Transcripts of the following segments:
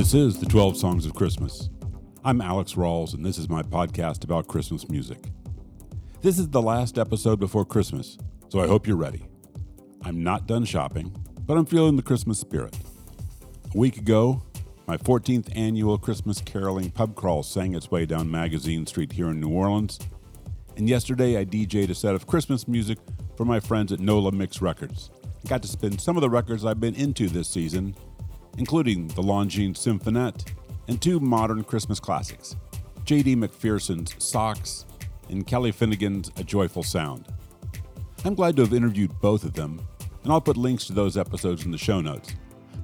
This is the 12 Songs of Christmas. I'm Alex Rawls, and this is my podcast about Christmas music. This is the last episode before Christmas, so I hope you're ready. I'm not done shopping, but I'm feeling the Christmas spirit. A week ago, my 14th annual Christmas caroling pub crawl sang its way down Magazine Street here in New Orleans, and yesterday I DJ'd a set of Christmas music for my friends at NOLA Mix Records. I got to spin some of the records I've been into this season including the Longines Symphonette and two modern Christmas classics, J.D. McPherson's Socks and Kelly Finnigan's A Joyful Sound. I'm glad to have interviewed both of them, and I'll put links to those episodes in the show notes.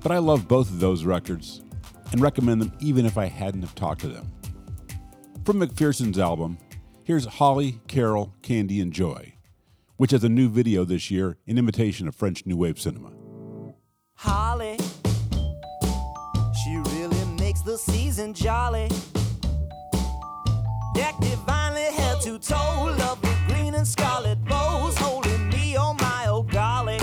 But I love both of those records and recommend them even if I hadn't have talked to them. From McPherson's album, here's Holly, Carol, Candy, and Joy, which has a new video this year in imitation of French New Wave cinema. Holly the season jolly. Decked divinely head to toe, love with green and scarlet bows, holding me, oh my, oh golly.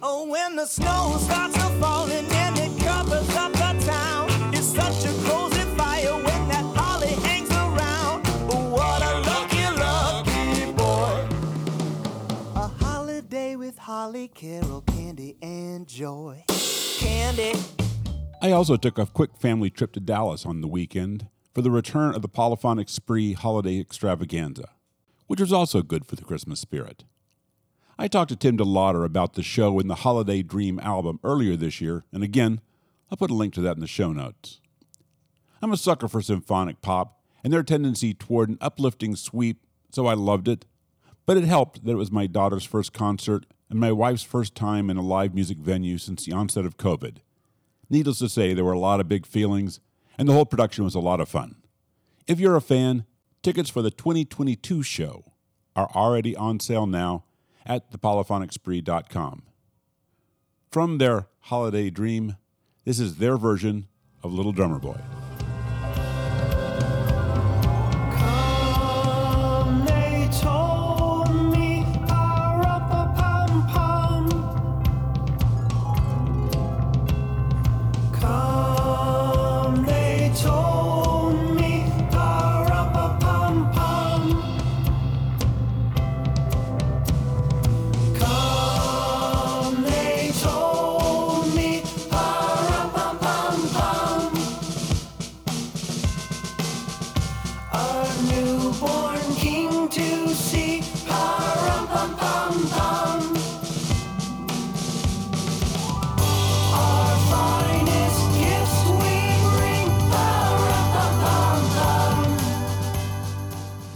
Oh, when the snow starts to falling and it covers up the town, it's such a cozy fire when that holly hangs around. What a lucky, lucky boy. A holiday with holly, carol, candy, and joy. Candy. I also took a quick family trip to Dallas on the weekend for the return of the Polyphonic Spree Holiday Extravaganza, which was also good for the Christmas spirit. I talked to Tim DeLaughter about the show in the Holiday Dream album earlier this year, and again, I'll put a link to that in the show notes. I'm a sucker for symphonic pop and their tendency toward an uplifting sweep, so I loved it. But it helped that it was my daughter's first concert and my wife's first time in a live music venue since the onset of COVID Needless to say, there were a lot of big feelings, and the whole production was a lot of fun. If you're a fan, tickets for the 2022 show are already on sale now at thepolyphonicspree.com. From their holiday dream, this is their version of Little Drummer Boy.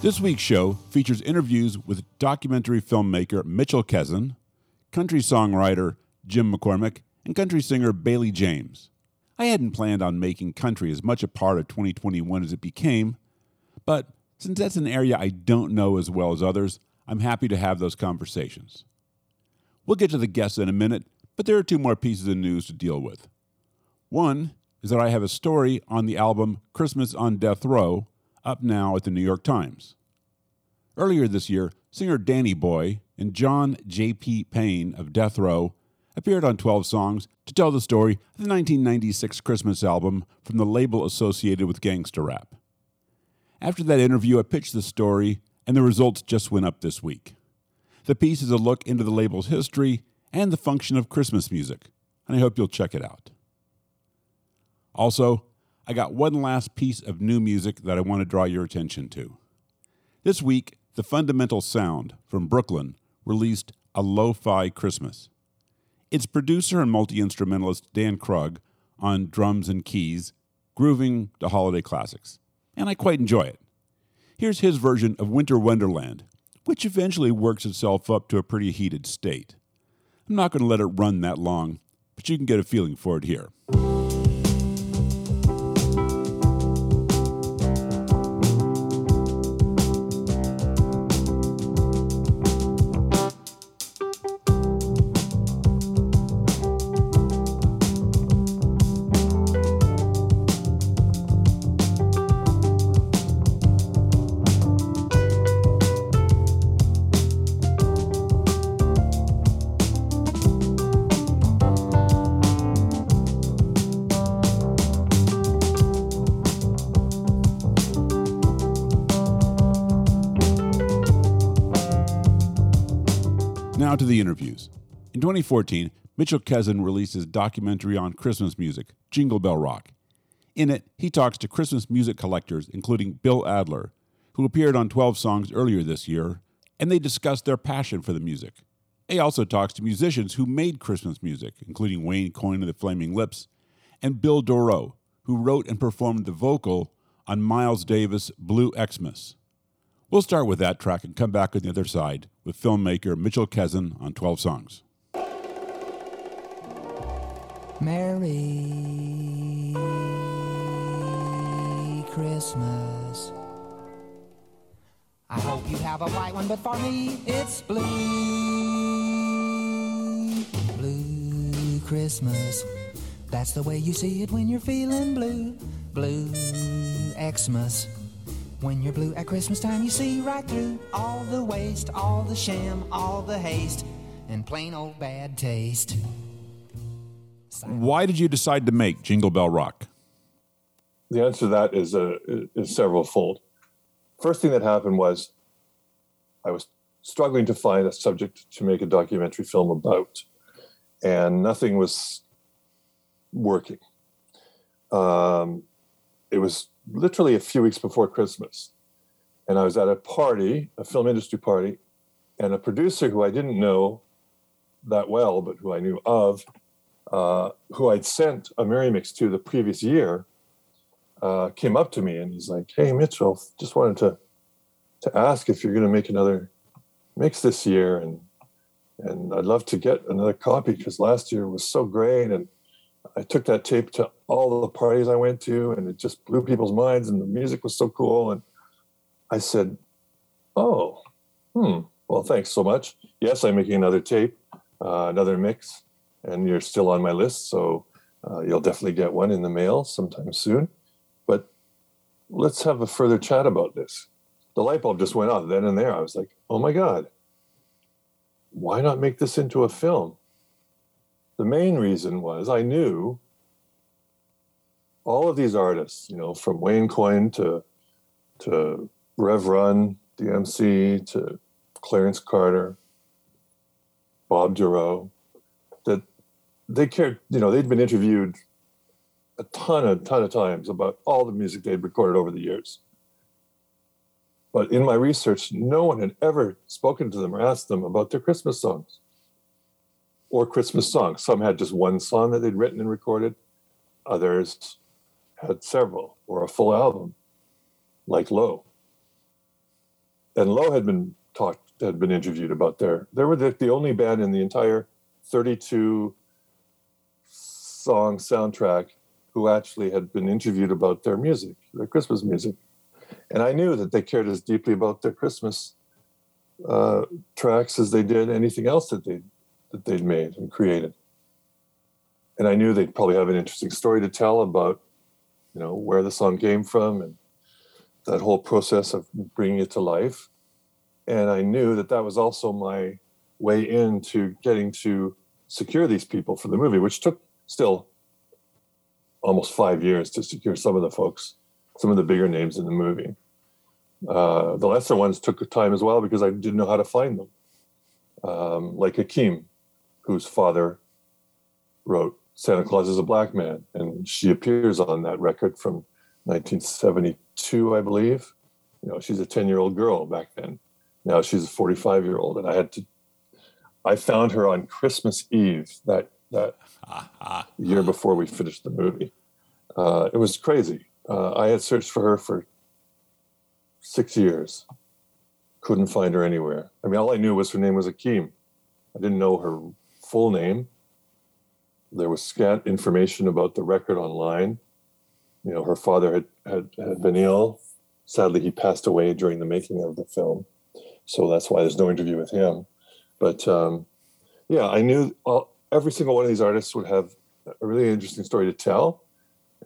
This week's show features interviews with documentary filmmaker Mitchell Kezin, country songwriter Jim McCormick, and country singer Bailey James. I hadn't planned on making country as much a part of 2021 as it became, but since that's an area I don't know as well as others, I'm happy to have those conversations. We'll get to the guests in a minute, but there are two more pieces of news to deal with. One is that I have a story on the album Christmas on Death Row up now at the New York Times. Earlier this year, singer Danny Boy and John J.P. Payne of Death Row appeared on 12 Songs to tell the story of the 1996 Christmas album from the label associated with gangster rap. After that interview, I pitched the story, and the results just went up this week. The piece is a look into the label's history and the function of Christmas music, and I hope you'll check it out. Also, I got one last piece of new music that I want to draw your attention to. This week, The Fundamental Sound from Brooklyn released A Lo-Fi Christmas. Its producer and multi-instrumentalist Dan Krug on drums and keys, grooving to holiday classics. And I quite enjoy it. Here's his version of Winter Wonderland, which eventually works itself up to a pretty heated state. I'm not going to let it run that long, but you can get a feeling for it here. 2014, Mitchell Kezin released his documentary on Christmas music, Jingle Bell Rock. In it, he talks to Christmas music collectors, including Bill Adler, who appeared on 12 songs earlier this year, and they discuss their passion for the music. He also talks to musicians who made Christmas music, including Wayne Coyne of the Flaming Lips and Bill Dorough, who wrote and performed the vocal on Miles Davis' Blue Xmas. We'll start with that track and come back on the other side with filmmaker Mitchell Kezin on 12 songs. Merry Christmas. I hope you have a white one, but for me it's blue. Blue Christmas. That's the way you see it when you're feeling blue. Blue Xmas. When you're blue at Christmas time, you see right through all the waste, all the sham, all the haste, and plain old bad taste. Why did you decide to make Jingle Bell Rock? The answer to that is uh, is several fold. First thing that happened was I was struggling to find a subject to make a documentary film about, and nothing was working. Um, it was literally a few weeks before Christmas, and I was at a party, a film industry party, and a producer who I didn't know that well, but who I knew of, uh, who I'd sent a Merry Mix to the previous year, uh, came up to me and he's like, "Hey, Mitchell, just wanted to to ask if you're going to make another mix this year, and and I'd love to get another copy because last year was so great, and I took that tape to all the parties I went to, and it just blew people's minds, and the music was so cool, and I said, "Oh, hmm, well, thanks so much. Yes, I'm making another tape, uh, another mix." And you're still on my list, so uh, you'll definitely get one in the mail sometime soon. But let's have a further chat about this. The light bulb just went off then and there. I was like, oh my God, why not make this into a film? The main reason was I knew all of these artists, you know, from Wayne Coyne to to Rev Run, DMC to Clarence Carter, Bob that they cared, you know, they'd been interviewed a ton, a ton of times about all the music they'd recorded over the years. But in my research, no one had ever spoken to them or asked them about their Christmas songs or Christmas songs. Some had just one song that they'd written and recorded, others had several or a full album, like Low. And Low had been talked, had been interviewed about their, they were the, the only band in the entire 32 song soundtrack who actually had been interviewed about their music, their Christmas music. And I knew that they cared as deeply about their Christmas uh, tracks as they did anything else that they that they'd made and created. And I knew they'd probably have an interesting story to tell about, you know, where the song came from and that whole process of bringing it to life. And I knew that that was also my way into getting to secure these people for the movie, which took still almost five years to secure some of the folks, some of the bigger names in the movie. Uh, the lesser ones took time as well because I didn't know how to find them. Um, like Akim, whose father wrote Santa Claus is a Black Man, and she appears on that record from 1972, I believe. You know, she's a 10 year old girl back then. Now she's a 45 year old, and I had to. I found her on Christmas Eve that that year before we finished the movie. Uh, it was crazy. Uh, I had searched for her for six years, couldn't find her anywhere. I mean, all I knew was her name was Akim. I didn't know her full name. There was scant information about the record online. You know, her father had, had, had been ill. Sadly, he passed away during the making of the film. So that's why there's no interview with him. But um, yeah, I knew all, every single one of these artists would have a really interesting story to tell.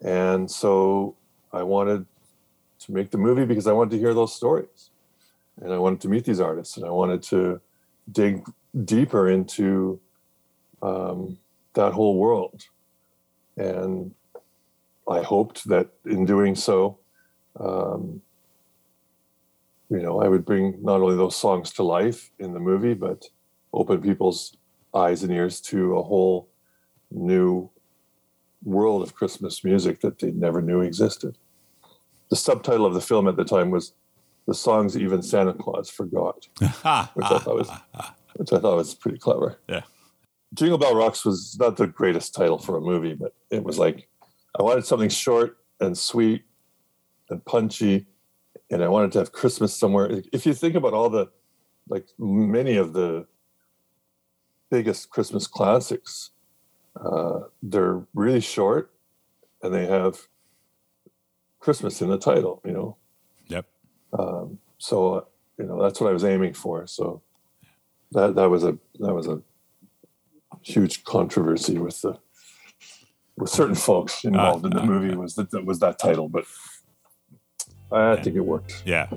And so I wanted to make the movie because I wanted to hear those stories. And I wanted to meet these artists and I wanted to dig deeper into um, that whole world. And I hoped that in doing so, um, you know, I would bring not only those songs to life in the movie, but open people's eyes and ears to a whole new world of Christmas music that they never knew existed. The subtitle of the film at the time was "The Songs Even Santa Claus Forgot," which I thought was which I thought was pretty clever. Yeah. Jingle Bell Rocks was not the greatest title for a movie, but it was like I wanted something short and sweet and punchy, and I wanted to have Christmas somewhere. If you think about all the, like many of the biggest Christmas classics, uh, they're really short, and they have Christmas in the title. You know, Yep. um, so uh, you know that's what I was aiming for. So that that was a that was a huge controversy with the with certain folks involved in the uh, movie was that, that was that title, but I think it worked. Yeah.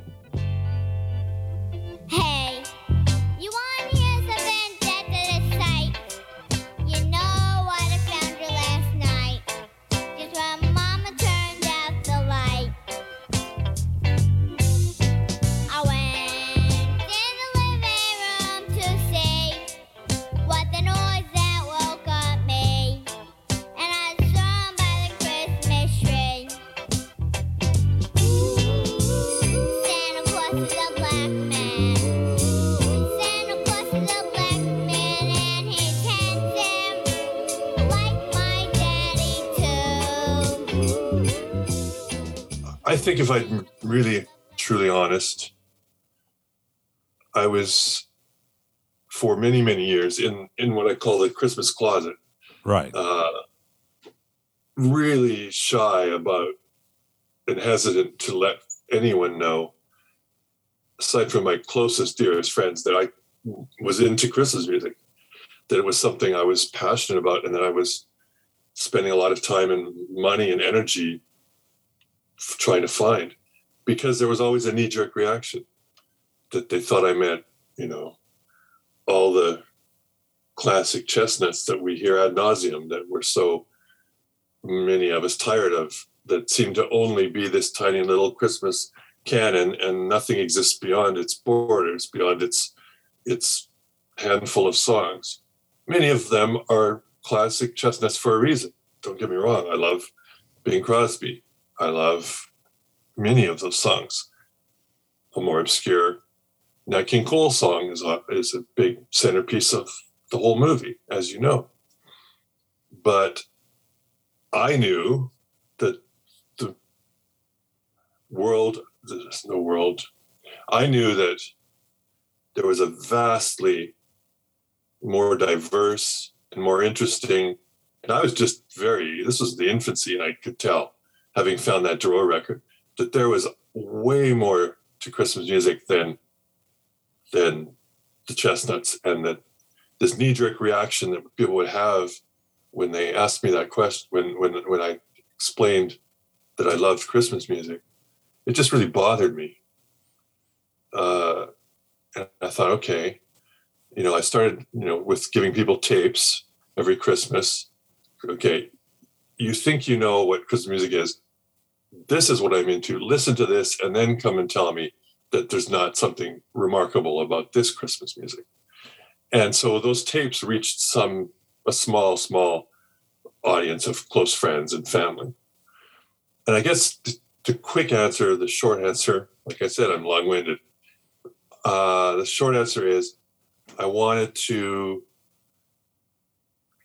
Think if I'm really truly honest, I was for many many years in in what I call the Christmas closet. Right. uh, really shy about and hesitant to let anyone know, aside from my closest, dearest friends, that I was into Christmas music, that it was something I was passionate about, and that I was spending a lot of time and money and energy trying to find, because there was always a knee jerk reaction that they thought I meant, you know, all the classic chestnuts that we hear ad nauseum that we're so many of us tired of that seem to only be this tiny little Christmas canon and nothing exists beyond its borders, beyond its its handful of songs. Many of them are classic chestnuts for a reason. Don't get me wrong. I love Bing Crosby. I love many of those songs. A more obscure Nat King Cole song is a, is a big centerpiece of the whole movie, as you know. But I knew that the world, the world, I knew that there was a vastly more diverse and more interesting, and I was just very, this was the infancy, and I could tell, having found that Duro record, that there was way more to Christmas music than than the chestnuts and that this knee-jerk reaction that people would have when they asked me that question when when when I explained that I loved Christmas music, it just really bothered me. Uh, and I thought, okay, you know, I started, you know, with giving people tapes every Christmas. Okay, you think you know what Christmas music is. This is what I'm into. Listen to this, and then come and tell me that there's not something remarkable about this Christmas music. And so those tapes reached some a small, small audience of close friends and family. And I guess the, the quick answer, the short answer, like I said, I'm long winded. Uh, the short answer is I wanted to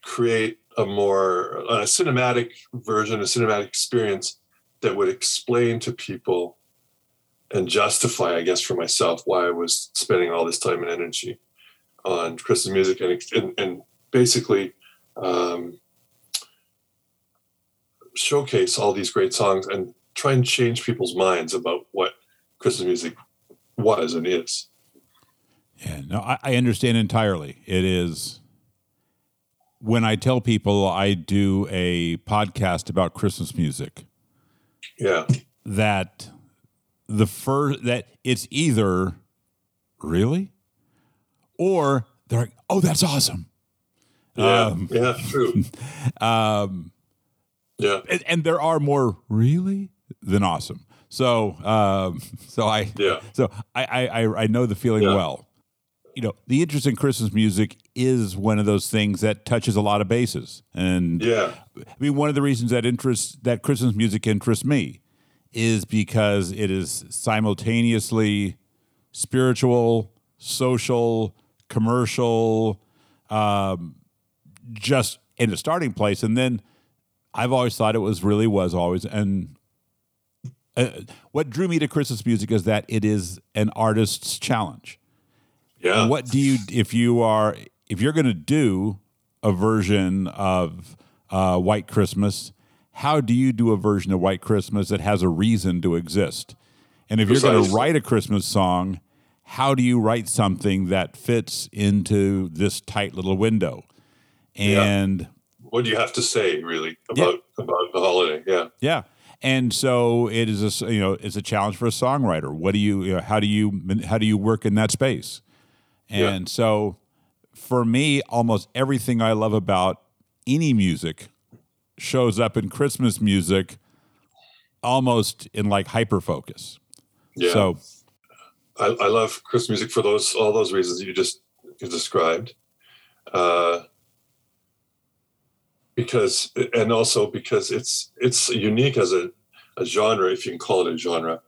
create a more a cinematic version, a cinematic experience that would explain to people and justify, I guess, for myself why I was spending all this time and energy on Christmas music and and, and basically um, showcase all these great songs and try and change people's minds about what Christmas music was and is. Yeah, no, I, I understand entirely. It is when I tell people I do a podcast about Christmas music Yeah, that the first that it's either really or they're like, oh, that's awesome. yeah, Um, yeah, true. Um, Yeah, and, and there are more really than awesome. So, um, so I, yeah. so I, I, I- know the feeling Yeah. well. you know, the interest in Christmas music is one of those things that touches a lot of bases. And Yeah. I mean, one of the reasons that interests that Christmas music interests me is because it is simultaneously spiritual, social, commercial, um, just in a starting place. And then I've always thought it was really was always and. Uh, what drew me to Christmas music is that it is an artist's challenge. Yeah. What do you if you are if you're going to do a version of uh, White Christmas? How do you do a version of White Christmas that has a reason to exist? And if you're going to write a Christmas song, how do you write something that fits into this tight little window? And what do you have to say really about about the holiday? Yeah. yeah. And so it is a you know it's a challenge for a songwriter. What do you, you know, how do you how do you work in that space? Yeah. And so for me, almost everything I love about any music shows up in Christmas music, almost in like hyper focus. Yeah. So I, I love Christmas music for those all those reasons you just you described, uh, because and also because it's it's unique as a, a genre, if you can call it a genre,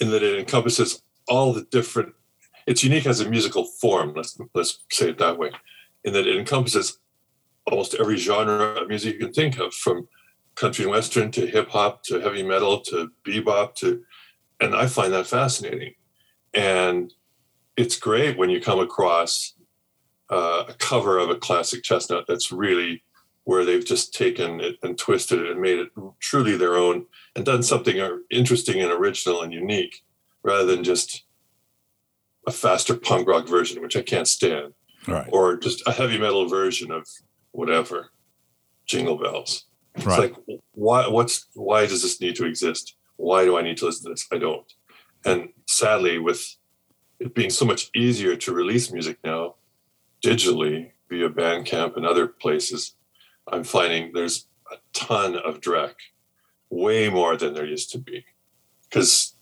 in that it encompasses all the different. It's unique as a musical form. Let's let's say it that way, in that it encompasses almost every genre of music you can think of, from country and western to hip hop to heavy metal to bebop to, and I find that fascinating and it's great when you come across uh, a cover of a classic chestnut that's really where they've just taken it and twisted it and made it truly their own and done something uh, interesting and original and unique rather than just a faster punk rock version which i can't stand. Right. or just a heavy metal version of whatever jingle bells. It's Right. like why what's why does this need to exist? Why do i need to listen to this? I don't. And sadly with it being so much easier to release music now digitally via bandcamp and other places i'm finding there's a ton of dreck way more than there used to be. Because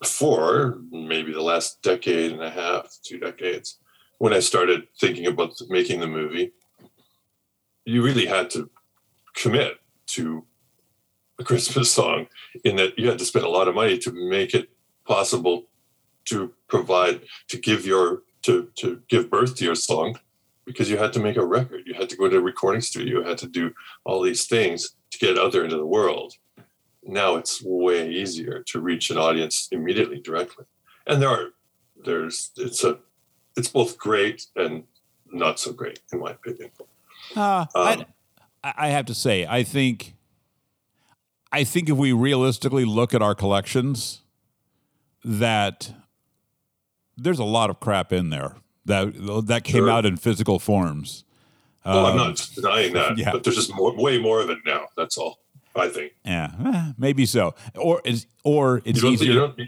before maybe the last decade and a half two decades when i started thinking about making the movie you really had to commit to a christmas song in that you had to spend a lot of money to make it possible to provide to give your to to give birth to your song because you had to make a record. You had to go to a recording studio you had to do all these things to get out there into the world now it's way easier to reach an audience immediately directly and there are there's it's a it's both great and not so great in my opinion Uh, Um, I, I have to say, I think, I think if we realistically look at our collections, that there's a lot of crap in there that that came Sure. out in physical forms. well i'm Um, not denying that yeah. but there's just more, way more of it now that's all i think Yeah, eh, maybe so, or is or it's easier. don't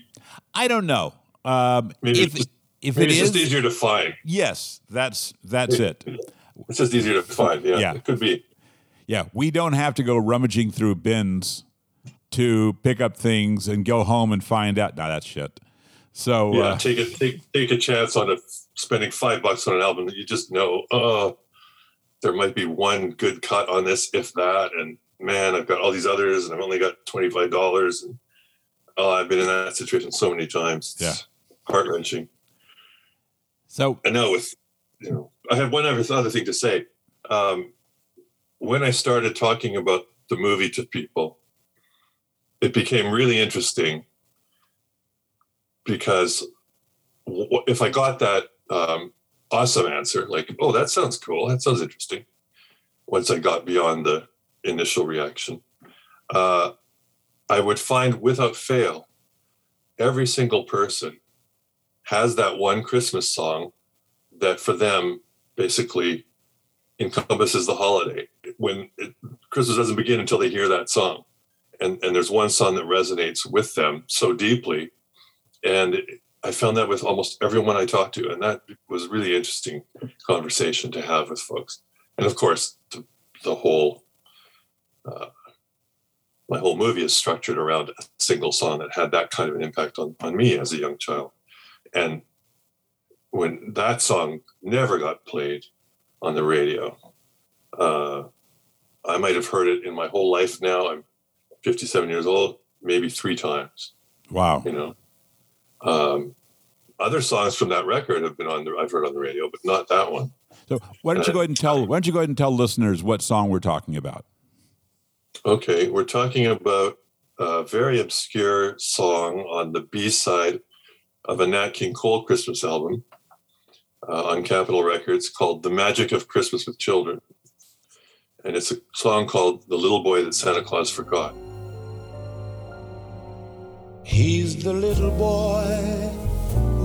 I don't know. Um, Maybe if it's just- if it it's is, just easier to find yes, that's that's it. It's just easier to find. Yeah, Yeah. it could be. Yeah, we don't have to go rummaging through bins to pick up things and go home and find out. Now that's shit. So Yeah, uh, take a Take take a chance on a, spending five bucks on an album that you just know. Oh, there might be one good cut on this, if that. And man, I've got all these others, and I've only got twenty five dollars. And oh, I've been in that situation so many times. Yeah. heart wrenching. so I know with, you know, I have one other other thing to say. Um, when I started talking about the movie to people, it became really interesting because if I got that um, awesome answer, like, "Oh, that sounds cool. That sounds interesting," once I got beyond the initial reaction, uh, I would find without fail, every single person has that one Christmas song that for them basically encompasses the holiday. When it, Christmas doesn't begin until they hear that song. And, and there's one song that resonates with them so deeply. And I found that with almost everyone I talked to. And that was a really interesting conversation to have with folks. And of course, the, the whole, uh, my whole movie is structured around a single song that had that kind of an impact on, on me as a young child. And when that song never got played on the radio. Uh, I might have heard it in my whole life now. I'm 57 years old, maybe three times. Wow. You know, um, other songs from that record have been on the I've heard on the radio, but not that one. So why don't you go ahead and tell why don't you go ahead and tell listeners what song we're talking about? Okay, we're talking about a very obscure song on the B side of a Nat King Cole Christmas album uh, on Capitol Records called The Magic of Christmas with Children. And it's a song called The Little Boy That Santa Claus Forgot. He's the little boy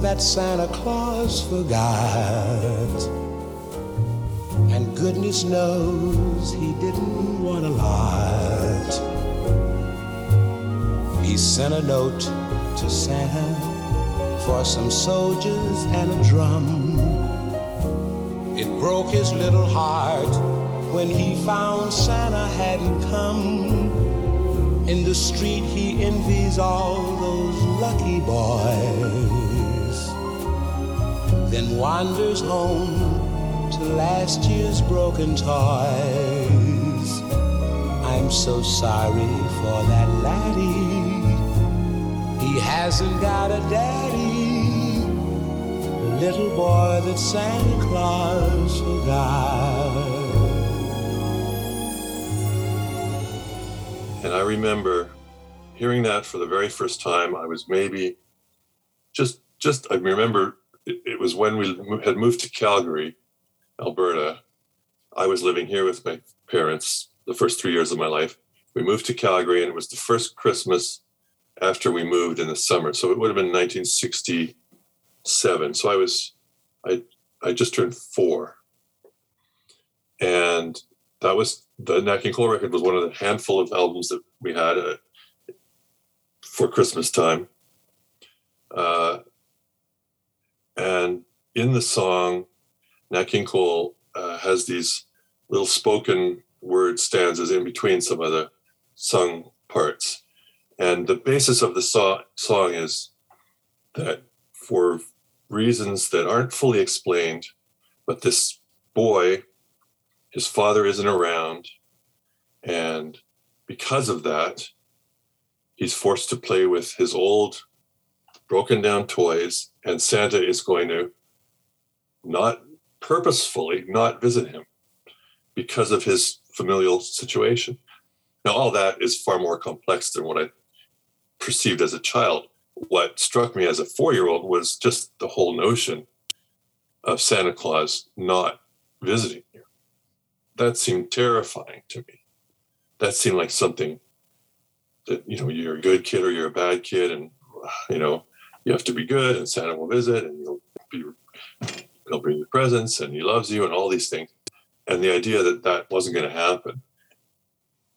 that Santa Claus forgot. And goodness knows he didn't want a lot. He sent a note to Santa for some soldiers and a drum. It broke his little heart when he found Santa hadn't come. In the street, he envies all those lucky boys. Then wanders home to last year's broken toys. I'm so sorry for that laddie. He hasn't got a daddy. The little boy that Santa Claus forgot. And I remember hearing that for the very first time. I was maybe just, just, I remember it, it was when we had moved to Calgary, Alberta. I was living here with my parents the first three years of my life. We moved to Calgary, and it was the first Christmas after we moved in the summer. So it would have been 1967. So I was, I, I just turned four. And that was the Nat King Cole record was one of the handful of albums that we had uh, for Christmas time. Uh, and in the song, Nat King Cole uh, has these little spoken word stanzas in between some of the sung parts. And the basis of the so- song is that for reasons that aren't fully explained, but this boy, his father isn't around. And because of that, he's forced to play with his old broken down toys, and Santa is going to not purposefully not visit him because of his familial situation. Now, all that is far more complex than what I perceived as a child. What struck me as a four year old was just the whole notion of Santa Claus not visiting you. That seemed terrifying to me. That seemed like something that, you know, you're a good kid or you're a bad kid, and, you know, you have to be good, and Santa will visit, and you'll be, he'll bring you presents, and he loves you, and all these things. And the idea that that wasn't going to happen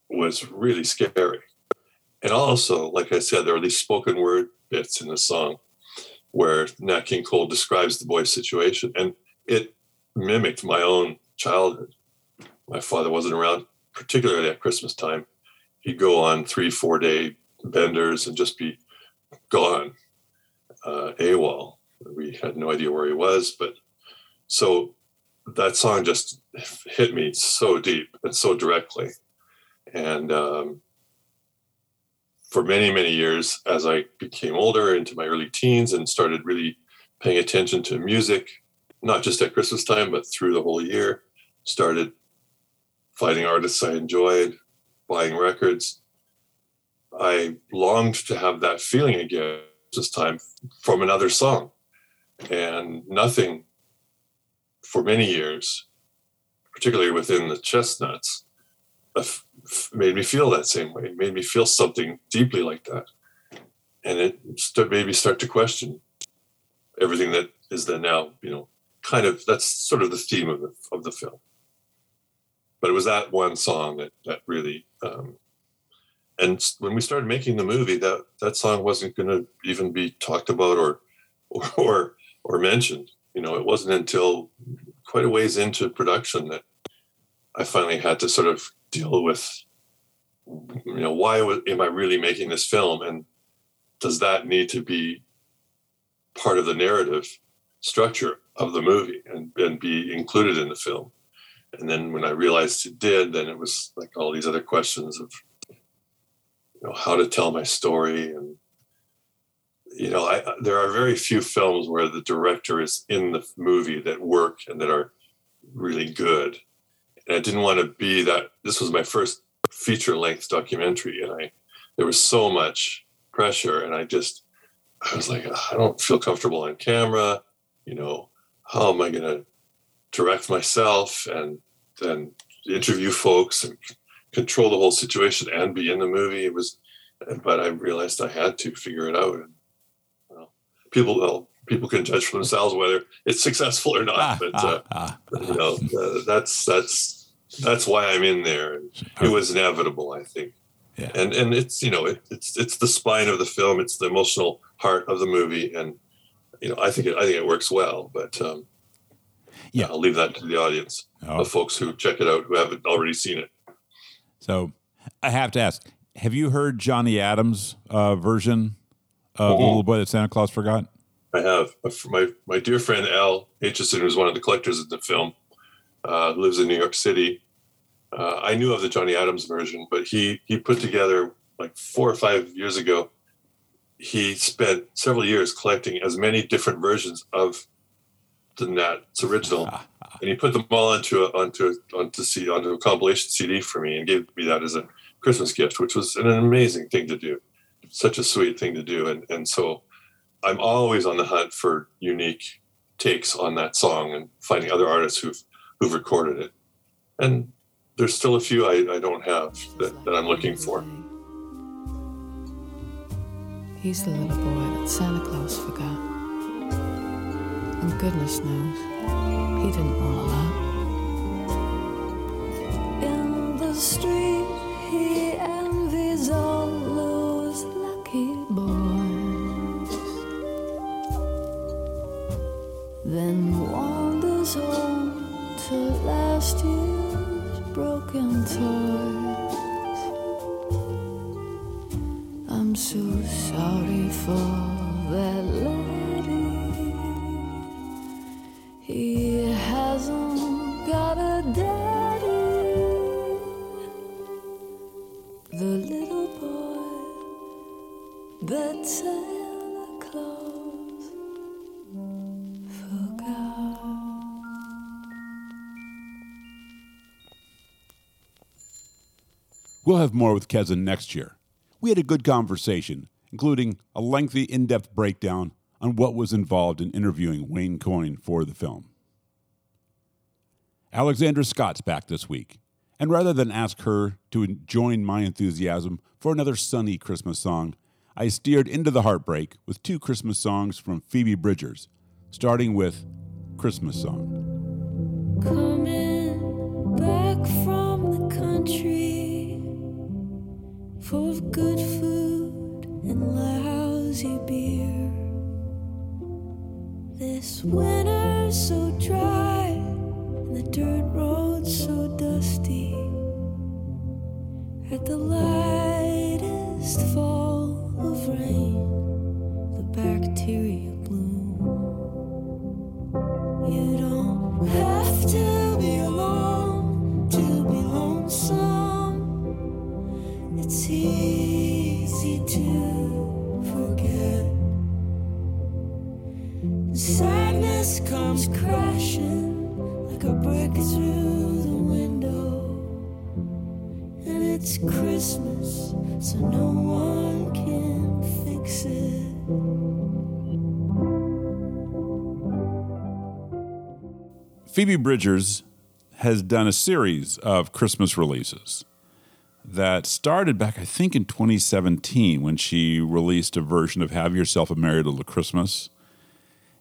was really scary. And also, like I said, there are these spoken word bits in the song where Nat King Cole describes the boy's situation, and it mimicked my own childhood. My father wasn't around, particularly at Christmas time. He'd go on three, four day benders and just be gone, uh, AWOL. We had no idea where he was, but so that song just hit me so deep and so directly. And um, for many, many years, as I became older into my early teens and started really paying attention to music, not just at Christmas time, but through the whole year, started finding artists I enjoyed, buying records. I longed to have that feeling again this time from another song. And nothing for many years, particularly within the chestnuts, uh, made me feel that same way. It made me feel something deeply like that, and it made me start to question everything that is there now, you know, kind of that's sort of the theme of the of the film. But it was that one song that that really, um, and when we started making the movie, that that song wasn't going to even be talked about or or, or mentioned. You know, it wasn't until quite a ways into production that I finally had to sort of deal with, you know, why am I really making this film, and does that need to be part of the narrative structure of the movie and, and be included in the film. And then when I realized it did, then it was like all these other questions of, you know, how to tell my story. And, you know, I, there are very few films where the director is in the movie that work and that are really good. And I didn't want to be that. This was my first feature length documentary. And I, there was so much pressure. And I just, I was like, I don't feel comfortable on camera. You know, how am I going to direct myself and then interview folks and control the whole situation and be in the movie? It was, but I realized I had to figure it out. People, well, people can judge for themselves whether it's successful or not. but uh, ah, you know, uh, that's that's that's why I'm in there. It was inevitable, I think. Yeah. And and it's you know it, it's it's the spine of the film. It's the emotional heart of the movie, and you know I think it I think it works well. But um, Yeah. I'll leave that to the audience, Oh. the folks who check it out who haven't already seen it. So I have to ask: Have you heard Johnny Adams' uh, version of the Mhm. little boy that Santa Claus forgot? I have Uh, my my dear friend Al Aitchison, who's one of the collectors of the film, uh, lives in New York City. Uh, I knew of the Johnny Adams version, but he he put together like four or five years ago. He spent several years collecting as many different versions of the Nats original, and he put them all onto a, onto a, onto C, onto a compilation CD for me, and gave me that as a Christmas gift, which was an amazing thing to do, such a sweet thing to do, and and so I'm always on the hunt for unique takes on that song and finding other artists who've who've recorded it. And there's still a few I, I don't have that, that I'm looking for. He's the little boy that Santa Claus forgot. And goodness knows, he didn't want a lot. In the street, he envies all Then wanders home to last year's broken toys. I'm so sorry for that laddie. He hasn't got a daddy. The little boy that Santa We'll have more with Kezin next year. We had a good conversation, including a lengthy, in depth breakdown on what was involved in interviewing Wayne Coyne for the film. Alexandra Scott's back this week, and rather than ask her to join my enthusiasm for another sunny Christmas song, I steered into the heartbreak with two Christmas songs from Phoebe Bridgers, starting with Christmas Song. Coming back from the country, full of good food and lousy beer. This winter's so dry, and the dirt road's so dusty. At the lightest fall of rain, the bacteria bloom. You don't have to be alone to be lonesome. It's easy to forget. Sadness comes crashing like a brick through the window. And it's Christmas, so no one can fix it. Phoebe Bridgers has done a series of Christmas releases that started back, I think, in 2017 when she released a version of Have Yourself a Merry Little Christmas.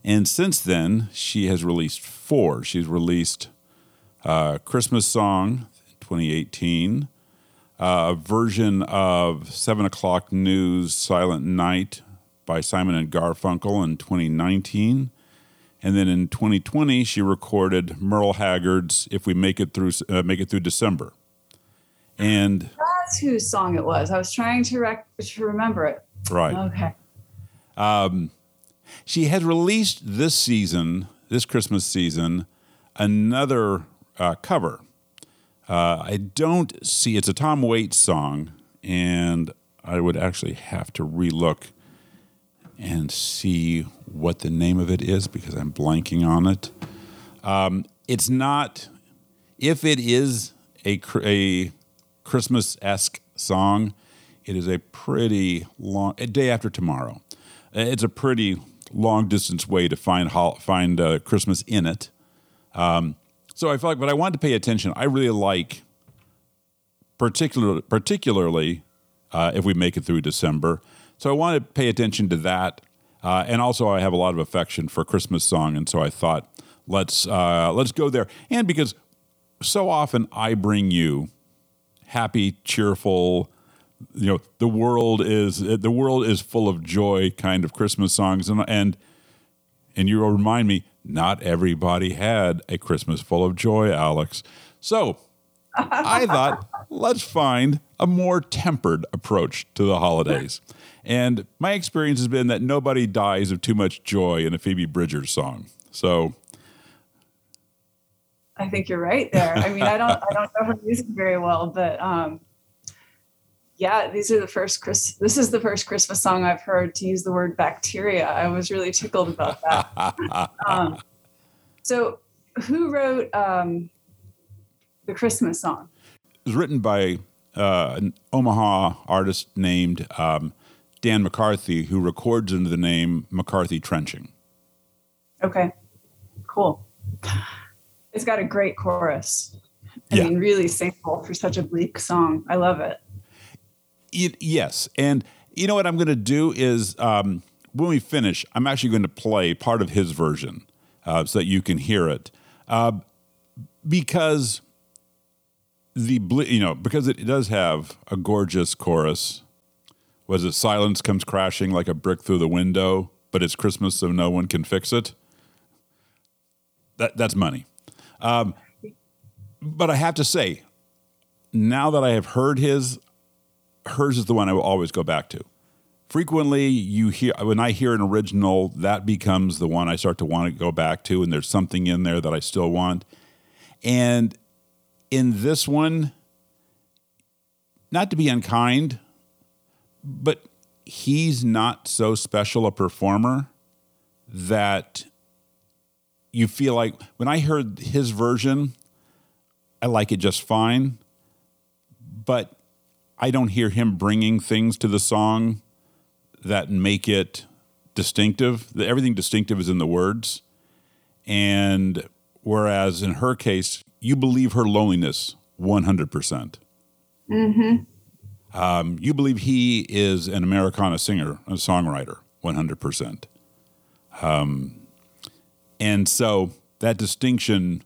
And since then, she has released four. She's released uh, Christmas Song in 2018, uh, a version of Seven O'Clock News Silent Night by Simon and Garfunkel in 2019. And then in 2020, she recorded Merle Haggard's "If We Make It Through uh, Make It Through December," and That's whose song it was. I was trying to rec- to remember it. right, Okay. She has released this season, this Christmas season, another uh, cover. Uh, I don't see it's a Tom Waits song, and I would actually have to relook and see what the name of it is because I'm blanking on it. Um, it's not. If it is a a Christmas esque song, it is a pretty long. A day after tomorrow, Uh, it's a pretty long distance way to find find uh, Christmas in it. Um, so I felt like, but I wanted to pay attention. I really like, particular, particularly uh, if we make it through December. So I wanted to pay attention to that, uh, and also I have a lot of affection for Christmas song, and so I thought let's uh, let's go there. And because so often I bring you happy, cheerful, you know, the world is the world is full of joy kind of Christmas songs, and and and you remind me not everybody had a Christmas full of joy, Alex. So I thought, let's find a more tempered approach to the holidays. And my experience has been that nobody dies of too much joy in a Phoebe Bridgers song. So I think you're right there. I mean, I don't I don't know her music very well, but um, yeah, these are the first Chris. This is the first Christmas song I've heard to use the word bacteria. I was really tickled about that. um, so, who wrote um, the Christmas song? it was written by uh, an Omaha artist named um, Dan McCarthy, who records under the name McCarthy Trenching. Okay, cool. It's got a great chorus. I Yeah. mean, really singable for such a bleak song. I love it. It, yes, and you know what I'm going to do is um, when we finish, I'm actually going to play part of his version uh, so that you can hear it, uh, because the ble- you know because it does have a gorgeous chorus. Was it silence comes crashing like a brick through the window, but it's Christmas so no one can fix it. That that's money. Um, but I have to say, now that I have heard his, hers is the one I will always go back to. Frequently, you hear when I hear an original, that becomes the one I start to want to go back to, and there's something in there that I still want. And in this one, not to be unkind, but he's not so special a performer that you feel like when I heard his version, I like it just fine, but I don't hear him bringing things to the song that make it distinctive. Everything distinctive is in the words. And whereas in her case, you believe her loneliness 100%. Um, you believe he is an Americana singer, a songwriter, 100%. Um, and so that distinction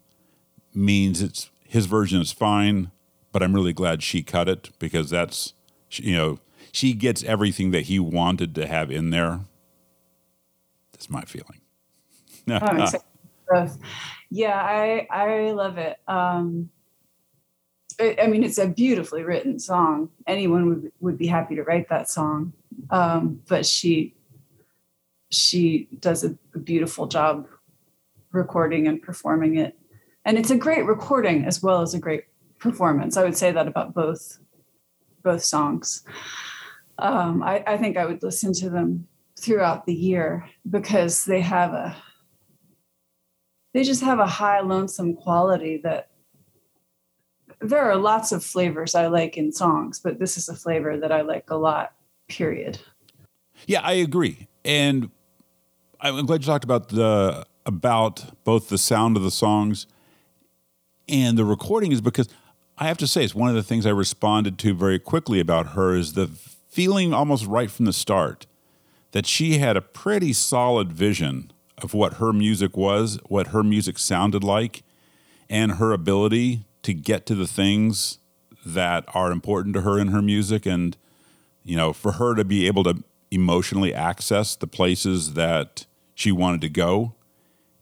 means it's his version is fine, but I'm really glad she cut it because that's you know she gets everything that he wanted to have in there. That's my feeling. Oh, both. Yeah, I I love it. Um, I, I mean, it's a beautifully written song. Anyone would would be happy to write that song. Um, but she she does a, a beautiful job recording and performing it, and it's a great recording as well as a great performance. I would say that about both both songs. Um, I, I think I would listen to them throughout the year because they have a they just have a high lonesome quality that there are lots of flavors I like in songs, but this is a flavor that I like a lot, period. Yeah, I agree, and I'm glad you talked about the about both the sound of the songs and the recording is because I have to say it's one of the things I responded to very quickly about her is the feeling almost right from the start that she had a pretty solid vision of what her music was, what her music sounded like, and her ability to get to the things that are important to her in her music. And you know, for her to be able to emotionally access the places that she wanted to go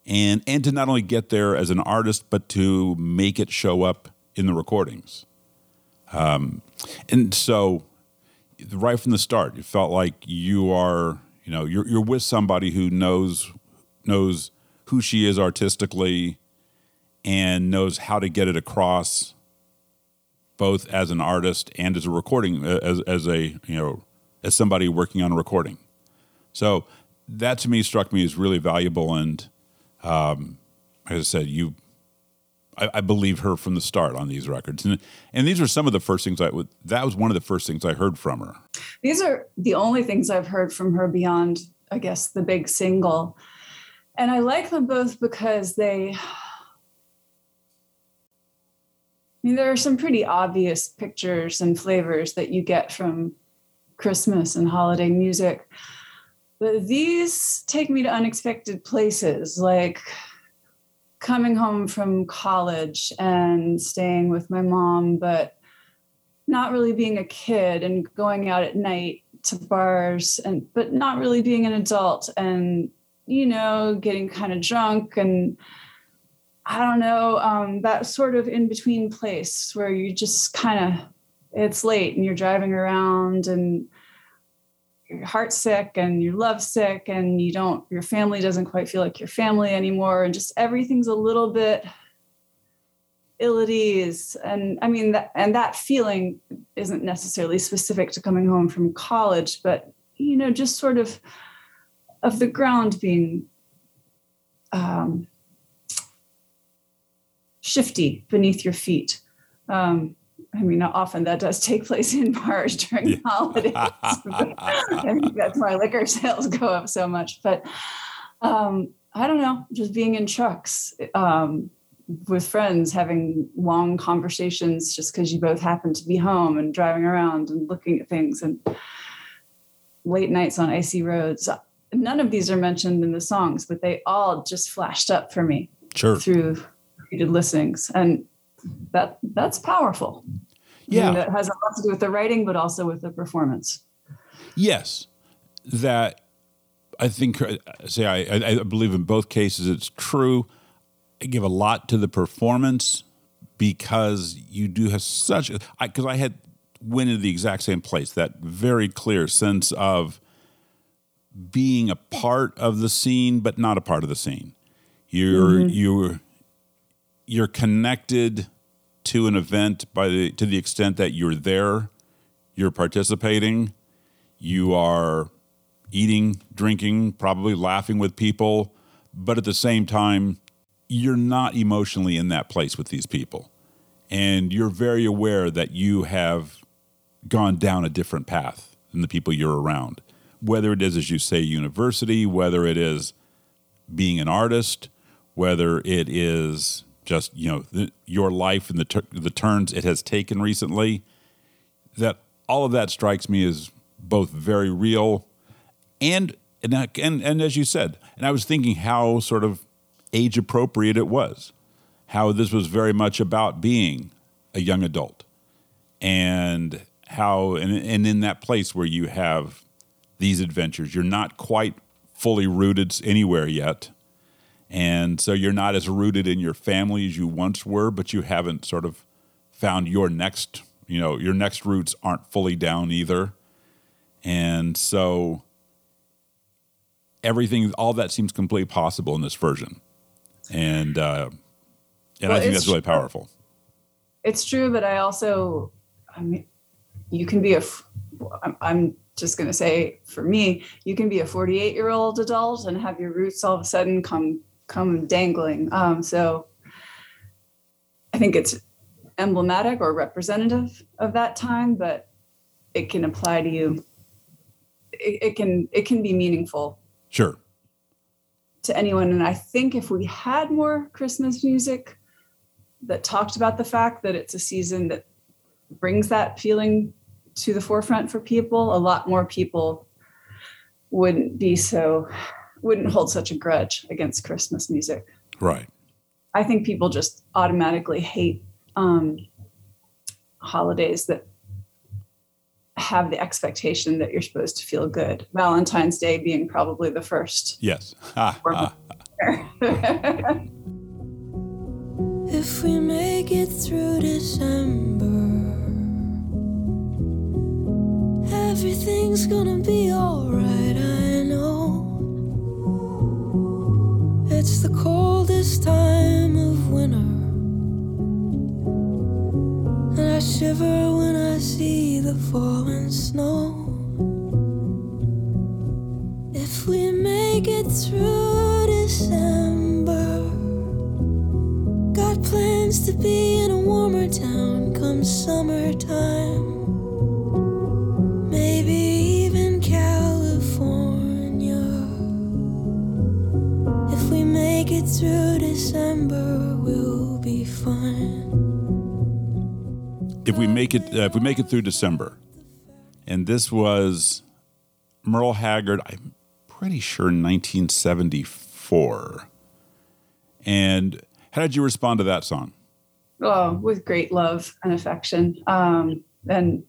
and and to not only get there as an artist but to make it show up in the recordings. Um, and so right from the start, it felt like you are You know, you're you're with somebody who knows knows who she is artistically and knows how to get it across both as an artist and as a recording uh, as as a you know as somebody working on a recording. So that to me struck me as really valuable and um, as I said, you I, I believe her from the start on these records, and and these are some of the first things I would. That was one of the first things I heard from her. These are the only things I've heard from her beyond, I guess, the big single. And I like them both because they, I mean, there are some pretty obvious pictures and flavors that you get from Christmas and holiday music. But these take me to unexpected places, like coming home from college and staying with my mom, but not really being a kid and going out at night to bars and but not really being an adult and you know getting kind of drunk and i don't know um, that sort of in between place where you just kind of it's late and you're driving around and you're heartsick and you're lovesick and you don't your family doesn't quite feel like your family anymore. And just everything's a little bit ill at ease. And i mean that and that feeling isn't necessarily specific to coming home from college but you know just sort of of the ground being um, shifty beneath your feet. Um, I mean, often that does take place in bars during Yeah. holidays. I think that's why liquor sales go up so much. But um, I don't know, just being in trucks um, with friends, having long conversations just because you both happen to be home and driving around and looking at things and late nights on icy roads. None of these are mentioned in the songs, but they all just flashed up for me Sure. through repeated listenings. And that that's powerful. I Yeah. that has a lot to do with the writing, but also with the performance. Yes, that I think. uh, Say, I, I I believe in both cases it's true. I give a lot to the performance because you do have such. Because I, had went into the exact same place. That very clear sense of being a part of the scene, but not a part of the scene. You're you're you're connected to an event by the to the extent that you're there, you're participating, you are eating, drinking, probably laughing with people, but at the same time, you're not emotionally in that place with these people. And you're very aware that you have gone down a different path than the people you're around. Whether it is, as you say, university, whether it is being an artist, whether it is just you know the, your life and the tur the turns it has taken recently, that all of that strikes me as both very real and and and, and as you said, and I was thinking how sort of age appropriate it was, how this was very much about being a young adult, and how and, and in that place where you have these adventures, you're not quite fully rooted anywhere yet. And so you're not as rooted in your family as you once were, but you haven't sort of found your next, you know, your next roots aren't fully down either. And so everything, all that seems completely possible in this version. And, uh, and I think that's really powerful. It's true, but I also, I mean, you can be a, I'm, I'm just going to say for me, you can be a 48 year old adult and have your roots all of a sudden come, come dangling. Um, so I think it's emblematic or representative of that time, but it can apply to you. It, it can, it can be meaningful Sure. to anyone. And I think if we had more Christmas music that talked about the fact that it's a season that brings that feeling to the forefront for people, a lot more people wouldn't be so, wouldn't hold such a grudge against Christmas music. Right. I think people just automatically hate um, holidays that have the expectation that you're supposed to feel good. Valentine's Day being probably the first. Yes. Ha, ha. If we make it through December, everything's gonna be alright. I the coldest time of winter. And I shiver when I see the falling snow. If we make it through December, got plans to be in a warmer town come summertime. Through December, we'll be fine. if we make it uh, if we make it through December, and this was Merle Haggard, I'm pretty sure 1974. And how did you respond to that song? Oh, with great love and affection. Um, and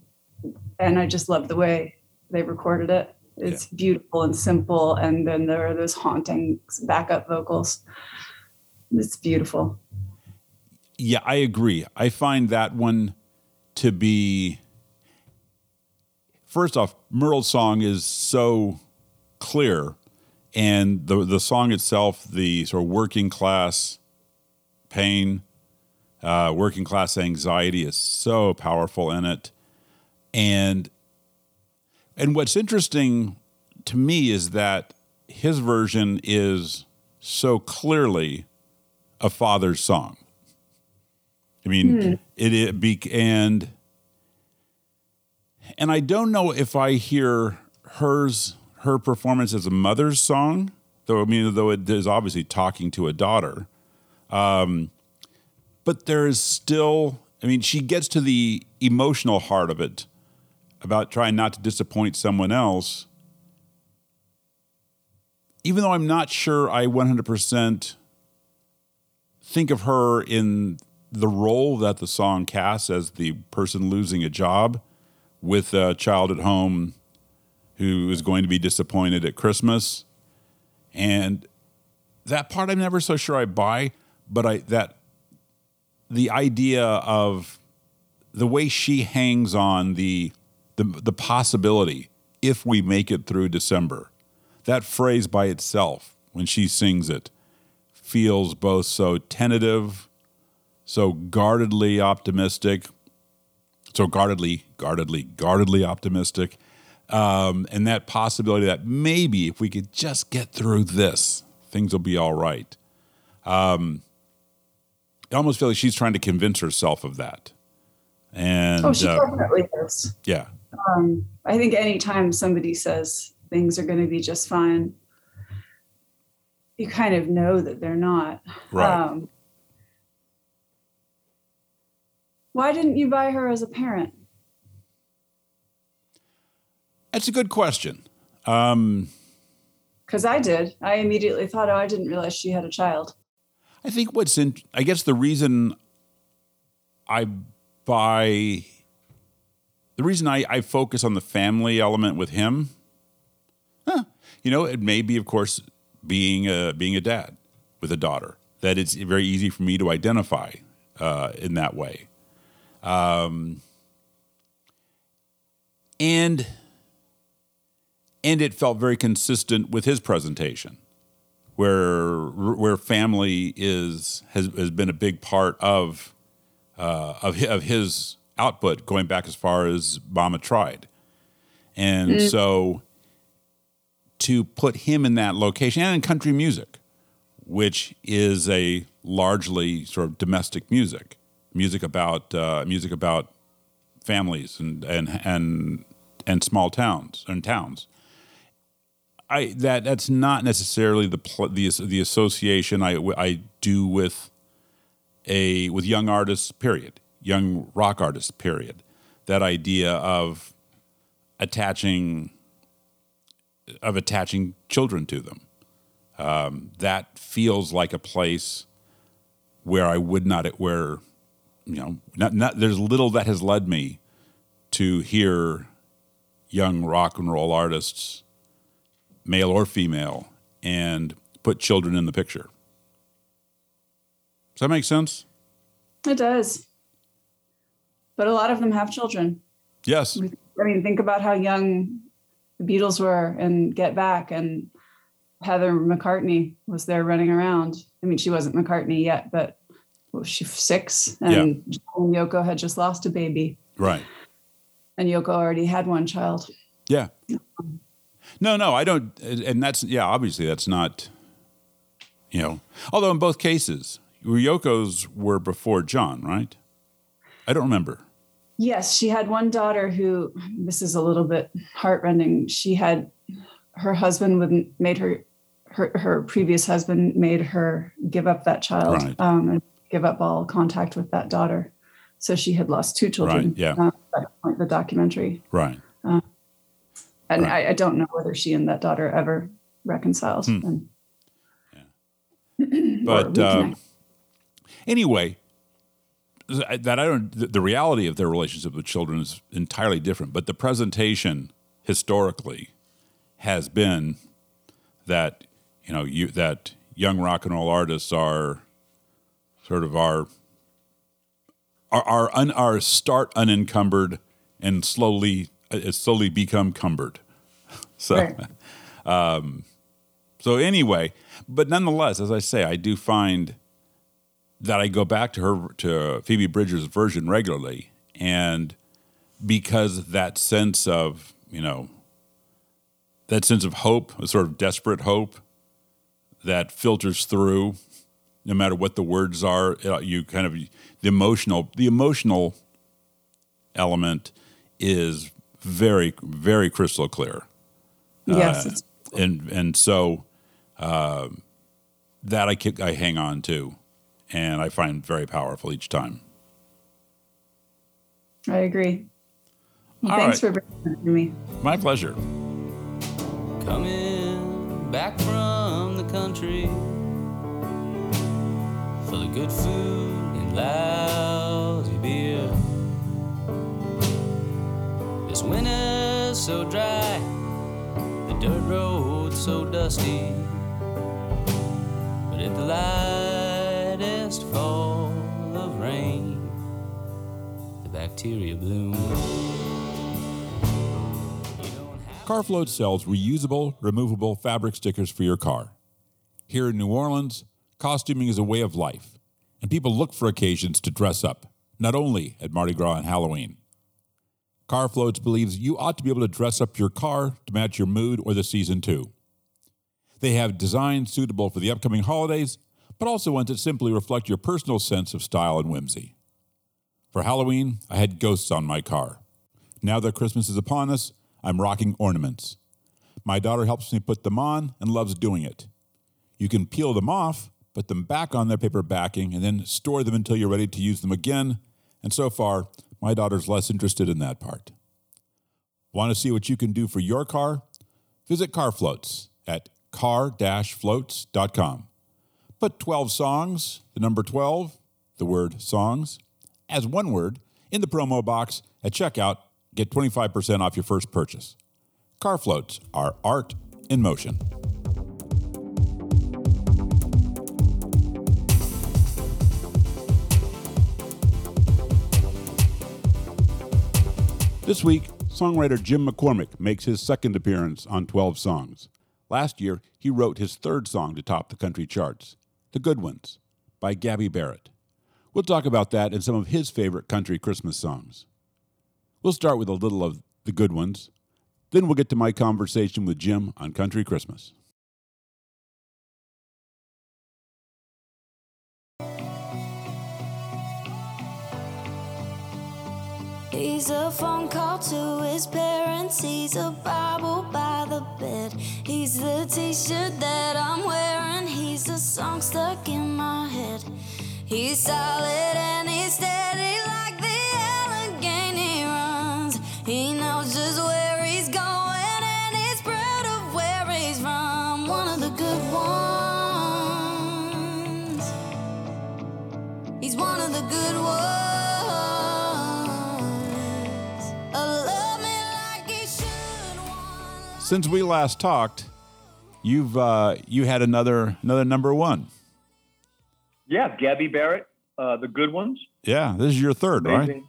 and I just love the way they recorded it. It's beautiful and simple. And then there are those haunting backup vocals. It's beautiful. Yeah, I agree. I find that one to be first off, Merle's song is so clear, and the the song itself, the sort of working class pain, uh, working class anxiety is so powerful in it, and and what's interesting to me is that his version is so clearly a father's song. I mean, it, it be and and I don't know if I hear hers her performance as a mother's song, though I mean, though it is obviously talking to a daughter. Um, but there is still, I mean, she gets to the emotional heart of it about trying not to disappoint someone else. Even though I'm not sure I 100% think of her in the role that the song casts as the person losing a job with a child at home who is going to be disappointed at Christmas. And that part I'm never so sure I buy, but I that the idea of the way she hangs on the the, the possibility if we make it through December. That phrase by itself, when she sings it, feels both so tentative, so guardedly optimistic, so guardedly, guardedly, guardedly optimistic, um, and that possibility that maybe if we could just get through this, things will be all right. Um, I almost feel like she's trying to convince herself of that. And Oh, she uh, definitely is. yeah, Um, I think anytime somebody says things are going to be just fine, you kind of know that they're not. Right. Um, why didn't you buy her as a parent? that's a good question. Um, Because I did. I immediately thought, oh, I didn't realize she had a child. I think what's in, I guess the reason I buy, the reason I, I focus on the family element with him, huh, you know, it may be, of course, being a, being a dad with a daughter, that it's very easy for me to identify uh, in that way. Um, and, and it felt very consistent with his presentation where where family is has, has been a big part of uh, of of his output going back as far as Mama tried, and so to put him in that location and in country music, which is a largely sort of domestic music, music about uh, music about families and and and and small towns and towns. I that that's not necessarily the pl- the the association I I do with a with young artists. Period. Young rock artists. Period. That idea of attaching of attaching children to them. Um, that feels like a place where I would not where you know not, not there's little that has led me to hear young rock and roll artists male or female, and put children in the picture. Does that make sense? It does. But a lot of them have children. Yes. I mean, think about how young the Beatles were and Get Back, and Heather McCartney was there running around I mean, she wasn't McCartney yet, but was she six? And and Yoko had just lost a baby, Right. and Yoko already had one child. Yeah. No, no, I don't. And that's, yeah, obviously that's not, you know, although in both cases, Yoko's were before John, right? I don't remember. Yes, she had one daughter who. This is a little bit heartrending. She had her husband would made her. Her, her previous husband made her give up that child Right. um, and give up all contact with that daughter. So she had lost two children. Right, yeah. uh, the point the documentary. Right. and Right. I, I don't know whether she and that daughter ever reconciled. And, or But um, anyway, that I don't. The reality of their relationship with children is entirely different. But the presentation historically has been that you know you that young rock and roll artists are sort of our are are, un, are start unencumbered and slowly uh, slowly become cumbered. So. Right. So anyway, but nonetheless, as I say, I do find that I go back to her to Phoebe Bridgers' version regularly, and because that sense of you know that sense of hope, a sort of desperate hope that filters through, no matter what the words are, you kind of the emotional the emotional element is very very crystal clear. Yes, uh, it's, and and so uh, that I kick, I hang on to, and I find very powerful each time. I agree. Well, All thanks right. for bringing that to me. My pleasure. Coming back from the country full of good food and lousy beer. This winter's so dry, the dirt road's so dusty. But at the lightest fall of rain, the bacteria bloom. Carfloat sells reusable, removable fabric stickers for your car. Here in New Orleans, costuming is a way of life, and people look for occasions to dress up, not only at Mardi Gras and Halloween. Carfloats believes you ought to be able to dress up your car to match your mood or the season too. They have designs suitable for the upcoming holidays, but also ones that simply reflect your personal sense of style and whimsy. For Halloween, I had ghosts on my car. Now that Christmas is upon us, I'm rocking ornaments. My daughter helps me put them on and loves doing it. You can peel them off, put them back on their paper backing, and then store them until you're ready to use them again. And so far, my daughter's less interested in that part. Want to see what you can do for your car? Visit CarFloats at car-floats.com. Put 12 songs, the number 12, the word songs, as one word in the promo box at checkout. Get 25% off your first purchase. Car floats are art in motion. This week, songwriter Jim McCormick makes his second appearance on 12 Songs. Last year, he wrote his third song to top the country charts, The Good Ones, by Gabby Barrett. We'll talk about that and some of his favorite country Christmas songs. We'll start with a little of the good ones. Then we'll get to my conversation with Jim on Country Christmas. He's a phone call to his parents. He's a Bible by the bed. He's the t shirt that I'm wearing. He's a song stuck in my head. He's solid and he's steady like the Allegheny runs. He knows just where he's going and he's proud of where he's from. One of the good ones. He's one of the good ones. Since we last talked, you've uh, you had another another number one. Yeah, Gabby Barrett, uh, the good ones. Yeah, this is your third, right?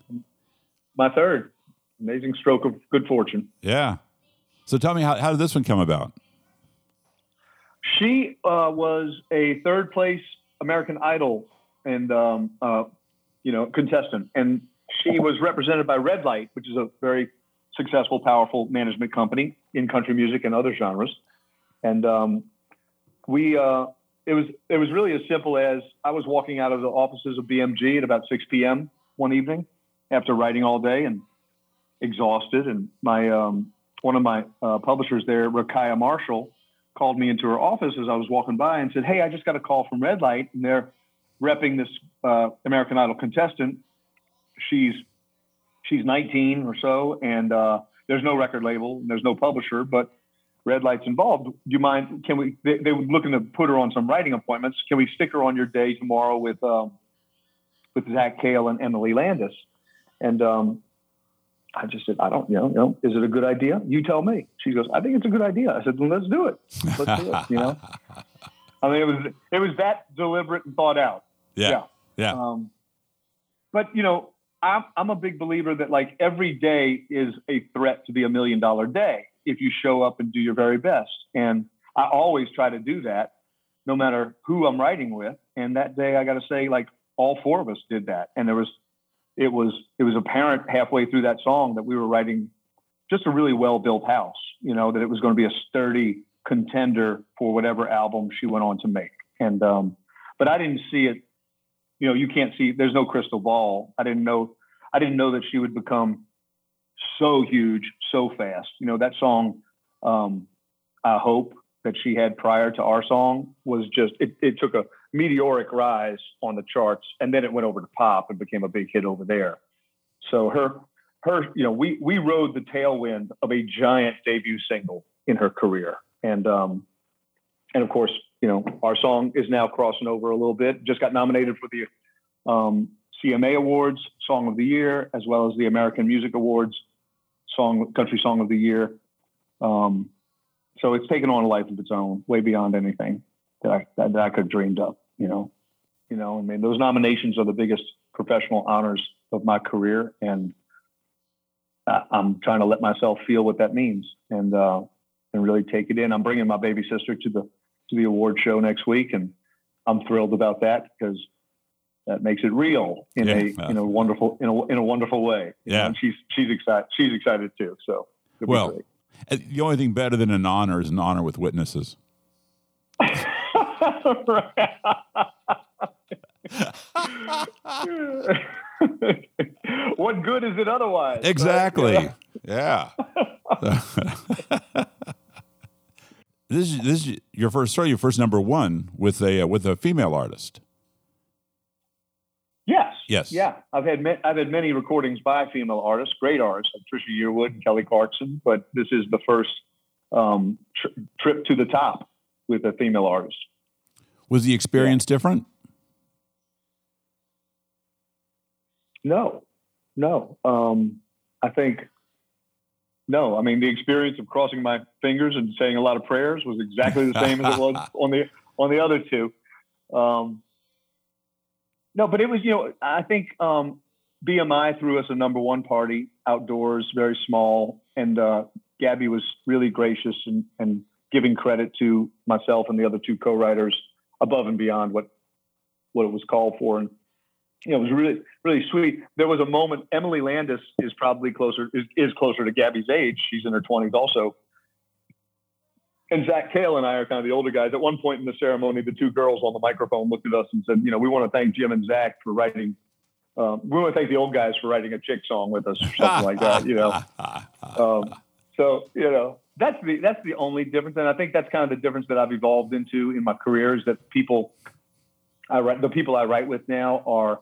My third. Amazing stroke of good fortune. Yeah. So tell me how how did this one come about? She uh, was a third place American Idol and um, uh, you know contestant, and she was represented by Red Light, which is a very successful, powerful management company in country music and other genres. And um, we, uh, it was it was really as simple as I was walking out of the offices of BMG at about 6 p.m. one evening after writing all day and exhausted, and my um, one of my uh, publishers there, Rakaya Marshall, called me into her office as I was walking by and said, "Hey, I just got a call from Red Light, and they're repping this uh, American Idol contestant. She's she's 19 or so, and uh, there's no record label, and there's no publisher, but Red Light's involved. Do you mind? Can we? They, they were looking to put her on some writing appointments. Can we stick her on your day tomorrow with um, with Zach Kale and Emily Landis?" And um, I just said, I don't, you know, you know, is it a good idea? You tell me. She goes, I think it's a good idea. I said, well, let's do it. Let's do it. You know, I mean, it was it was that deliberate and thought out. Yeah. Yeah. Um, but you know, I'm I'm a big believer that like every day is a threat to be a million dollar day if you show up and do your very best. And I always try to do that, no matter who I'm writing with. And that day, I got to say, like all four of us did that. And there was, it was it was apparent halfway through that song that we were writing just a really well built house. You know that it was going to be a sturdy contender for whatever album she went on to make. And um, but I didn't see it you know, you can't see. There's no crystal ball. I didn't know. I didn't know that she would become so huge so fast. You know, that song, um, I hope that she had prior to our song was just it, it took a meteoric rise on the charts, and then it went over to pop and became a big hit over there. So her her you know we we rode the tailwind of a giant debut single in her career, and um, and of course you know, our song is now crossing over a little bit. Just got nominated for the um, CMA Awards Song of the Year, as well as the American Music Awards Song Country Song of the Year. Um, so it's taken on a life of its own, way beyond anything that I, that, that I could have dreamed of. You know, you know, I mean, those nominations are the biggest professional honors of my career, and I, I'm trying to let myself feel what that means and uh, and really take it in. I'm bringing my baby sister to the to the award show next week, and I'm thrilled about that because that makes it real in Yeah. a in a wonderful in a in a wonderful way. Yeah. and she's she's excited. She's excited too. So Well, uh, the only thing better than an honor is an honor with witnesses. what good is it otherwise? right? Exactly. Yeah. this is this is your first sorry, your first number one with a uh, with a female artist. Yes. Yeah. I've had ma- I've had many recordings by female artists, great artists like Trisha Yearwood and Kelly Clarkson, but this is the first um, tri- trip to the top with a female artist. Was the experience different? No, no. Um, I think no. I mean, the experience of crossing my fingers and saying a lot of prayers was exactly the same as it was on the on the other two. Um, no, but it was you know I think um, BMI threw us a number one party outdoors, very small, and uh, Gabby was really gracious and, and giving credit to myself and the other two co-writers above and beyond what what it was called for, and you know, it was really, really sweet. There was a moment. Emily Landis is probably closer is, is closer to Gabby's age. She's in her twenties also. And Zach Kale and I are kind of the older guys. At one point in the ceremony, the two girls on the microphone looked at us and said, "You know, we want to thank Jim and Zach for writing. Um, we want to thank the old guys for writing a chick song with us, or something like that." You know. Um, so you know, that's the that's the only difference, and I think that's kind of the difference that I've evolved into in my career is that people I write the people I write with now are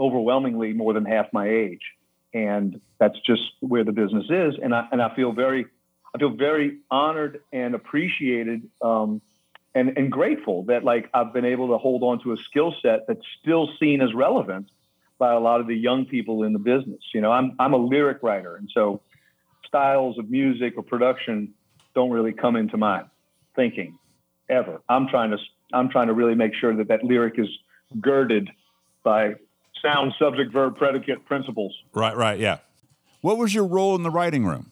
overwhelmingly more than half my age, and that's just where the business is. And I and I feel very, I feel very honored and appreciated, um, and and grateful that like I've been able to hold on to a skill set that's still seen as relevant by a lot of the young people in the business. You know, I'm I'm a lyric writer, and so styles of music or production don't really come into my thinking ever. I'm trying to I'm trying to really make sure that that lyric is girded by sound, subject, verb, predicate principles. Right, right, yeah. What was your role in the writing room?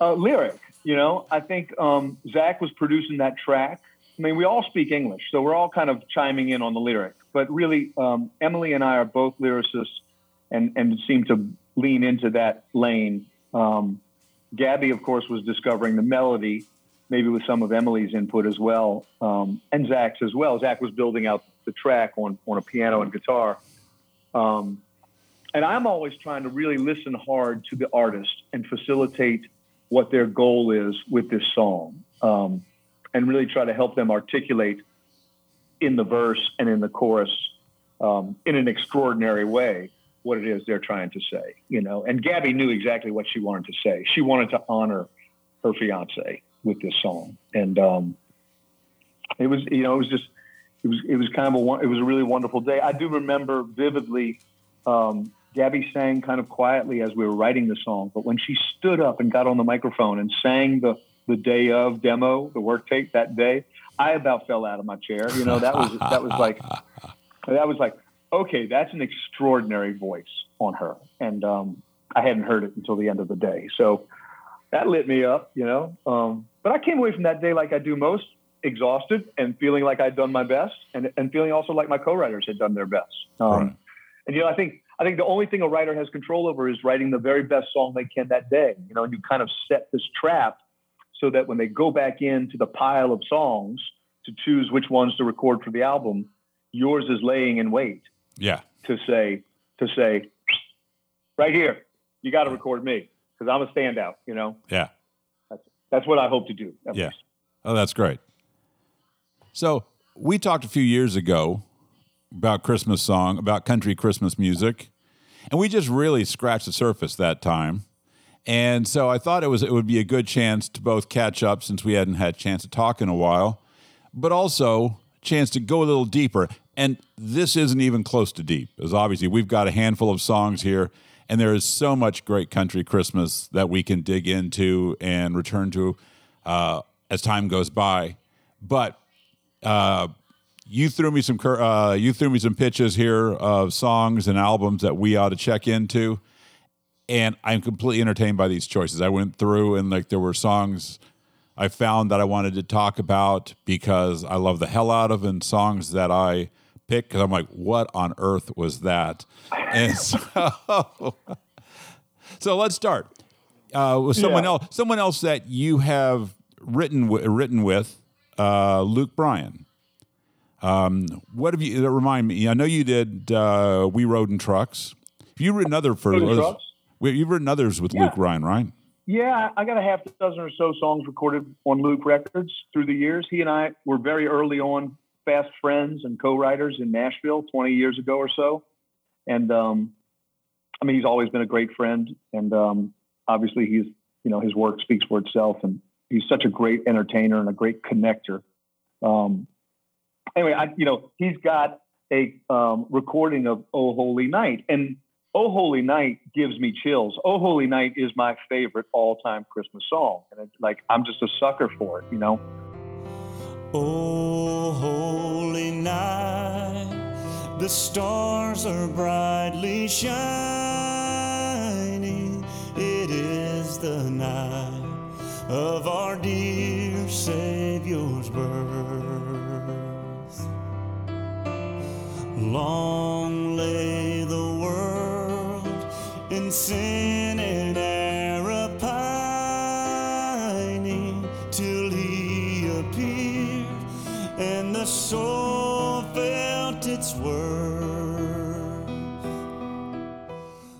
Uh, lyric, you know, I think um, Zach was producing that track, I mean, we all speak English, so we're all kind of chiming in on the lyric. But really, um, Emily and I are both lyricists, and and seem to lean into that lane. Um, Gabby, of course, was discovering the melody, maybe with some of Emily's input as well, um, and Zach's as well. Zach was building out the track on on a piano and guitar. Um, and I'm always trying to really listen hard to the artist and facilitate what their goal is with this song, um, and really try to help them articulate in the verse and in the chorus um, in an extraordinary way what it is they're trying to say. You know, and Gabby knew exactly what she wanted to say. She wanted to honor her fiance with this song, and um, it was you know it was just it was it was kind of a it was a really wonderful day. I do remember vividly. Um, Gabby sang kind of quietly as we were writing the song, but when she stood up and got on the microphone and sang the the day of demo, the work tape that day, I about fell out of my chair. You know, that was that was like that was like okay, that's an extraordinary voice on her, and um, I hadn't heard it until the end of the day. So that lit me up, you know. Um, but I came away from that day like I do most, exhausted and feeling like I'd done my best, and and feeling also like my co-writers had done their best. Um, Right. And you know, I think I think the only thing a writer has control over is writing the very best song they can that day. You know, and you kind of set this trap so that when they go back into the pile of songs to choose which ones to record for the album, yours is laying in wait Yeah. to say to say right here, you got to record me because I'm a standout. You know, Yeah. that's that's what I hope to do. Yeah. least. Oh, that's great. So we talked a few years ago about Christmas song, about country Christmas music, and we just really scratched the surface that time. And so I thought it was it would be a good chance to both catch up since we hadn't had a chance to talk in a while, but also chance to go a little deeper. And this isn't even close to deep, as obviously we've got a handful of songs here, and there is so much great country Christmas that we can dig into and return to uh, as time goes by. But uh, you threw me some uh, you threw me some pitches here of songs and albums that we ought to check into, and I'm completely entertained by these choices. I went through and like there were songs I found that I wanted to talk about because I love the hell out of, and songs that I picked because I'm like, what on earth was that? And so, so let's start uh, with someone Yeah. else. Someone else that you have written written with, uh, Luke Bryan. Um, what have you? Remind me. I know you did. Uh, we rode in trucks. Have you written other for? Others- You've written others with Yeah. Luke Bryan, right? Yeah, I got a half dozen or so songs recorded on Luke Records through the years. He and I were very early on fast friends and co-writers in Nashville 20 years ago or so. And um, I mean, he's always been a great friend, and um, obviously, he's you know his work speaks for itself, and he's such a great entertainer and a great connector. Um, anyway, I you know he's got a um, recording of "Oh Holy Night," and "Oh Holy Night" gives me chills. "Oh Holy Night" is my favorite all-time Christmas song, and it's like I'm just a sucker for it, you know. Oh, holy night, the stars are brightly shining. It is the night of our dear Savior's birth. Long lay the world in sin and error pining till he appeared and the soul felt its worth.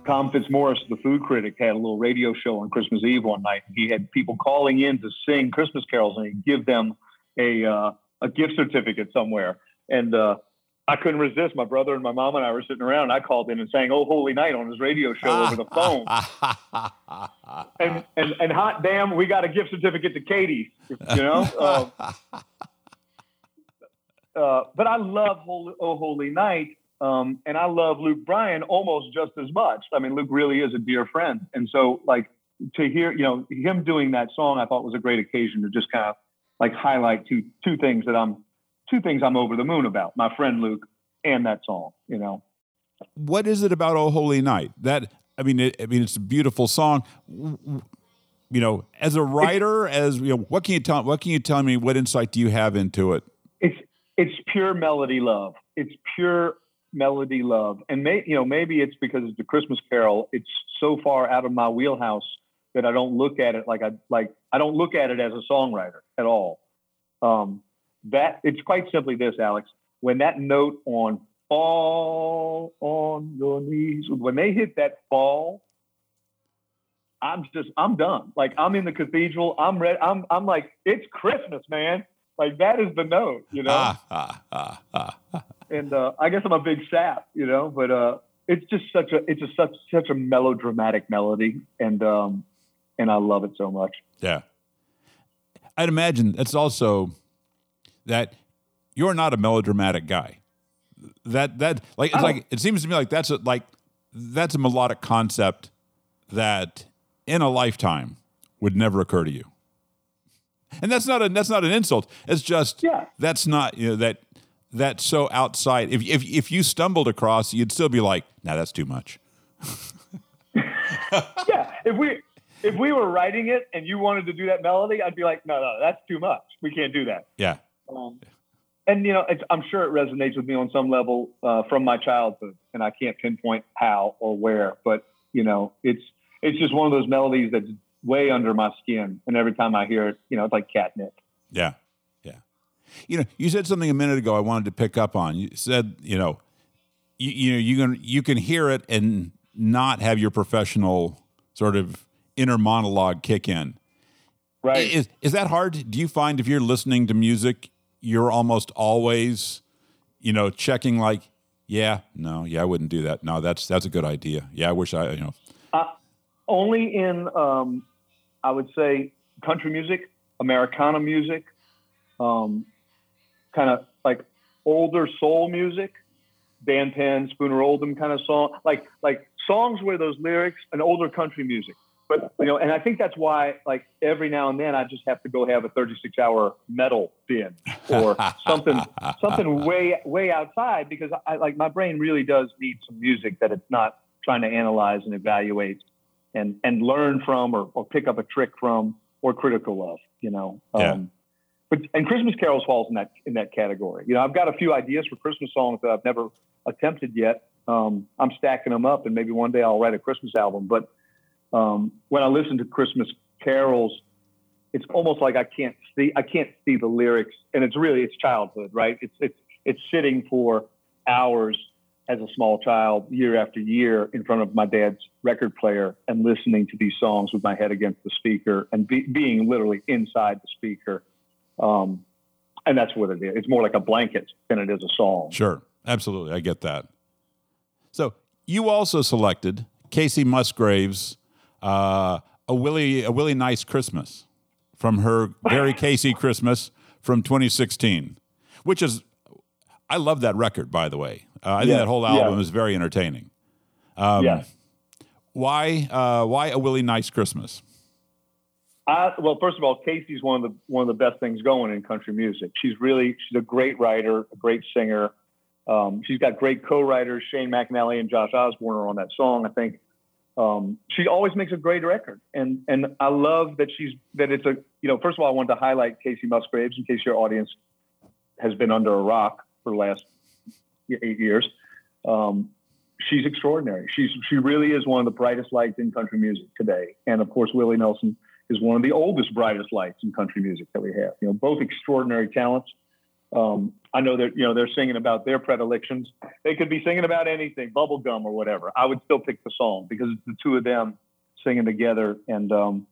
Tom Fitzmaurice, the food critic, had a little radio show on Christmas Eve one night. He had people calling in to sing Christmas carols, and he'd give them a uh, a gift certificate somewhere. And uh, I couldn't resist. My brother and my mom and I were sitting around. And I called in and sang "Oh Holy Night" on his radio show over the phone. and, and and hot damn, we got a gift certificate to Katie. You know. Uh, uh, but I love Holy, "Oh Holy Night," um, and I love Luke Bryan almost just as much. I mean, Luke really is a dear friend, and so like to hear you know him doing that song, I thought was a great occasion to just kind of like highlight two two things that I'm two things I'm over the moon about. My friend Luke and that song. You know. what is it about Oh Holy Night that I mean? It, I mean, it's a beautiful song. You know, as a writer, as you know, what can you tell? What can you tell me? What insight do you have into it? it's it's pure melody love. It's pure melody love, and may, you know maybe it's because it's the Christmas Carol. It's so far out of my wheelhouse that I don't look at it like I like. I don't look at it as a songwriter at all. Um, that it's quite simply this, Alex. When that note on fall on your knees, when they hit that fall, I'm just I'm done. Like I'm in the cathedral. I'm ready. I'm I'm like it's Christmas, man. Like that is the note, you know. Ah, ah, ah, ah, ah. and uh, I guess I'm a big sap, you know. But uh, it's just such a it's just such such a melodramatic melody, and um, and I love it so much. Yeah. I'd imagine that's also that you're not a melodramatic guy. That that like it's Oh. like it seems to me like that's a like that's a melodic concept that in a lifetime would never occur to you. And that's not a that's not an insult. It's just Yeah. that's not you know that that's so outside. If if if you stumbled across, you'd still be like, "Nah, that's too much." yeah, if we if we were writing it and you wanted to do that melody, I'd be like, no, no, that's too much. We can't do that. Yeah. Um, and you know, it's, I'm sure it resonates with me on some level uh, from my childhood, and I can't pinpoint how or where, but you know, it's it's just one of those melodies that's way under my skin, and every time I hear it, you know, it's like catnip. Yeah. Yeah. You know, you said something a minute ago I wanted to pick up on. You said, you know, you, you know, you can you can hear it and not have your professional sort of inner monologue kick in. Right. Is is that hard? Do you find if you're listening to music, you're almost always, you know, checking like, yeah, no, yeah, I wouldn't do that. No, that's that's a good idea. Yeah, I wish I, you know, only in um, I would say country music, Americana music, um, kind of like older soul music, Dan Penn, Spooner Oldham kind of song, like like songs where those lyrics and older country music. But you know, and I think that's why like every now and then I just have to go have a 36 hour metal bin or something something way way outside because I like my brain really does need some music that it's not trying to analyze and evaluate and and learn from or, or pick up a trick from or critical of, you know. Yeah. Um, but and Christmas carols falls in that in that category. You know, I've got a few ideas for Christmas songs that I've never attempted yet. Um, I'm stacking them up, and maybe one day I'll write a Christmas album. But um, when I listen to Christmas carols, it's almost like I can't see I can't see the lyrics, and it's really it's childhood, right? It's it's it's sitting for hours as a small child, year after year, in front of my dad's record player and listening to these songs with my head against the speaker and be, being literally inside the speaker. Um, and that's what it is. It's more like a blanket than it is a song. Sure, absolutely, I get that. So you also selected Kacey Musgraves, uh, a Willie a Willie Nice Christmas from her very Kacey Christmas from 2016, which is I love that record by the way. Uh, I think that whole album yeah. is very entertaining. Um, yes. Why uh, why a Willie Nice Christmas? I, well, first of all, Kacey's one of the one of the best things going in country music. She's really she's a great writer, a great singer. Um, she's got great co-writers, Shane McAnally and Josh Osborne are on that song. I think um, she always makes a great record, and and I love that she's that it's a you know first of all I wanted to highlight Kacey Musgraves in case your audience has been under a rock for the last eight years. Um, she's extraordinary. She's she really is one of the brightest lights in country music today, and of course Willie Nelson is one of the oldest, brightest lights in country music that we have. You know, both extraordinary talents. Um, I know that you know they're singing about their predilections. They could be singing about anything, bubblegum or whatever. I would still pick the song because it's the two of them singing together. And um,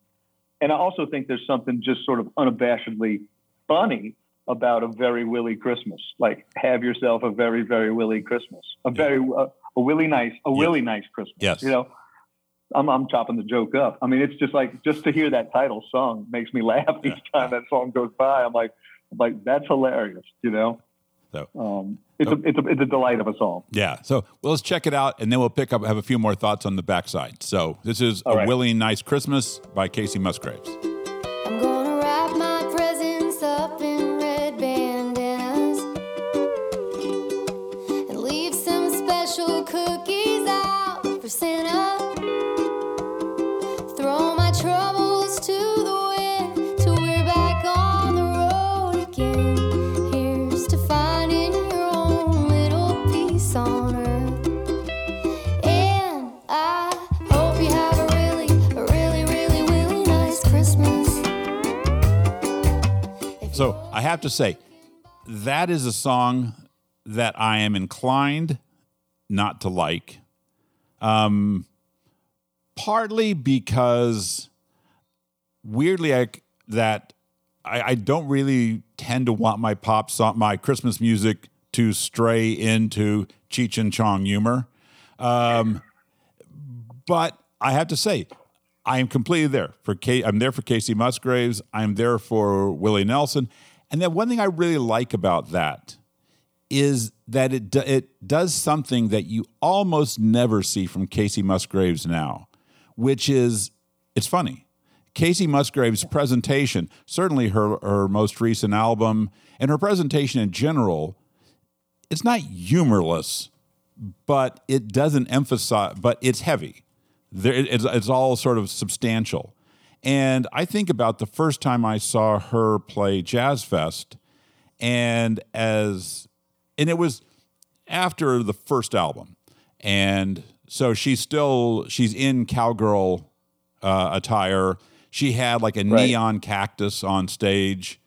and I also think there's something just sort of unabashedly funny about a very Willy Christmas. Like have yourself a very very Willy Christmas, a very uh, a Willy nice a Willy nice Christmas. Yes. you know. I'm, I'm chopping the joke up. I mean, it's just like just to hear that title song makes me laugh each time that song goes by. I'm like, like that's hilarious, you know. So Um, it's a it's a it's a delight of us all. yeah, so well, let's check it out, and then we'll pick up have a few more thoughts on the backside. So this is All a right. Willie Nice Christmas by Kacey Musgraves. I have to say, that is a song that I am inclined not to like. Um, partly because weirdly, I that I, I don't really tend to want my pop song, my Christmas music to stray into Cheech and Chong humor. Um, but I have to say, I am completely there for K. I'm there for Kacey Musgraves. I'm there for Willie Nelson. And then one thing I really like about that is that it do, it does something that you almost never see from Kacey Musgraves now, which is it's funny. Kacey Musgraves' presentation, certainly her her most recent album, and her presentation in general, it's not humorless, but it doesn't emphasize. But it's heavy. There, it's, it's all sort of substantial. And I think about the first time I saw her play Jazz Fest, and as and it was after the first album, and so she's still she's in cowgirl uh, attire. She had like a Right. neon cactus on stage,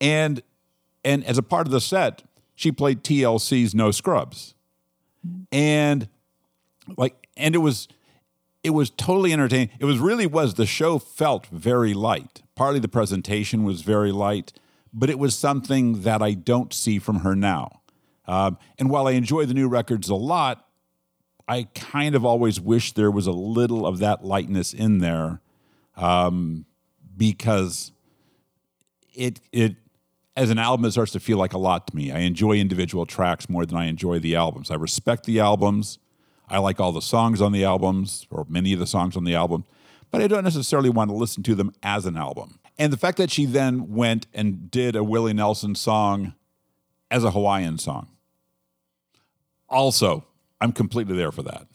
and and as a part of the set, she played TLC's No Scrubs, and like and it was it was totally entertaining. It was really was the show felt very light. Partly the presentation was very light, but it was something that I don't see from her now. Um, and while I enjoy the new records a lot, I kind of always wish there was a little of that lightness in there, um, because it it as an album it starts to feel like a lot to me. I enjoy individual tracks more than I enjoy the albums. I respect the albums. I like all the songs on the albums, or many of the songs on the album, but I don't necessarily want to listen to them as an album. And the fact that she then went and did a Willie Nelson song as a Hawaiian song, also, I'm completely there for that.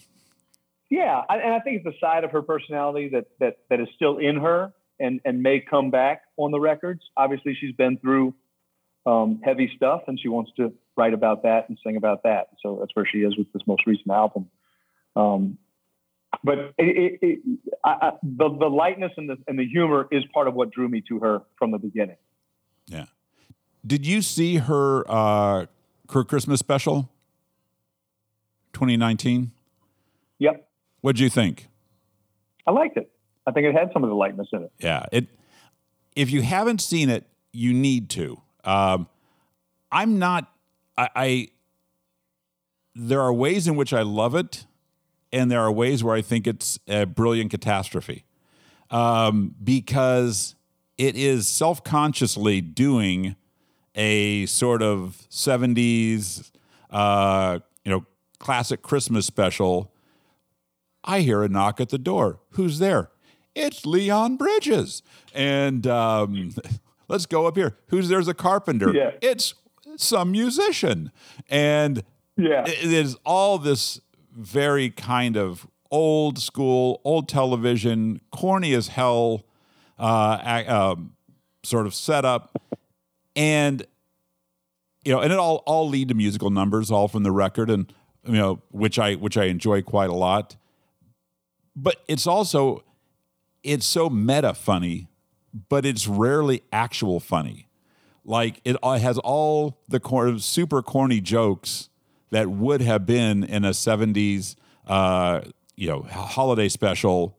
Yeah, and I think it's the side of her personality that that that is still in her and and may come back on the records. Obviously, she's been through um, heavy stuff, and she wants to write about that and sing about that. So that's where she is with this most recent album. Um, but it, it, it, I, I, the the lightness and the and the humor is part of what drew me to her from the beginning. Yeah. Did you see her uh, her Christmas special, 2019? Yep, What'd you think? I liked it. I think it had some of the lightness in it. Yeah, it. If you haven't seen it, you need to. Um, I'm not. I, I. There are ways in which I love it, and there are ways where I think it's a brilliant catastrophe, um, because it is self-consciously doing a sort of '70s, uh, you know, classic Christmas special. I hear a knock at the door. Who's there? It's Leon Bridges. And um, let's go up here. Who's there's a carpenter? Yeah. It's some musician. And Yeah, it is all this very kind of old school, old television, corny as hell uh, um, sort of setup. And you know, and it all all lead to musical numbers, all from the record, and you know, which I which I enjoy quite a lot. But it's also it's so meta funny, but it's rarely actual funny. Like it has all the cor- super corny jokes that would have been in a '70s, uh, you know, holiday special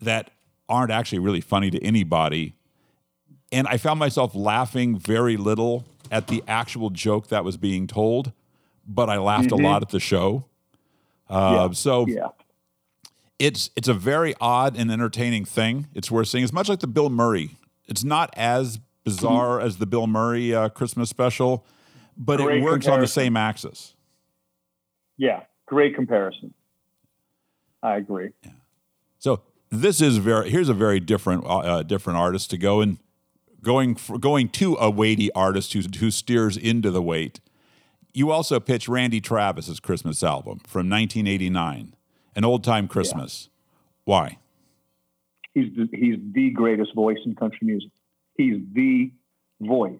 that aren't actually really funny to anybody. And I found myself laughing very little at the actual joke that was being told, but I laughed a lot at the show. Uh, So yeah. it's it's a very odd and entertaining thing. It's worth seeing. It's much like the Bill Murray. It's not as bizarre as the Bill Murray uh, Christmas special, but it Great works on the same axis. Yeah, great comparison. I agree. Yeah. So this is very here's a very different uh, uh, different artist to go and going for, going to a weighty artist who who steers into the weight. You also pitch Randy Travis's Christmas album from 1989, an old time Christmas. Why? He's the, he's the greatest voice in country music. He's the voice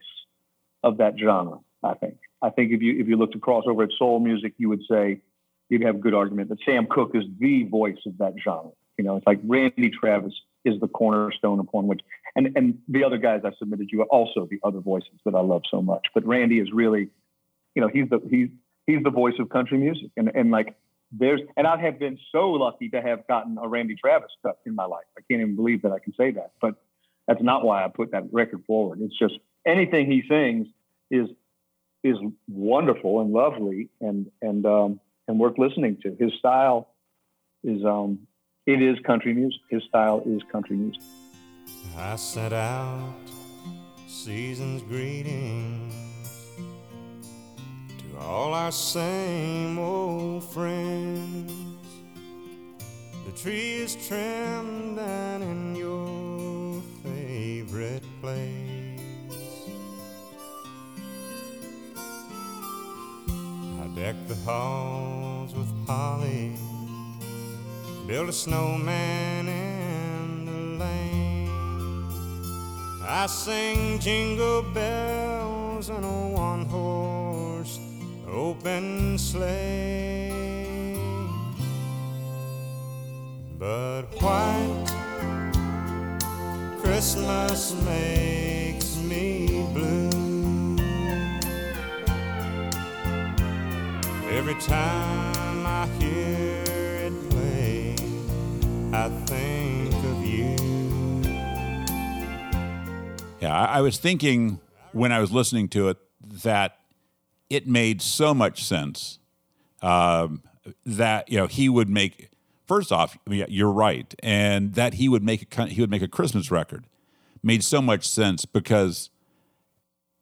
of that genre. I think. I think if you if you looked across over at soul music, you would say you'd have a good argument that Sam Cooke is the voice of that genre. You know, it's like Randy Travis is the cornerstone upon which and and the other guys I submitted you are also the other voices that I love so much. But Randy is really, you know, he's the he's he's the voice of country music, and and like there's and I have been so lucky to have gotten a Randy Travis cut in my life. I can't even believe that I can say that, but that's not why I put that record forward. It's just anything he sings is is wonderful and lovely and and um, and worth listening to. His style is um, it is country music. His style is country music. I sent out season's greetings to all our same old friends. The tree is trimmed and in your favorite place. I decked the halls with holly, Build a snowman in the lane. I sing jingle bells and a one horse open sleigh. But white Christmas makes Every time I hear it play, I think of you. Yeah, I, I was thinking when I was listening to it that it made so much sense um, that you know he would make. First off, you're right, and that he would make a he would make a Christmas record made so much sense because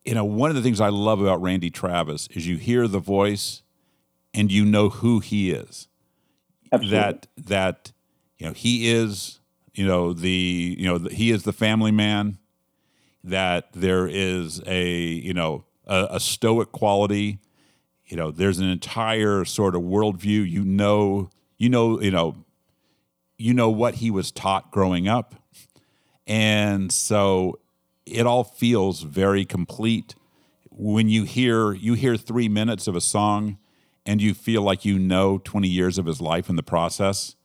you know one of the things I love about Randy Travis is you hear the voice and you know who he is. Absolutely. That that you know he is you know the you know the, he is the family man. That there is a you know a, a stoic quality. You know there's an entire sort of worldview. You know you know you know you know what he was taught growing up. And so it all feels very complete. When you hear you hear three minutes of a song and you feel like you know 20 years of his life in the process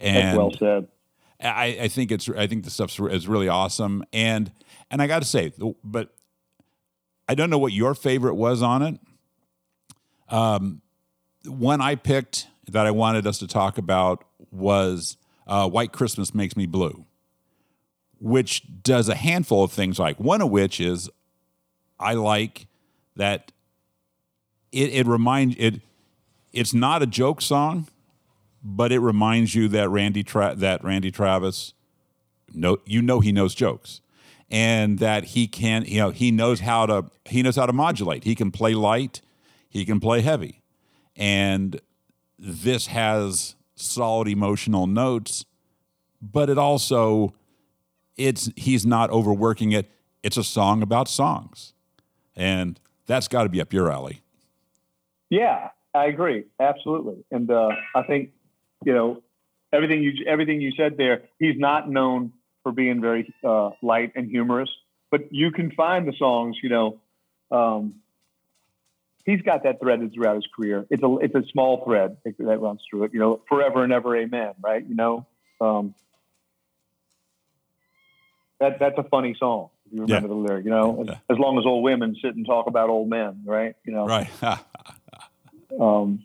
and That's well said. I, I think it's I think the stuff is really awesome, and and I got to say, but I don't know what your favorite was on it. Um, one I picked that I wanted us to talk about was uh, "White Christmas Makes Me Blue," which does a handful of things. Like one of which is I like that it it reminds it it's not a joke song but it reminds you that Randy Tra- that Randy Travis know you know he knows jokes and that he can you know he knows how to he knows how to modulate. He can play light he can play heavy. And this has solid emotional notes but it also it's he's not overworking it. It's a song about songs. And that's got to be up your alley. Yeah, I agree. Absolutely. And uh, I think, you know, everything you everything you said there, he's not known for being very uh, light and humorous, but you can find the songs, you know, um, he's got that threaded throughout his career. It's a it's a small thread that runs through it, you know, forever and ever amen, right? You know, um, that that's a funny song. If you remember Yeah. the lyric, you know, as, as long as old women sit and talk about old men, right? You know, right um,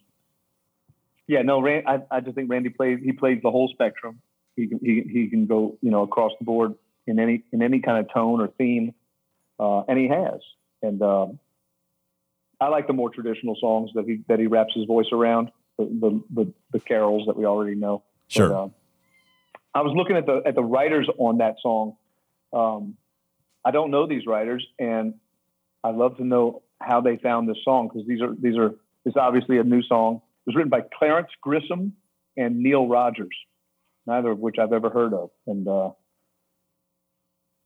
yeah, no, Rand, I, I just think Randy plays. He plays the whole spectrum. He can he, he can go you know across the board in any in any kind of tone or theme, uh, and he has. And um, I like the more traditional songs that he that he wraps his voice around the the, the, the carols that we already know. Sure. But, um, I was looking at the at the writers on that song. Um, I don't know these writers, and I'd love to know how they found this song because these are these are it's obviously a new song. It was written by Clarence Grissom and Neil Rogers, neither of which I've ever heard of. And uh,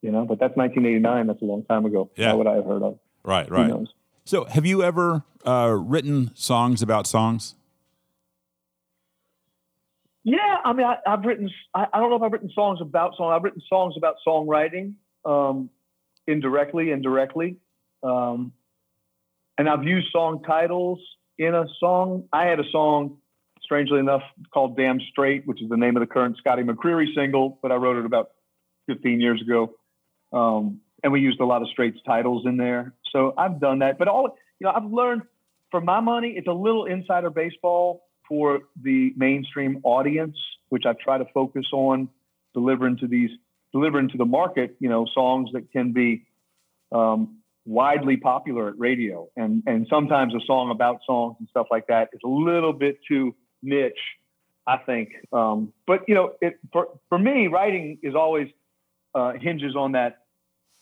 you know, but that's 1989. That's a long time ago. Yeah. How would I have heard of? right right so have you ever uh, written songs about songs Yeah, I mean, I, I've written. I, I don't know if I've written songs about song. I've written songs about songwriting, um, indirectly and directly, um, and I've used song titles in a song. I had a song strangely enough, called Damn Strait, which is the name of the current Scotty McCreery single, but I wrote it about 15 years ago. Um, and we used a lot of Straits titles in there. So I've done that. But all, you know, I've learned for my money, it's a little insider baseball for the mainstream audience, which I try to focus on delivering to these, delivering to the market, you know, songs that can be um, widely popular at radio. And, and sometimes a song about songs and stuff like that is a little bit too niche, I think. Um, but, you know, it, for, for me, writing is always uh, hinges on that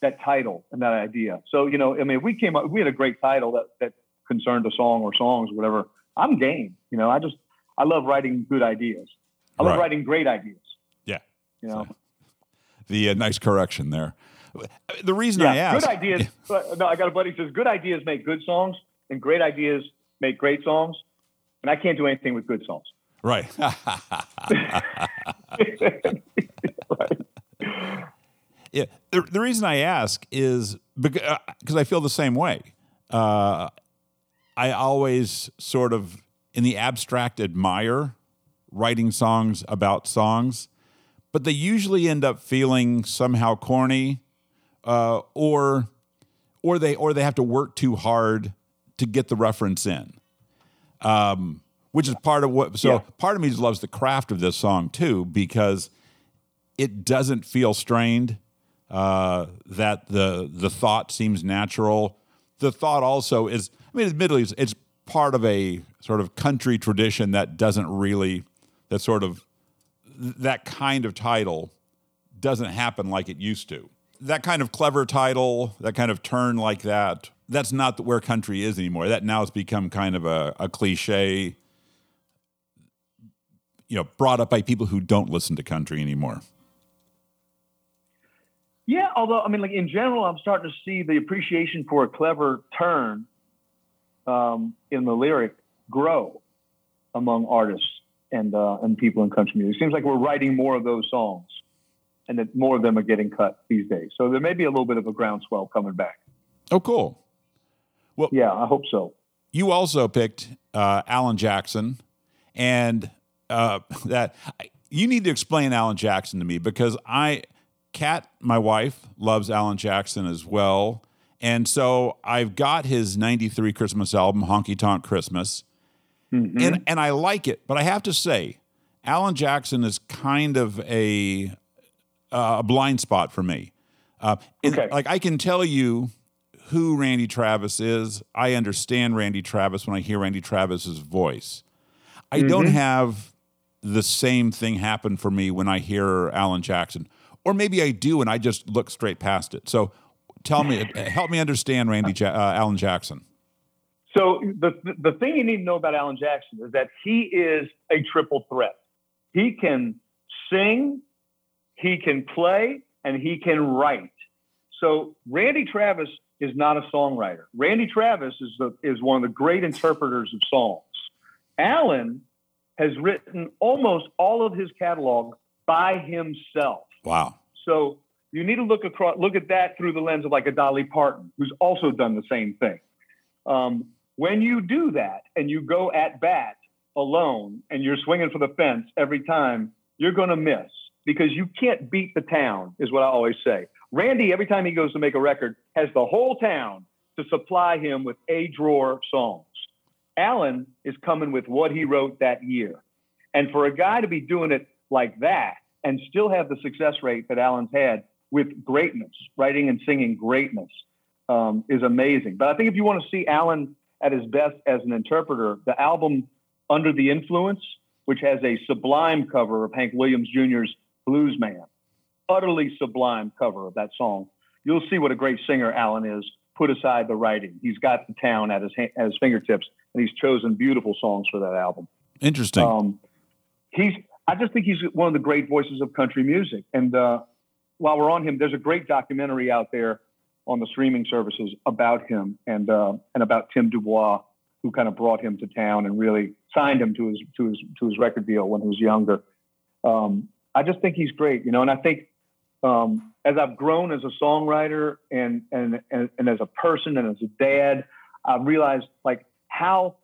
that title and that idea. So, you know, I mean, we came up, we had a great title that, that concerned a song or songs or whatever. I'm game. You know, I just, I love writing good ideas. I love Right. writing great ideas. Yeah. You know, The uh, nice correction there. The reason yeah, I asked, good ideas. but, no, I got a buddy who says good ideas make good songs and great ideas make great songs. And I can't do anything with good songs. right? right. Yeah. The, the reason I ask is because because I feel the same way. Uh, I always sort of, in the abstract, admire writing songs about songs, but they usually end up feeling somehow corny, uh, or or they or they have to work too hard to get the reference in. Um, which is part of what. So Yeah. part of me just loves the craft of this song too because it doesn't feel strained. Uh, that the the thought seems natural. The thought also is, I mean, admittedly, it's, it's part of a sort of country tradition that doesn't really, that sort of, that kind of title doesn't happen like it used to. That kind of clever title, that kind of turn like that, that's not where country is anymore. That now has become kind of a, a cliche, you know, brought up by people who don't listen to country anymore. Yeah, although I mean, like in general, I'm starting to see the appreciation for a clever turn um, in the lyric grow among artists and uh, and people in country music. It seems like we're writing more of those songs, and that more of them are getting cut these days. So there may be a little bit of a groundswell coming back. Oh, cool. Well, yeah, I hope so. You also picked uh, Alan Jackson, and uh, that you need to explain Alan Jackson to me because I, Kat, my wife, loves Alan Jackson as well, and so I've got his '93 Christmas album, Honky Tonk Christmas, and and I like it, but I have to say, Alan Jackson is kind of a uh, a blind spot for me. Uh, and, Like I can tell you who Randy Travis is. I understand Randy Travis when I hear Randy Travis's voice. I don't Mhm. have the same thing happen for me when I hear Alan Jackson, or maybe I do and I just look straight past it. So tell me, help me understand Randy ja- uh, Alan Jackson. So the the thing you need to know about Alan Jackson is that he is a triple threat. He can sing, he can play, and he can write. So Randy Travis is not a songwriter. Randy Travis is the, is one of the great interpreters of songs. Alan has written almost all of his catalog by himself. Wow. So you need to look across, look at that through the lens of like a Dolly Parton, who's also done the same thing. Um, when you do that and you go at bat alone and you're swinging for the fence every time, you're going to miss because you can't beat the town, is what I always say. Randy, every time he goes to make a record, has the whole town to supply him with a drawer songs. Alan is coming with what he wrote that year. And for a guy to be doing it like that and still have the success rate that Alan's had with greatness, writing and singing greatness, um, is amazing. But I think if you want to see Alan at his best as an interpreter, the album Under the Influence, which has a sublime cover of Hank Williams Jr.'s Blues Man, utterly sublime cover of that song, you'll see what a great singer Alan is. Put aside the writing, he's got the town at his ha- at his fingertips, and he's chosen beautiful songs for that album. Interesting. Um, he's. I just think he's one of the great voices of country music. And uh, while we're on him, there's a great documentary out there on the streaming services about him and uh, and about Tim DuBois, who kind of brought him to town and really signed him to his to his to his record deal when he was younger. Um, I just think he's great, you know. And I think um, as I've grown as a songwriter and, and and and as a person and as a dad, I've realized like how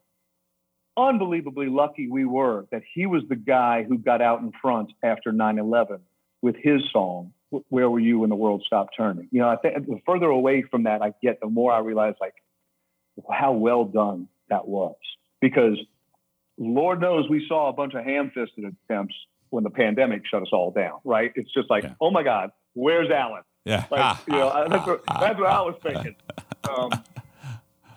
unbelievably lucky we were that he was the guy who got out in front after 9/11 with his song "Where Were You When the World Stopped Turning." You know, I think the further away from that I get, the more I realize like how well done that was because Lord knows we saw a bunch of ham-fisted attempts when the pandemic shut us all down. Right? It's just like, oh my God, where's Alan? Yeah. Like, you know, that's, what, that's what I was thinking. Um,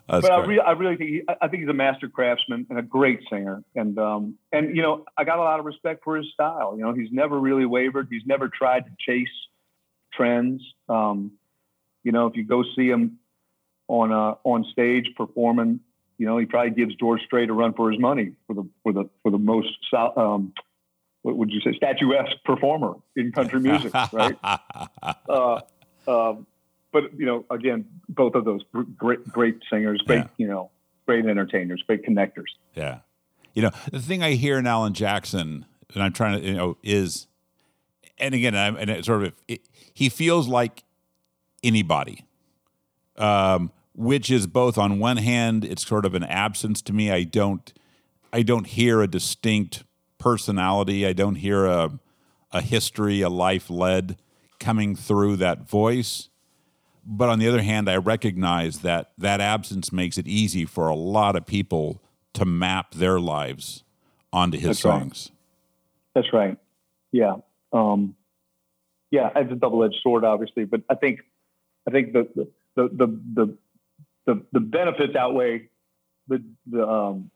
but I, re- I really think he, I- I think he's a master craftsman and a great singer. And um, and you know, I got a lot of respect for his style. You know, he's never really wavered. He's never tried to chase trends. Um, you know, if you go see him on uh, on stage performing, you know, he probably gives George Strait a run for his money for the for the for the most um, what would you say statuesque performer in country music, right? uh, um, but you know, again, both of those great, great singers, great, Yeah. you know, great entertainers, great connectors. Yeah. You know, the thing I hear in Alan Jackson, and I'm trying to, you know, is, and again, I'm, and it sort of, it, he feels like anybody, um, which is both on one hand, it's sort of an absence to me. I don't, I don't hear a distinct personality. I don't hear a, a history, a life led coming through that voice. But on the other hand, I recognize that that absence makes it easy for a lot of people to map their lives onto his That's right. songs. That's right. Yeah. Um, yeah, it's a double-edged sword, obviously, but I think, I think the the the the the, the, the benefits outweigh the the um,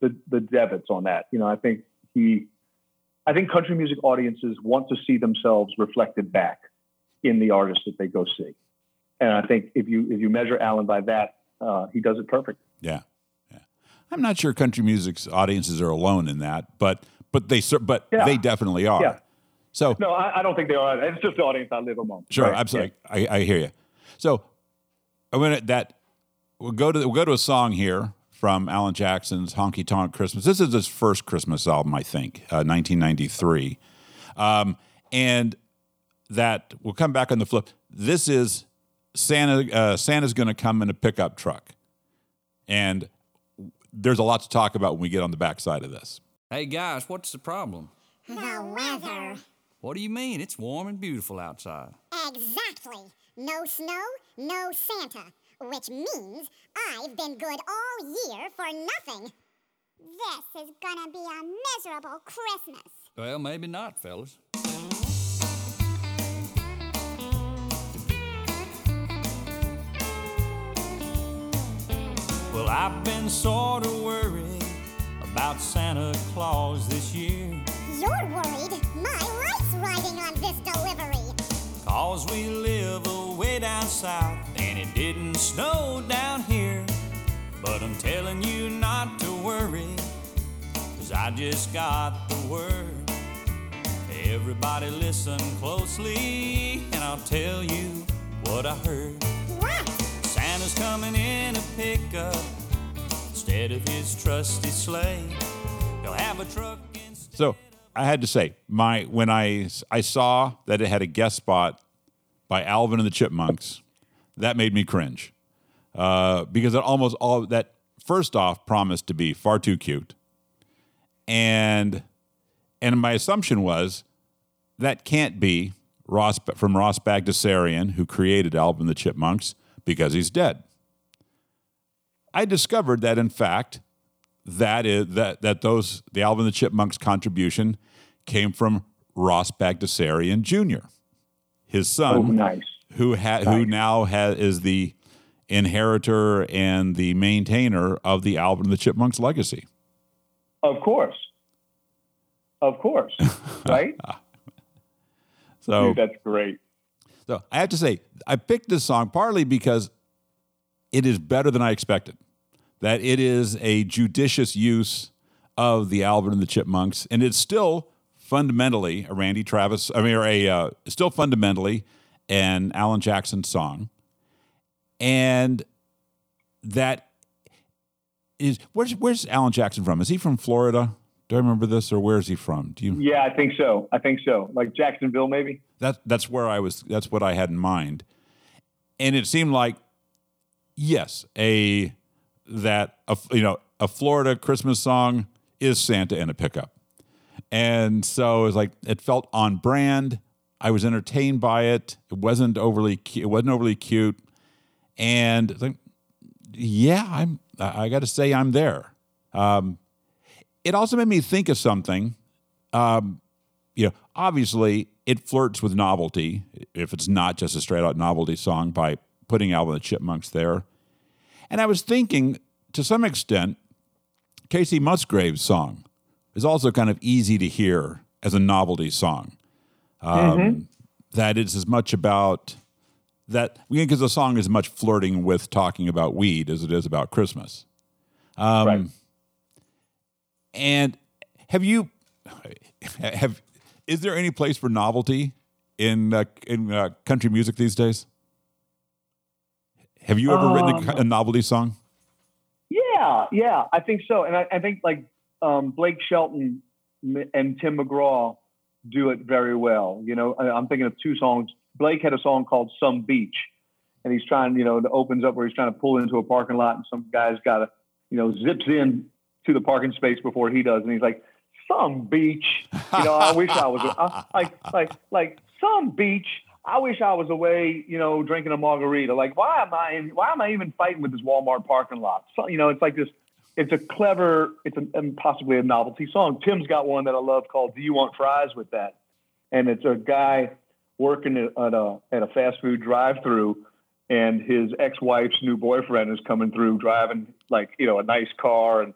the the debits on that. You know, I think he, I think country music audiences want to see themselves reflected back in the artist that they go see, and I think if you if you measure Alan by that, uh, he does it perfect. Yeah, yeah. I'm not sure country music's audiences are alone in that, but but they but Yeah. they definitely are. Yeah. So No, I, I don't think they are. It's just the audience I live among. Sure, Right. absolutely. I, I hear you. So I'm gonna that we'll go to we'll go to a song here from Alan Jackson's Honky Tonk Christmas. This is his first Christmas album, I think, uh, 1993, um, and that we'll come back on the flip. This is Santa. Uh, Santa's going to come in a pickup truck, and there's a lot to talk about when we get on the backside of this. Hey guys, what's the problem? The weather. What do you mean? It's warm and beautiful outside. Exactly. No snow, no Santa. Which means I've been good all year for nothing. This is gonna be a miserable Christmas. Well, maybe not, fellas. Well, I've been sort of worried about Santa Claus this year. You're worried my life's riding on this delivery. Cause we live away down south and it didn't snow down here. But I'm telling you not to worry, cause I just got the word. Everybody listen closely and I'll tell you what I heard. Santa's coming in a pickup instead of his trusty sleigh. He'll have a truck instead. So I had to say, my when I I saw that it had a guest spot by Alvin and the Chipmunks, that made me cringe uh, because it almost all that first off promised to be far too cute, and and my assumption was that can't be Ross from Ross Bagdasarian who created Alvin the Chipmunks because he's dead. I discovered that in fact that is that that those the Alvin and the Chipmunks contribution came from Ross Bagdasarian Jr., his son, Oh, nice. who ha- who now has is the inheritor and the maintainer of the Alvin and the Chipmunks legacy. Of course. Of course. Right? So Dude, that's great. So I have to say, I picked this song partly because it is better than I expected. That it is a judicious use of the Alvin and the Chipmunks, and it's still fundamentally a Randy Travis, I mean, or a uh, still fundamentally an Alan Jackson song, and that is where's where's Alan Jackson from? Is he from Florida? Do I remember this, or where is he from? Do you? Yeah, I think so. I think so. Like Jacksonville, maybe. That that's where I was. That's what I had in mind, and it seemed like yes, a that a, you know a Florida Christmas song is Santa in a pickup. And so it was like it felt on brand. I was entertained by it. It wasn't overly it wasn't overly cute. And it's like yeah, I'm I got to say I'm there. Um, it also made me think of something. Um, you know, obviously it flirts with novelty if it's not just a straight out novelty song by putting Alvin the Chipmunks there. And I was thinking, to some extent, Kacey Musgrave's song is also kind of easy to hear as a novelty song. Um, Mhm. That it's as much about that because the song is as much flirting with talking about weed as it is about Christmas. Um, And have you have is there any place for novelty in uh, in uh, country music these days? Have you ever written a, Um, a novelty song? Yeah, yeah, I think so. And I, I think like um, Blake Shelton and Tim McGraw do it very well. You know, I, I'm thinking of two songs. Blake had a song called Some Beach, and he's trying, you know, it opens up where he's trying to pull into a parking lot, and some guy's got to, you know, zips in to the parking space before he does, and he's like, "Some beach." You know, I wish I was I, like, like, like some beach. I wish I was away, you know, drinking a margarita. Like, why am I? Why am I even fighting with this Walmart parking lot? So, you know, it's like this. It's a clever. It's a, and possibly a novelty song. Tim's got one that I love called "Do You Want Fries with That," and it's a guy working at a at a fast food drive-through, and his ex-wife's new boyfriend is coming through driving like you know a nice car, and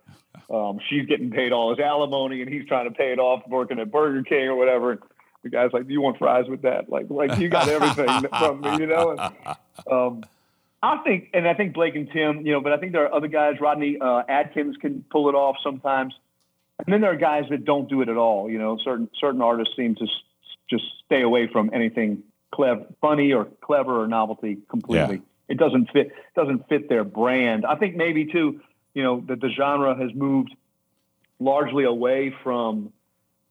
um, she's getting paid all his alimony, and he's trying to pay it off working at Burger King or whatever. The guy's like, "Do you want fries with that?" Like, like you got everything from me, you know. And, um, I think, and I think Blake and Tim, you know, but I think there are other guys. Rodney uh, Atkins can pull it off sometimes, and then there are guys that don't do it at all. You know, certain certain artists seem to s- just stay away from anything clever, funny, or clever or novelty completely. It doesn't fit doesn't fit their brand. I think maybe too, you know, that the genre has moved largely away from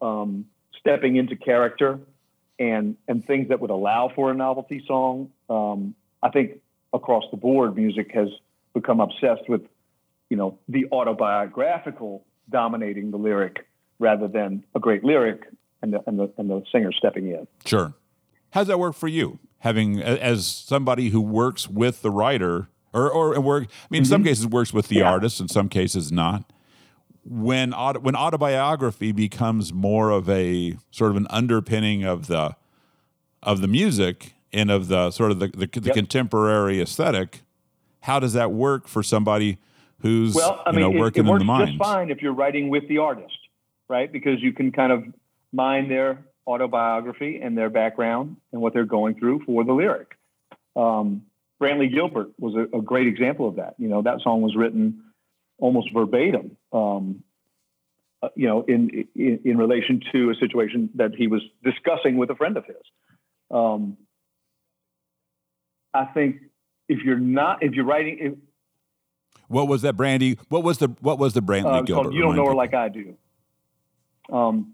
um, stepping into character and and things that would allow for a novelty song. Um, I think across the board, music has become obsessed with, you know, the autobiographical dominating the lyric rather than a great lyric and the and the, and the singer stepping in. Sure. How's that work for you? Having as somebody who works with the writer, or or work. I mean, in some cases works with the artist, in some cases not. When auto, when autobiography becomes more of a sort of an underpinning of the of the music and of the sort of the, the, the contemporary aesthetic, how does that work for somebody who's Well, I you mean, know it- working it, works in the just mines? fine if you're writing with the artist, right? Because you can kind of mine their autobiography and their background and what they're going through for the lyric. Um, Brantley Gilbert was a, a great example of that. You know, that song was written almost verbatim, um, uh, you know, in, in in relation to a situation that he was discussing with a friend of his. Um, I think if you're not, if you're writing, if, What was that Brandy? What was the what was the Brantley uh, Gilbert? You Don't Know Her people. Like I Do. Um,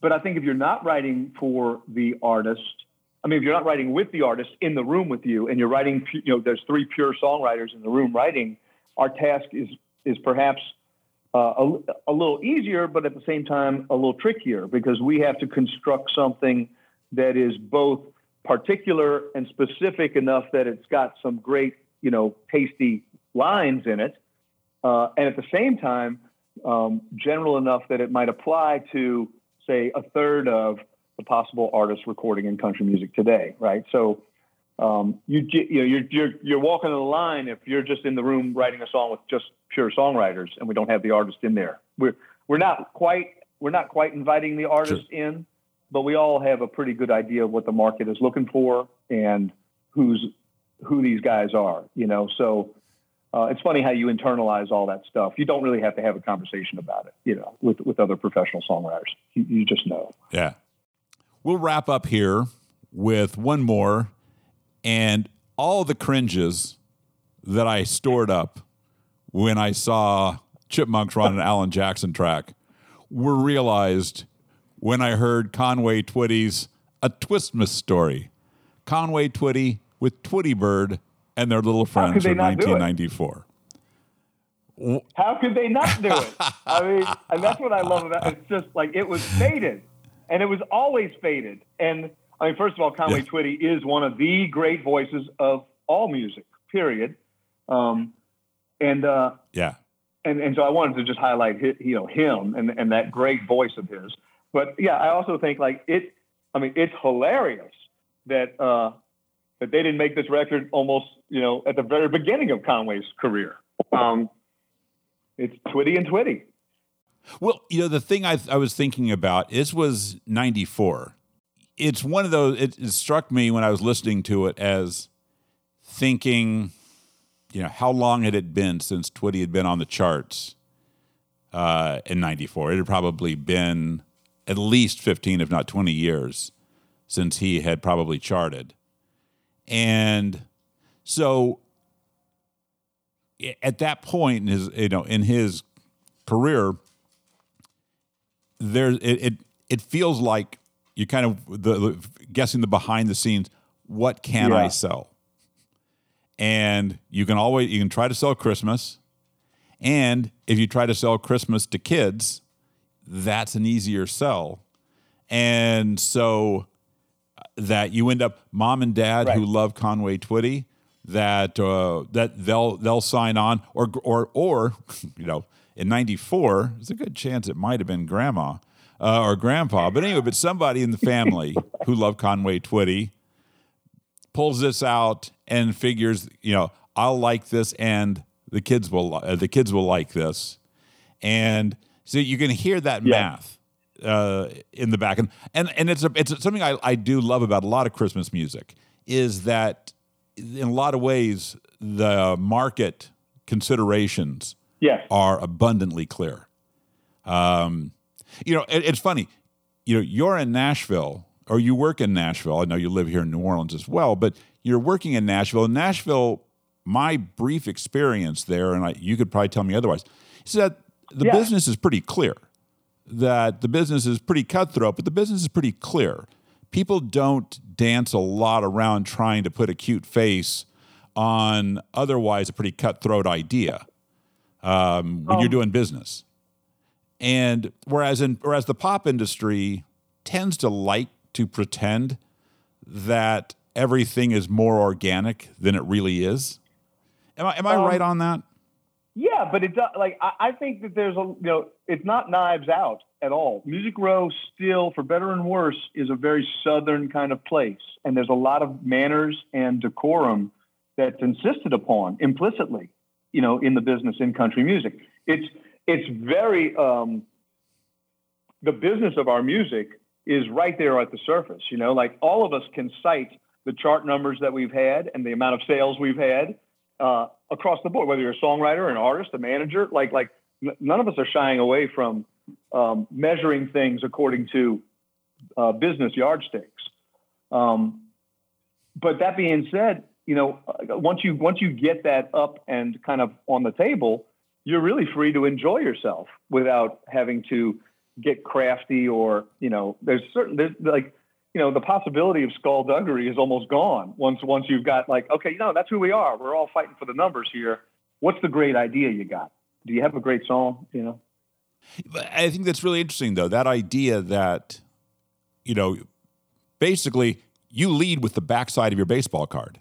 but I think if you're not writing for the artist, I mean, if you're not writing with the artist in the room with you, and you're writing, you know, there's three pure songwriters in the room writing. Our task is is perhaps uh, a, a little easier, but at the same time a little trickier because we have to construct something that is both particular and specific enough that it's got some great, you know, tasty lines in it, uh, and at the same time um, general enough that it might apply to, say, a third of the possible artists recording in country music today, right? So um, you, you know, you're, you're you're walking the line if you're just in the room writing a song with just pure songwriters and we don't have the artist in there. We're we're not quite we're not quite inviting the artist in, but we all have a pretty good idea of what the market is looking for and who's who these guys are. You know, so uh, it's funny how you internalize all that stuff. You don't really have to have a conversation about it, you know, with, with other professional songwriters. You, you just know. Yeah. We'll wrap up here with one more and all the cringes that I stored up when I saw Chipmunks run an Alan Jackson track were realized when I heard Conway Twitty's A Twistmas Story. Conway Twitty with Twitty Bird and their little friends from not do it? 1994. How could they not do it? I mean, and that's what I love about it. It's just like it was faded, and it was always faded. And I mean, first of all, Conway Yeah. Twitty is one of the great voices of all music. Period. Um, and uh, Yeah. and and so I wanted to just highlight hi you know him and and that great voice of his. But yeah, I also think like it. I mean, it's hilarious that uh, that they didn't make this record almost you know at the very beginning of Conway's career. Um, it's Twitty and Twitty. Well, you know, the thing I, I was thinking about, this was 94. It's one of those, it, it struck me when I was listening to it as thinking, you know, how long had it been since Twitty had been on the charts uh, in 94? It had probably been at least 15, if not 20 years since he had probably charted. And so at that point in his, you know, in his career, there it, it it feels like you kind of the, the guessing the behind the scenes. What can I sell? And you can always you can try to sell Christmas, and if you try to sell Christmas to kids, that's an easier sell. And so uh, that you end up mom and dad who love Conway Twitty that uh, that they'll they'll sign on or or or you know in '94 there's a good chance it might have been grandma uh, or grandpa but anyway but somebody in the family who loved Conway Twitty pulls this out and figures you know I'll like this and the kids will uh, the kids will like this and so you can hear that Yeah. math uh, in the back and and and it's a, it's something I, I do love about a lot of Christmas music is that in a lot of ways the market considerations Yes. are abundantly clear. Um, you know, it, it's funny. You know, you're in Nashville or you work in Nashville. I know you live here in New Orleans as well, but you're working in Nashville. In Nashville, my brief experience there, and I, you could probably tell me otherwise, is that the Yeah. business is pretty clear. That the business is pretty cutthroat, but the business is pretty clear. People don't dance a lot around trying to put a cute face on otherwise a pretty cutthroat idea um, when you're doing business. And whereas in whereas the pop industry tends to like to pretend that everything is more organic than it really is. Am I am I Um, right on that? Yeah, but it does. Like I, I think that there's a you know it's not Knives Out at all. Music Row still, for better and worse, is a very southern kind of place, and there's a lot of manners and decorum that's insisted upon implicitly, you know, in the business in country music. It's it's very um, the business of our music is right there at the surface. You know, like all of us can cite the chart numbers that we've had and the amount of sales we've had uh, across the board, whether you're a songwriter, an artist, a manager, like like n- none of us are shying away from um, measuring things according to uh, business yardsticks. Um, but that being said, you know, uh, once you once you get that up and kind of on the table, you're really free to enjoy yourself without having to get crafty or you know, there's certain there's like you know the possibility of skullduggery is almost gone once once you've got like okay, you know, that's who we are. We're all fighting for the numbers here. What's the great idea you got? Do you have a great song? You know. I think that's really interesting, though. That idea that, you know, basically you lead with the backside of your baseball card.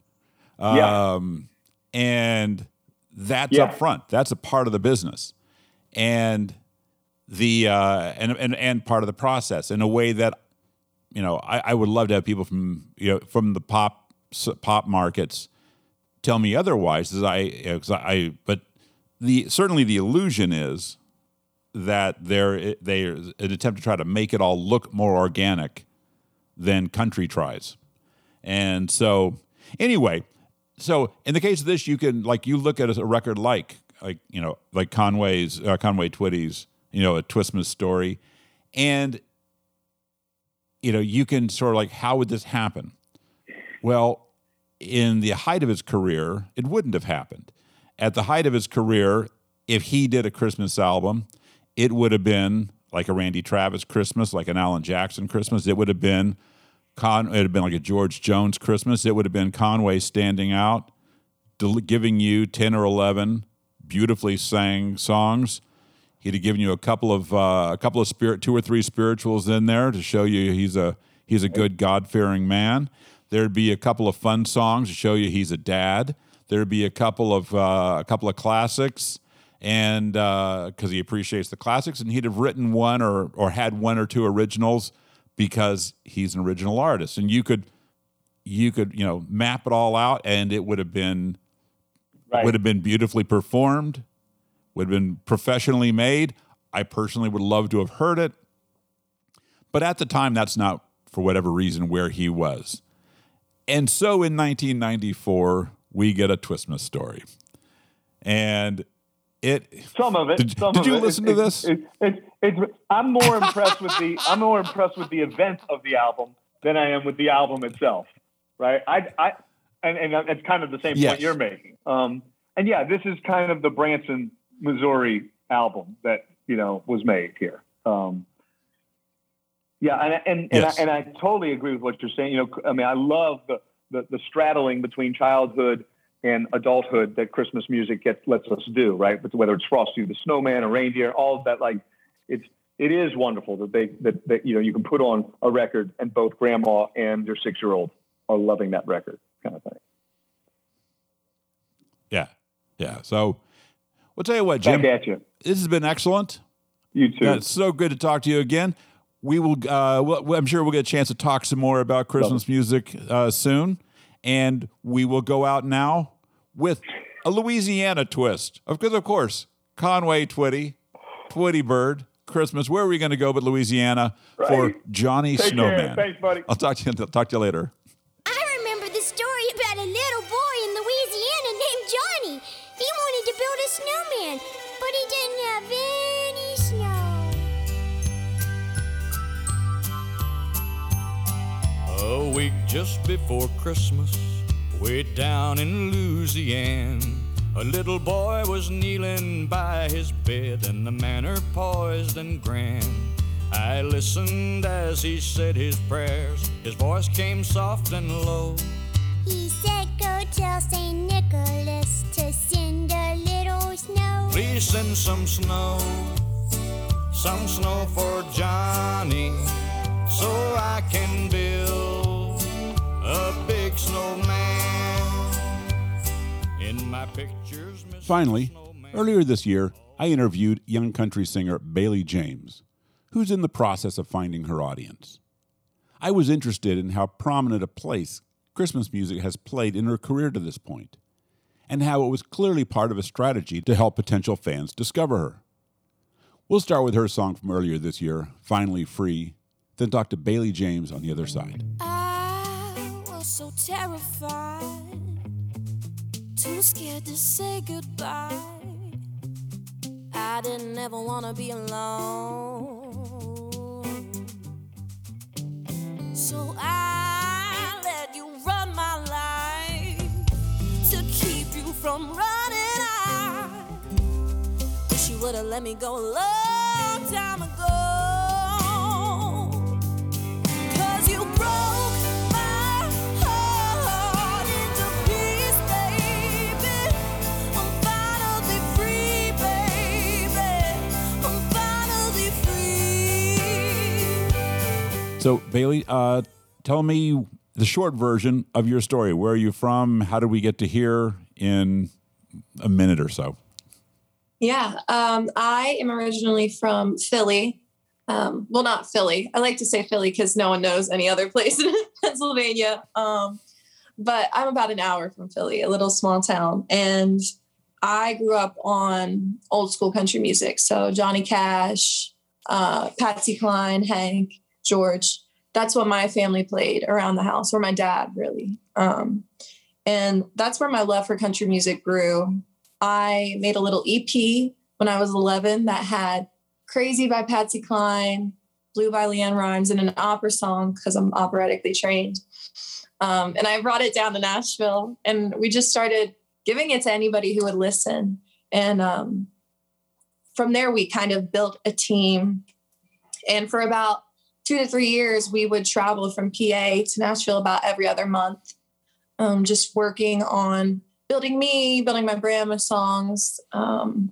Yeah. Um, and that's Yeah. up front. That's a part of the business. And the uh, and, and and part of the process in a way that you know I, I would love to have people from you know from the pop pop markets tell me otherwise. As I, you know, 'cause I but the certainly the illusion is that they're they're an attempt to try to make it all look more organic than country tries. And so anyway, so in the case of this, you can like you look at a record like like you know like Conway's uh, Conway Twitty's you know a Twistmas story, and you know you can sort of like how would this happen? Well, in the height of his career, it wouldn't have happened. At the height of his career, if he did a Christmas album, it would have been like a Randy Travis Christmas, like an Alan Jackson Christmas. It would have been Con. It have been like a George Jones Christmas. It would have been Conway standing out, del- giving you ten or eleven beautifully sang songs. He'd have given you a couple of uh, a couple of spirit, two or three spirituals in there to show you he's a he's a good God fearing man. There'd be a couple of fun songs to show you he's a dad. There'd be a couple of uh, a couple of classics, and because he appreciates the classics, and he'd have written one or or had one or two originals because he's an original artist, and you could you could you know map it all out, and it would have been Right. would have been beautifully performed, would have been professionally made. I personally would love to have heard it, but at the time, that's not for whatever reason where he was. And so in 1994, we get a Twistmas story. And it Some of it. Did- some did of you it. listen to It's- this? It's, I'm more impressed with the I'm more impressed with the event of the album than I am with the album itself. Right? I, I and, and it's kind of the same Yes. point you're making. Um, and yeah, this is kind of the Branson, Missouri album that you know was made here. Um, yeah, and and and, Yes. I, and I totally agree with what you're saying. You know, I mean, I love the the, the straddling between childhood and adulthood that Christmas music gets lets us do, right? But whether it's Frosty the Snowman or Reindeer, all of that, like it's it is wonderful that they that, that you know you can put on a record and both grandma and your six year old are loving that record, kind of thing. yeah, yeah. So we'll tell you what, Jim. You. This has been excellent. You too. It's so good to talk to you again. We will. Uh, well, I'm sure we'll get a chance to talk some more about Christmas music uh, soon, and we will go out now with a Louisiana twist. Of course, of course, Conway Twitty, Twitty Bird, Christmas. Where are we going to go but Louisiana for Johnny Take care. Snowman? Thanks, buddy. I'll talk to you. I'll Talk to you later. A week just before Christmas, way down in Louisiana, a little boy was kneeling by his bed, and the manner poised and grand. I listened as he said his prayers. His voice came soft and low. He said, Go tell St. Nicholas to send a little snow. Please send some snow, some snow for Johnny, so I can build a big snowman. In my pictures, Mr. Finally, earlier this year, I interviewed young country singer Bailey James, who's in the process of finding her audience. I was interested in how prominent a place Christmas music has played in her career to this point, and how it was clearly part of a strategy to help potential fans discover her. We'll start with her song from earlier this year, Finally Free, then talk to Bailey James on the other side. I was so terrified, too scared to say goodbye. I didn't ever want to be alone. So I let you run my life to keep you from running out. Wish you would have let me go a long time ago. So, Bailey, uh, tell me the short version of your story. Where are you from? How did we get to here in a minute or so? Yeah, um, I am originally from Philly. Um, well, not Philly. I like to say Philly because no one knows any other place in Pennsylvania. Um, but I'm about an hour from Philly, a little small town. And I grew up on old school country music. So Johnny Cash, uh, Patsy Cline, Hank, George. That's what my family played around the house, or my dad, really. Um, and that's where my love for country music grew. I made a little EP when I was 11 that had Crazy by Patsy Cline, Blue by LeAnn Rimes, and an opera song because I'm operatically trained. Um, and I brought it down to Nashville and we just started giving it to anybody who would listen. And um, from there, we kind of built a team. And for about two to three years, we would travel from PA to Nashville about every other month, um, just working on Building Me, Building My Brand with songs. Um,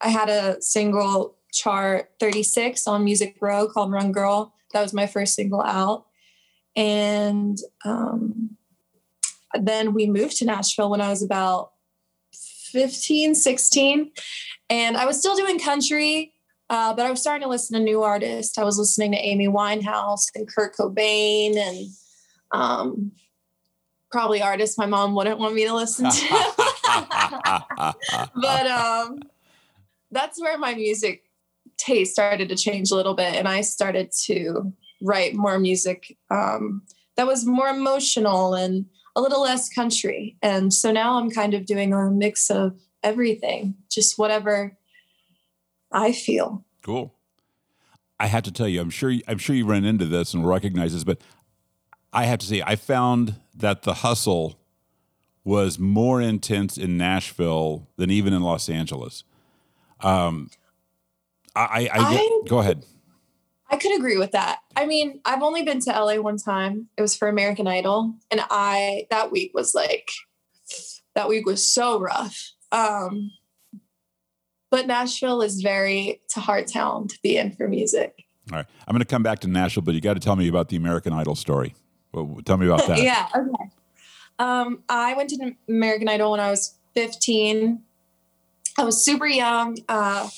I had a single chart 36 on Music Row called Run Girl. That was my first single out. And um, then we moved to Nashville when I was about 15, 16. And I was still doing country, uh, but I was starting to listen to new artists. I was listening to Amy Winehouse and Kurt Cobain and um, probably artists my mom wouldn't want me to listen to. but um, that's where my music taste started to change a little bit. And I started to write more music um, that was more emotional and a little less country. And so now I'm kind of doing a mix of everything, just whatever I feel. Cool. I have to tell you, I'm sure I'm sure you run into this and recognize this, but I have to say, I found that the hustle was more intense in Nashville than even in Los Angeles. Um, I, I, I, go ahead. I could agree with that. I mean, I've only been to LA one time. It was for American Idol. And I, that week was like, that week was so rough. Um, but Nashville is very, it's a hard town to be in for music. All right, I'm going to come back to Nashville, but you got to tell me about the American Idol story. Well, tell me about that. yeah. Okay. Um, I went to American Idol when I was 15. I was super young. Uh,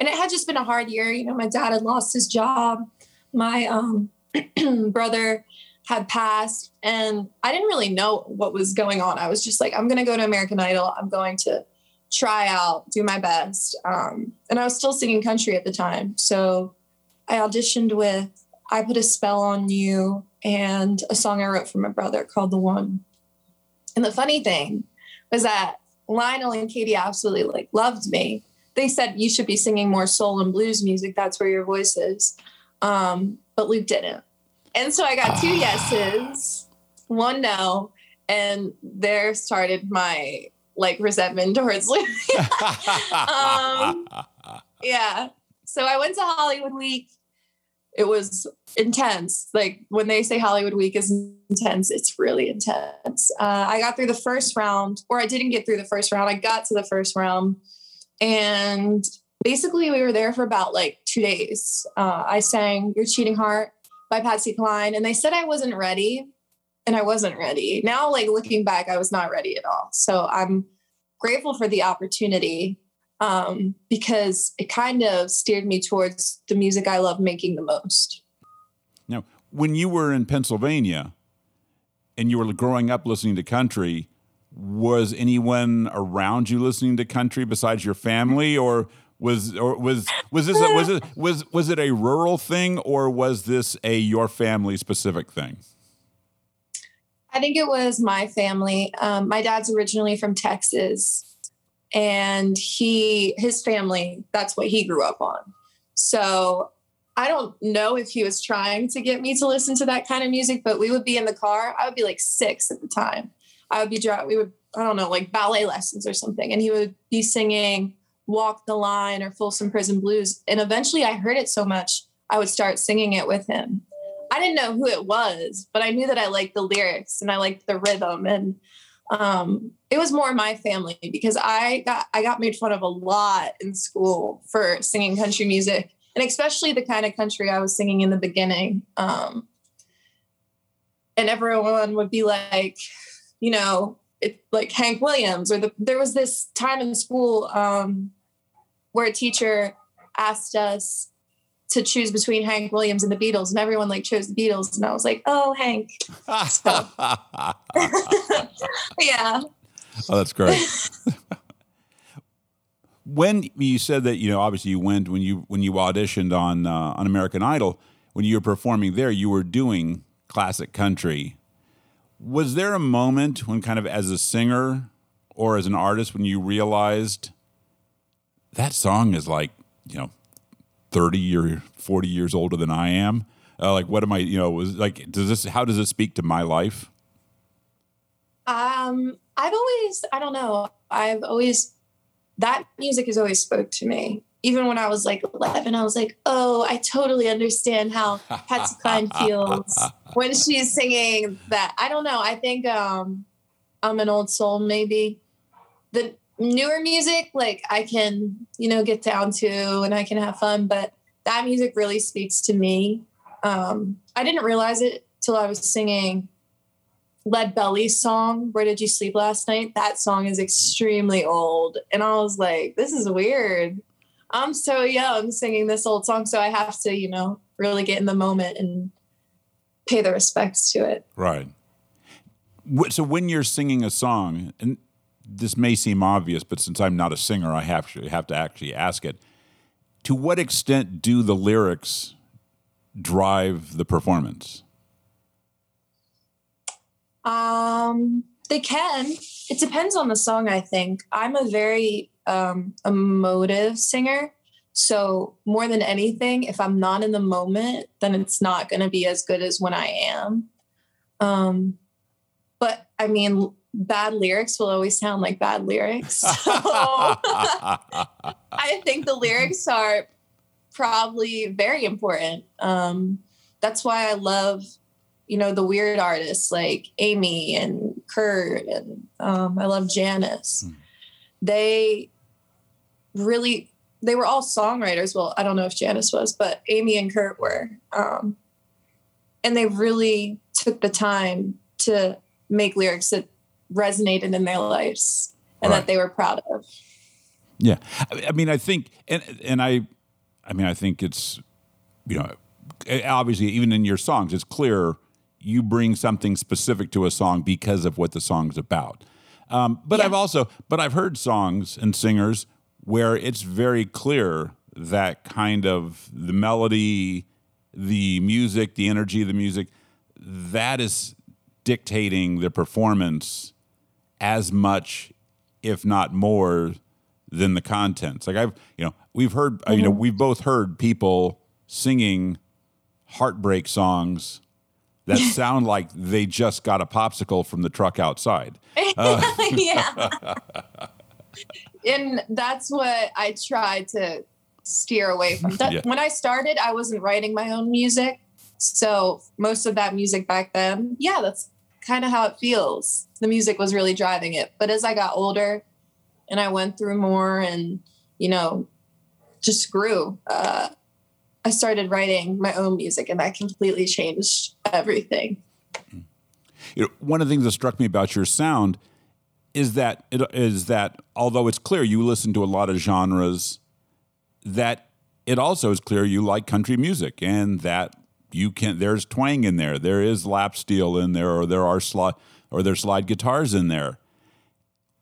and it had just been a hard year. You know, my dad had lost his job. My um, brother had passed. And I didn't really know what was going on. I was just like, I'm going to go to American Idol. I'm going to try out, do my best. Um, and I was still singing country at the time. So I auditioned with I Put a Spell on You and a song I wrote for my brother called The One. And the funny thing was that Lionel and Katy absolutely like loved me. They said you should be singing more soul and blues music. That's where your voice is. Um, but Luke didn't. And so I got two yeses, one no, and there started my like resentment towards Luke. um, yeah. So I went to Hollywood Week. It was intense. Like when they say Hollywood Week is intense, it's really intense. Uh, I got through the first round, or I didn't get through the first round. I got to the first round, and basically we were there for about like two days. Uh, I sang "Your Cheating Heart" by Patsy Cline, and they said I wasn't ready, and I wasn't ready. Now, like looking back, I was not ready at all. So I'm grateful for the opportunity um, because it kind of steered me towards the music I love making the most. Now, when you were in Pennsylvania and you were growing up listening to country, was anyone around you listening to country besides your family, or was or was was this a, was it was was it a rural thing, or was this a your family specific thing? I think it was my family. Um, my dad's originally from Texas, and he his family that's what he grew up on. So I don't know if he was trying to get me to listen to that kind of music, but we would be in the car. I would be like six at the time. I would be driving. We would I don't know like ballet lessons or something, and he would be singing "Walk the Line" or "Folsom Prison Blues." And eventually, I heard it so much I would start singing it with him. I didn't know who it was, but I knew that I liked the lyrics and I liked the rhythm. And um, it was more my family because I got I got made fun of a lot in school for singing country music, and especially the kind of country I was singing in the beginning. Um, and everyone would be like, you know, it, like Hank Williams, or the, there was this time in school um, where a teacher asked us to choose between Hank Williams and the Beatles, and everyone like chose the Beatles, and I was like, "Oh, Hank." So, yeah. Oh, that's great. when you said that, you know, obviously you went when you when you auditioned on uh, on American Idol, when you were performing there, you were doing classic country. Was there a moment when, kind of as a singer or as an artist, when you realized that song is like, you know, thirty or forty years older than I am? Uh, like, what am I? You know, was like, does this? How does it speak to my life? Um, I've always, I don't know, I've always, that music has always spoke to me. Even when I was like 11, I was like, oh, I totally understand how Patsy Cline feels when she's singing that. I don't know. I think um, I'm an old soul, maybe. the newer music, like I can, you know, get down to and I can have fun, but that music really speaks to me. Um, I didn't realize it till I was singing Lead Belly's song, Where Did You Sleep Last Night? That song is extremely old. And I was like, this is weird. I'm so young singing this old song. So I have to, you know, really get in the moment and pay the respects to it. Right. So when you're singing a song, and this may seem obvious, but since I'm not a singer, I have to have to actually ask it. To what extent do the lyrics drive the performance? Um, they can. It depends on the song, I think. I'm a very um, emotive singer. So, more than anything, if I'm not in the moment, then it's not going to be as good as when I am. Um, but I mean, bad lyrics will always sound like bad lyrics. So, I think the lyrics are probably very important. Um, that's why I love, you know, the weird artists like Amy and Kurt, and um, I love Janis. They really, they were all songwriters. Well, I don't know if Janis was, but Amy and Kurt were. Um, and they really took the time to make lyrics that resonated in their lives and Right. that they were proud of. Yeah, I, mean, I think, and and I, I mean, I think it's, you know, obviously, even in your songs, it's clear you bring something specific to a song because of what the song's about. Um, but I've also, but I've heard songs and singers where it's very clear that kind of the melody, the music, the energy of the music, that is dictating the performance as much, if not more, than the contents. Like I've, you know, we've heard, uh, you know, we've both heard people singing heartbreak songs that sound like they just got a popsicle from the truck outside. Uh, yeah. and that's what I try to steer away from. That- Yeah. When I started, I wasn't writing my own music. So most of that music back then, yeah, that's kind of how it feels. The music was really driving it. But as I got older and I went through more and, you know, just grew, uh, I started writing my own music and that completely changed everything. you know, one of the things that struck me about your sound is that it is that although it's clear you listen to a lot of genres, that it also is clear you like country music and that you can there's twang in there, there is lap steel in there, or there are slide or there's slide guitars in there.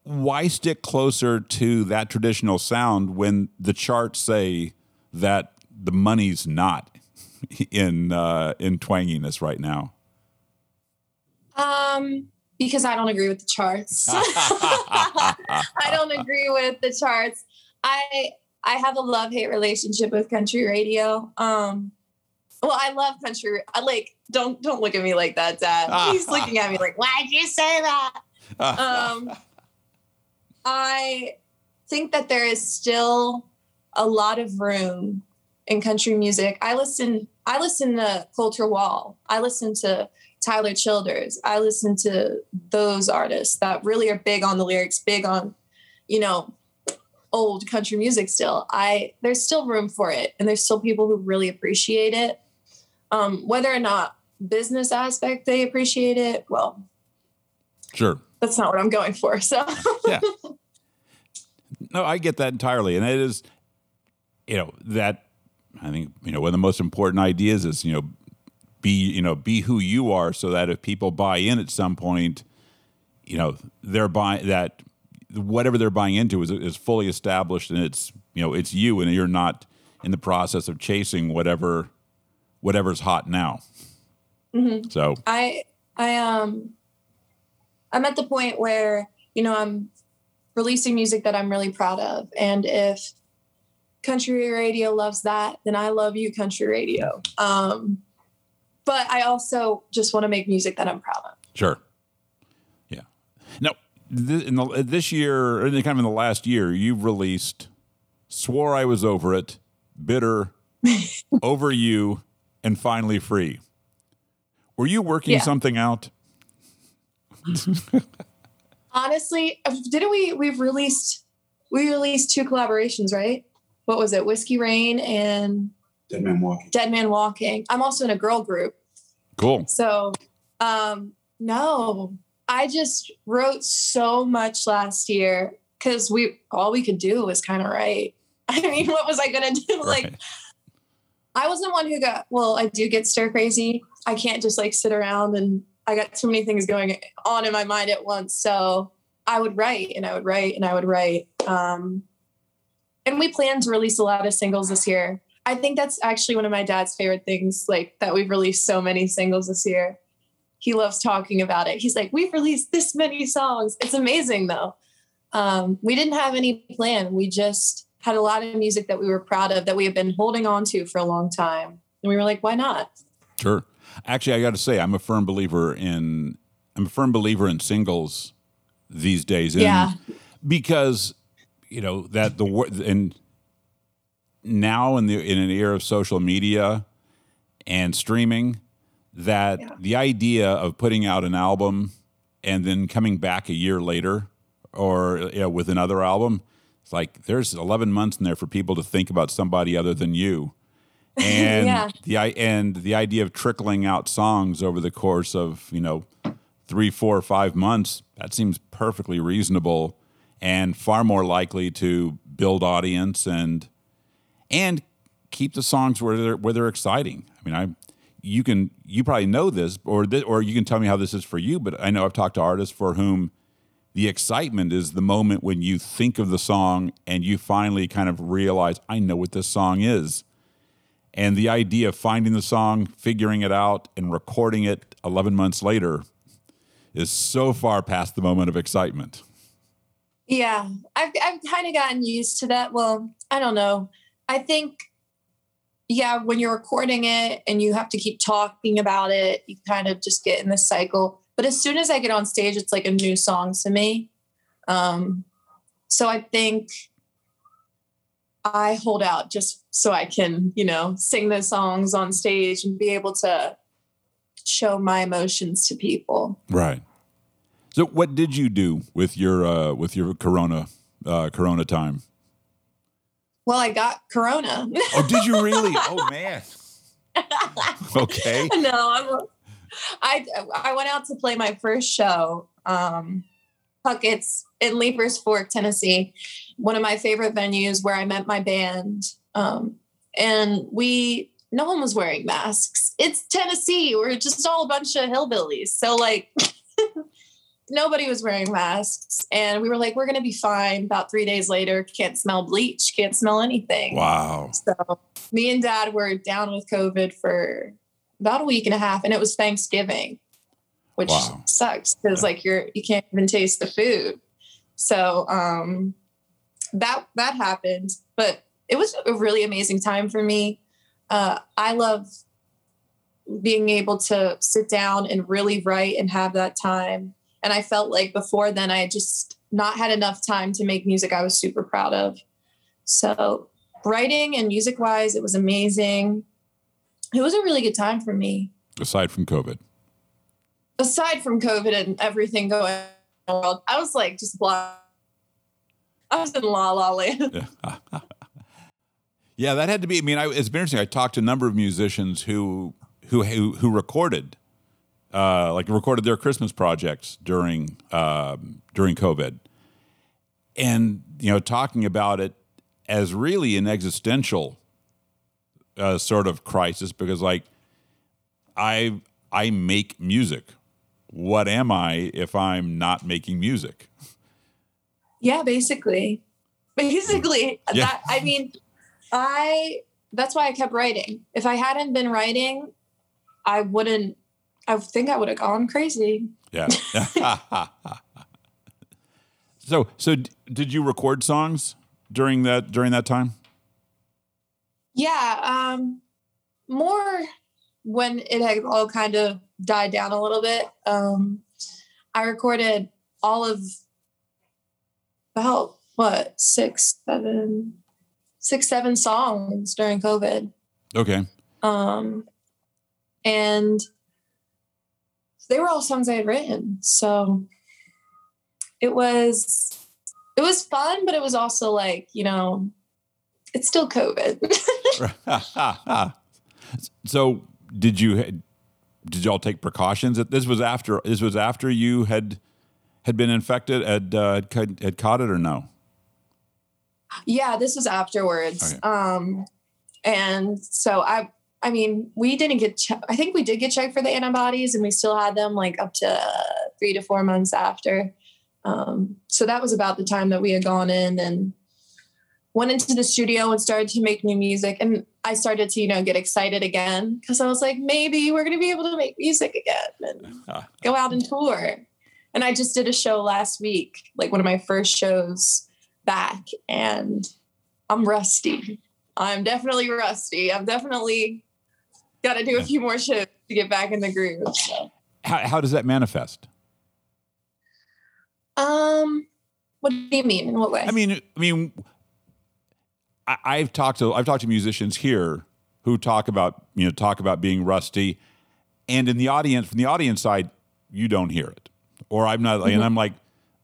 Why stick closer to that traditional sound when the charts say that the money's not in uh, in twanginess right now? Um, because I don't agree with the charts. I don't agree with the charts. I I have a love hate relationship with country radio. Um, well, I love country. I like don't don't look at me like that, Dad. He's looking at me like, why'd you say that? Um, I think that there is still a lot of room in country music. I listen. I listen to Colter Wall. I listen to Tyler Childers. I listen to those artists that really are big on the lyrics, big on, you know, old country music still. I there's still room for it and there's still people who really appreciate it. Um, whether or not business aspect they appreciate it, well, Sure. that's not what I'm going for. So Yeah. No, I get that entirely. And it is, you know, that I think, you know, one of the most important ideas is, you know, be, you know, be who you are so that if people buy in at some point, you know, they're buying that whatever they're buying into is, is fully established and it's, you know, it's you and you're not in the process of chasing whatever, whatever's hot now. Mhm. So, I I um I'm at the point where, you know, I'm releasing music that I'm really proud of. And if country radio loves that, then I love you, country radio. Um, but I also just want to make music that I'm proud of. Sure. Yeah. Now, th- in the, this year, or kind of in the last year, you've released "Swore I Was Over It," "Bitter," "Over You," and "Finally Free." Were you working Yeah. something out? honestly, uh, didn't we? We've released we released two collaborations, right? What was it? Whiskey Rain and Dead Man Walking. Dead Man Walking. I'm also in a girl group. Cool. So, um, no, I just wrote so much last year because we all we could do was kind of write. I mean, what was I gonna do? Like, I wasn't one who got. Well, I do get stir crazy. I can't just like sit around and I got too many things going on in my mind at once. So I would write and I would write and I would write. Um, and we plan to release a lot of singles this year. I think that's actually one of my dad's favorite things, like that we've released so many singles this year. He loves talking about it. He's like, we've released this many songs. It's amazing though. Um, we didn't have any plan. We just had a lot of music that we were proud of that we have been holding on to for a long time. And we were like, why not? Sure. Actually, I got to say, I'm a firm believer in I'm a firm believer in singles these days. Yeah. Because you know that the wor- and now in the in an era of social media and streaming, that the idea of putting out an album and then coming back a year later or you know, with another album, it's like there's 11 months in there for people to think about somebody other than you and Yeah. the i and the idea of trickling out songs over the course of you know three four five months that seems perfectly reasonable and far more likely to build audience and and keep the songs where they're where they're exciting i mean i you can you probably know this or th- or you can tell me how this is for you but i know i've talked to artists for whom the excitement is the moment when you think of the song and you finally kind of realize i know what this song is and the idea of finding the song, figuring it out, and recording it 11 months later is so far past the moment of excitement. Yeah, I've I've kind of gotten used to that. Well, I don't know. I think, yeah, when you're recording it and you have to keep talking about it, you kind of just get in this cycle. But as soon as I get on stage, it's like a new song to me. Um, so I think I hold out just so I can, you know, sing the songs on stage and be able to show my emotions to people. Right. So, what did you do with your uh, with your Corona uh, Corona time? Well, I got Corona. Oh, did you really? oh man. Okay. no, I'm, I I went out to play my first show. Um, Puckett's in Leiper's Fork, Tennessee, one of my favorite venues where I met my band. Um, and we, no one was wearing masks. It's Tennessee. We're just all a bunch of hillbillies. So like, nobody was wearing masks, and we were like, we're gonna be fine. About three days later, can't smell bleach, can't smell anything. Wow. So me and dad were down with COVID for about a week and a half, and it was Thanksgiving, which Wow. sucks because like you're you can't even taste the food. So um that that happened, but it was a really amazing time for me. Uh, I love being able to sit down and really write and have that time. And I felt like before then I had just not had enough time to make music I was super proud of. So writing and music wise, it was amazing. It was a really good time for me. Aside from COVID. Aside from COVID and everything going on in the world, I was like just blah. I was in la la land. Yeah, that had to be. I mean, I, it's been interesting. I talked to a number of musicians who who who, who recorded, uh, like recorded their Christmas projects during um, during COVID, and you know, talking about it as really an existential uh, sort of crisis because, like, I I make music. What am I if I'm not making music? Yeah, basically. Basically, Yeah. that I mean, I that's why I kept writing. If I hadn't been writing, I wouldn't I think I would have gone crazy. Yeah. so so d- did you record songs during that during that time? Yeah, um more when it had all kind of died down a little bit. Um I recorded all of about what, six, seven, six, seven songs during COVID. Okay. Um, and they were all songs I had written. So it was it was fun, but it was also like you know, it's still COVID. so did you did y'all take precautions? This was after this was after you had had been infected had uh, had, had caught it or no? yeah, this was afterwards. Okay. Um, and so I I mean, we didn't get. Che- I think we did get checked for the antibodies, and we still had them like up to three to four months after. Um, so that was about the time that we had gone in and went into the studio and started to make new music. And I started to, you know, get excited again because I was like, maybe we're going to be able to make music again and go out and tour. And I just did a show last week, like one of my first shows back, and I'm rusty. I'm definitely rusty. I'm definitely got to do a few more shifts to get back in the groove. So. How, how does that manifest? Um, what do you mean? In what way? I mean, I mean, I, I've talked to I've talked to musicians here who talk about you know talk about being rusty, and in the audience from the audience side, you don't hear it, or I'm not, and Mhm. I'm like,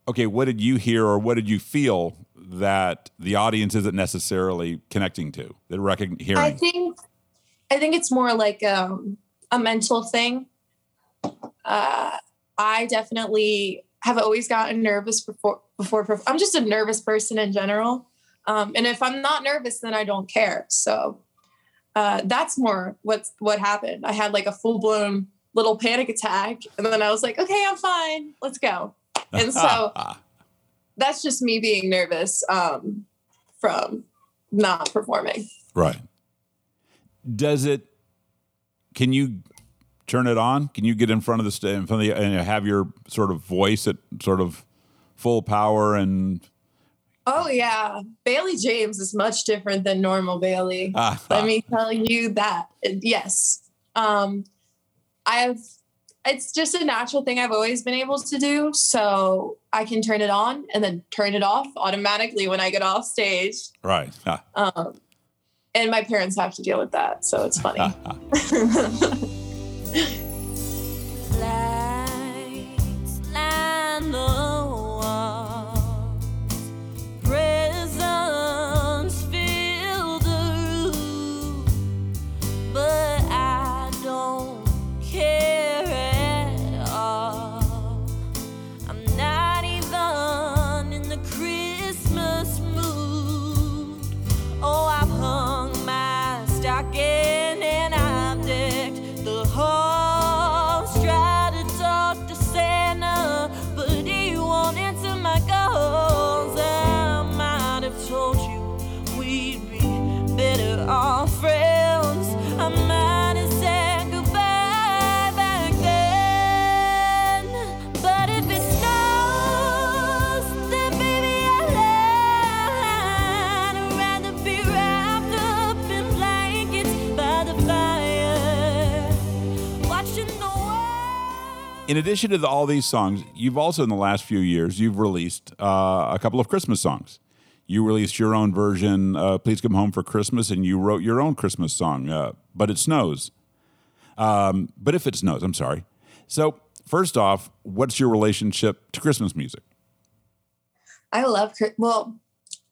okay, what did you hear or what did you feel that the audience isn't necessarily connecting to that recogn- hearing? I think I think it's more like um, a mental thing. Uh, I definitely have always gotten nervous before before. I'm just a nervous person in general, um, and if I'm not nervous, then I don't care. So uh, that's more what's what happened. I had like a full blown little panic attack, and then I was like, okay, I'm fine. Let's go. And so that's just me being nervous um, from not performing. Right. Does it? Can you turn it on? Can you get in front of the in front of the and have your sort of voice at sort of full power and Oh yeah, Bailey James is much different than normal Bailey. Let me tell you that. Yes, um, I've. It's just a natural thing I've always been able to do, so I can turn it on and then turn it off automatically when I get off stage. right? Ah. Um, and my parents have to deal with that, so it's funny. Lights line In addition to the, all these songs, you've also in the last few years you've released uh, a couple of Christmas songs. You released your own version, uh, "Please Come Home for Christmas," and you wrote your own Christmas song, uh, "But It Snows." Um, but if it snows, I'm sorry. So first off, what's your relationship to Christmas music? I love well,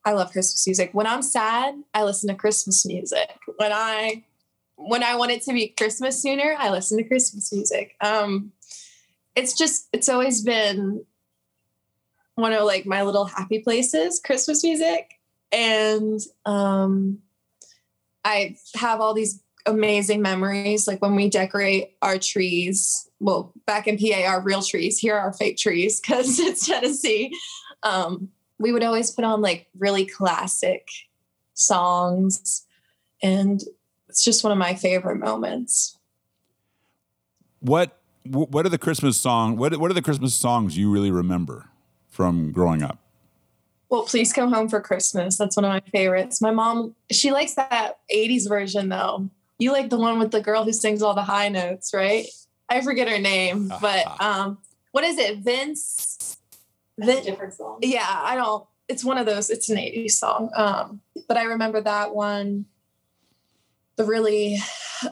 I love Christmas music. When I'm sad, I listen to Christmas music. When I when I want it to be Christmas sooner, I listen to Christmas music. Um, it's just it's always been one of like my little happy places, Christmas music, and um, I have all these amazing memories. Like when we decorate our trees. Well, back in PA, our real trees. Here are fake trees because it's Tennessee um, we would always put on like really classic songs and it's just one of my favorite moments What wh- what are the Christmas song? What what are the Christmas songs you really remember from growing up? well please come home for christmas. That's one of my favorites. My mom she likes that 80s version though. You like the one with the girl who sings all the high notes right? I forget her name but um what is it? Vince? Vin- different song. yeah i don't it's one of those it's an 80s song. Um but i remember that one the really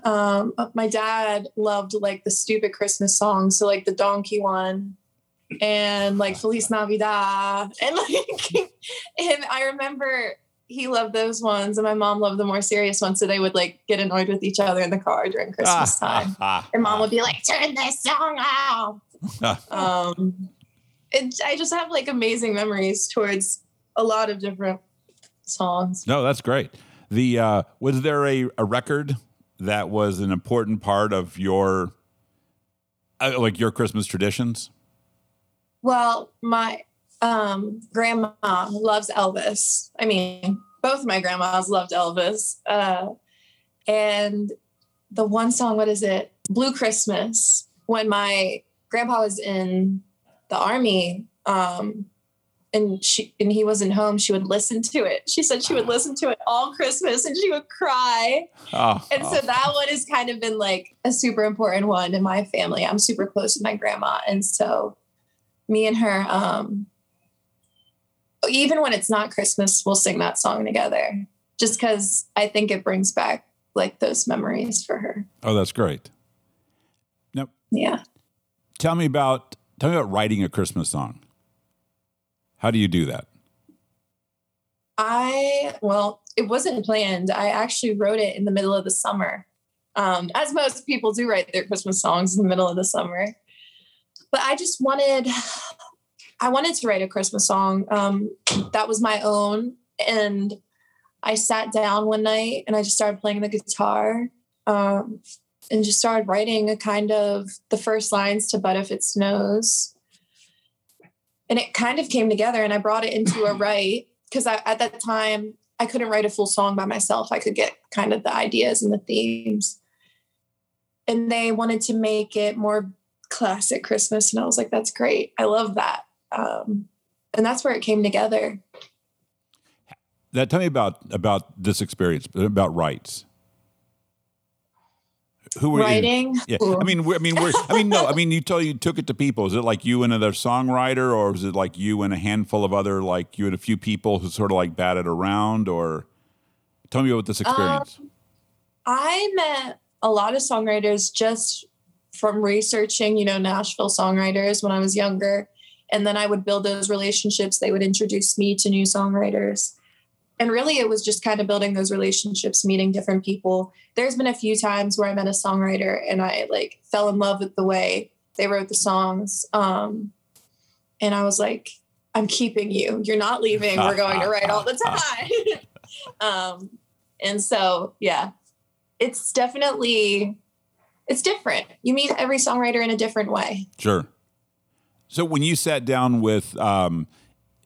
um my dad loved like the stupid christmas songs so like the donkey one and like Feliz Navidad and like and I remember he loved those ones and my mom loved the more serious ones so they would like get annoyed with each other in the car during Christmas time. And mom would be like, turn this song out. um it, I just have like amazing memories towards a lot of different songs. No, that's great. The uh, was there a, a record that was an important part of your uh, like your Christmas traditions? Well, my um, grandma loves Elvis. I mean, both my grandmas loved Elvis. Uh, and the one song, what is it? Blue Christmas. When my grandpa was in the army, um, and she and he wasn't home, she would listen to it. She said she would ah. listen to it all Christmas and she would cry. Oh, And so ah. that one has kind of been like a super important one in my family. I'm super close with my grandma. And so me and her, um, even when it's not Christmas, we'll sing that song together just because I think it brings back like those memories for her. oh, that's great. Now, Yeah. tell me about tell me about writing a Christmas song. How do you do that? I, well, it wasn't planned. I actually wrote it in the middle of the summer, um, as most people do write their Christmas songs in the middle of the summer. But I just wanted, I wanted to write a Christmas song um, that was my own. And I sat down one night and I just started playing the guitar um, and just started writing a kind of the first lines to But If It Snows. And it kind of came together and I brought it into a write because at that time I couldn't write a full song by myself. I could get kind of the ideas and the themes. And they wanted to make it more classic Christmas. And I was like, that's great. I love that. Um, and that's where it came together. That tell me about about this experience about rights. Who were Writing? You? Yeah, Ooh. I mean, we're, I mean, we're, I mean, no, I mean, you told you took it to people. Is it like you and another songwriter, or was it like you and a handful of other, like you and a few people who sort of like batted around, or tell me about this experience. Um, I met a lot of songwriters just from researching, you know, Nashville songwriters when I was younger. And then I would build those relationships. They would introduce me to new songwriters. And really, it was just kind of building those relationships, meeting different people. There's been a few times where I met a songwriter and I like fell in love with the way they wrote the songs. Um, and I was like, I'm keeping you. You're not leaving. We're going to write all the time. um, and so, yeah, it's definitely it's different. You meet every songwriter in a different way. Sure. So when you sat down with um,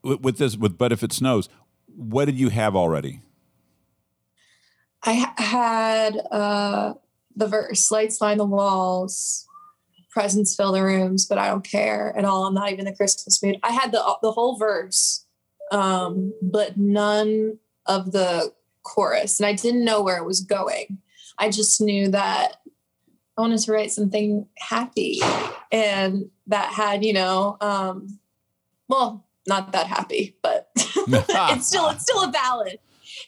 with, with this with But If It Snows, what did you have already? I had uh, the verse, lights line the walls, presents fill the rooms, but I don't care at all. I'm not even the Christmas mood. I had the the whole verse, um, but none of the chorus, and I didn't know where it was going. I just knew that I wanted to write something happy, and that had, you know, um, well, not that happy, but it's still it's still a ballad.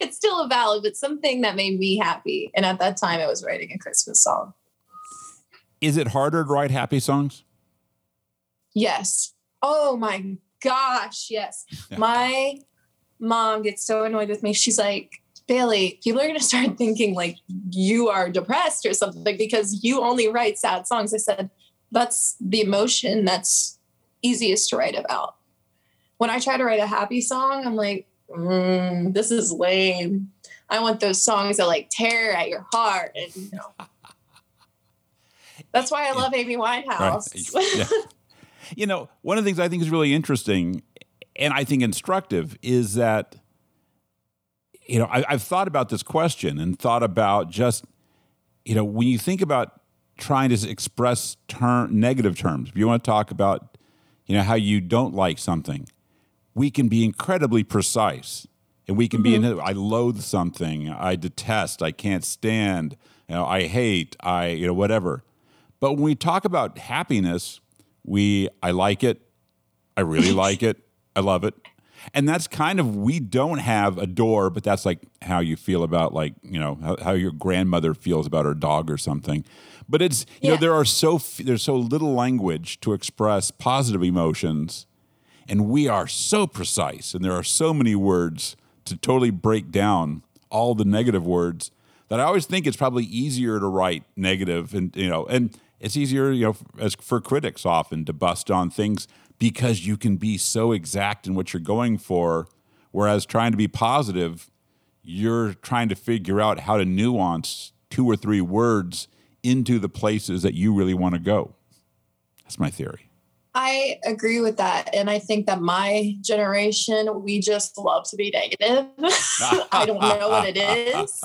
It's still a ballad, but something that made me happy. And at that time, I was writing a Christmas song. Is it harder to write happy songs? Yes. Oh my gosh, yes. My mom gets so annoyed with me. She's like, Bailey, people are going to start thinking like you are depressed or something because you only write sad songs. I said, that's the emotion that's easiest to write about. When I try to write a happy song, I'm like, mm, this is lame. I want those songs that like tear at your heart. And, you know. That's why I love Amy Winehouse. Yeah. you know, one of the things I think is really interesting and I think instructive is that, you know, I, I've thought about this question and thought about just, you know, when you think about trying to express term, negative terms, if you want to talk about, you know, how you don't like something, we can be incredibly precise and we can be mm-hmm. in I loathe something, I detest, I can't stand, you know, I hate, I, you know, whatever. But when we talk about happiness, we I like it, I really like it, I love it. And that's kind of we don't have a door, but that's like how you feel about like you know how, how your grandmother feels about her dog or something. But it's you know there are so f- there's so little language to express positive emotions, and we are so precise, and there are so many words to totally break down all the negative words that I always think it's probably easier to write negative and you know and it's easier you know as for critics often to bust on things because you can be so exact in what you're going for. Whereas trying to be positive you're trying to figure out how to nuance two or three words into the places that you really want to go. That's my theory I agree with that. And I think that my generation, we just love to be negative. I don't know what it is.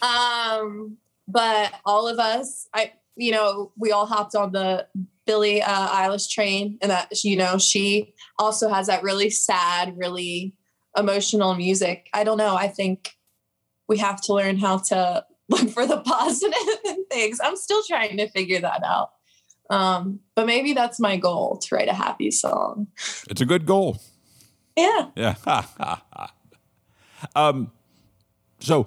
Um, but all of us, I, you know, we all hopped on the Billie uh, Eilish train, and that, you know, she also has that really sad, really emotional music. I don't know. I think we have to learn how to look for the positive in things. I'm still trying to figure that out. Um, but maybe that's my goal to write a happy song. it's a good goal Yeah. Yeah. um, so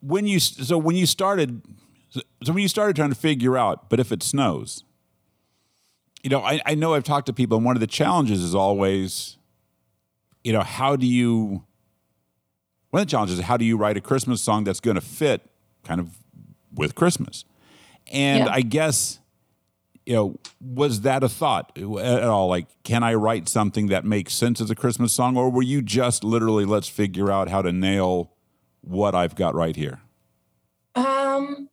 when you so when you started so when you started trying to figure out, but if it snows, you know, I, I know I've talked to people, and one of the challenges is always, you know, how do you one of the challenges is how do you write a Christmas song that's going to fit kind of with Christmas? And Yeah. I guess you know, was that a thought at all? Like, can I write something that makes sense as a Christmas song, or were you just literally let's figure out how to nail what I've got right here? Um,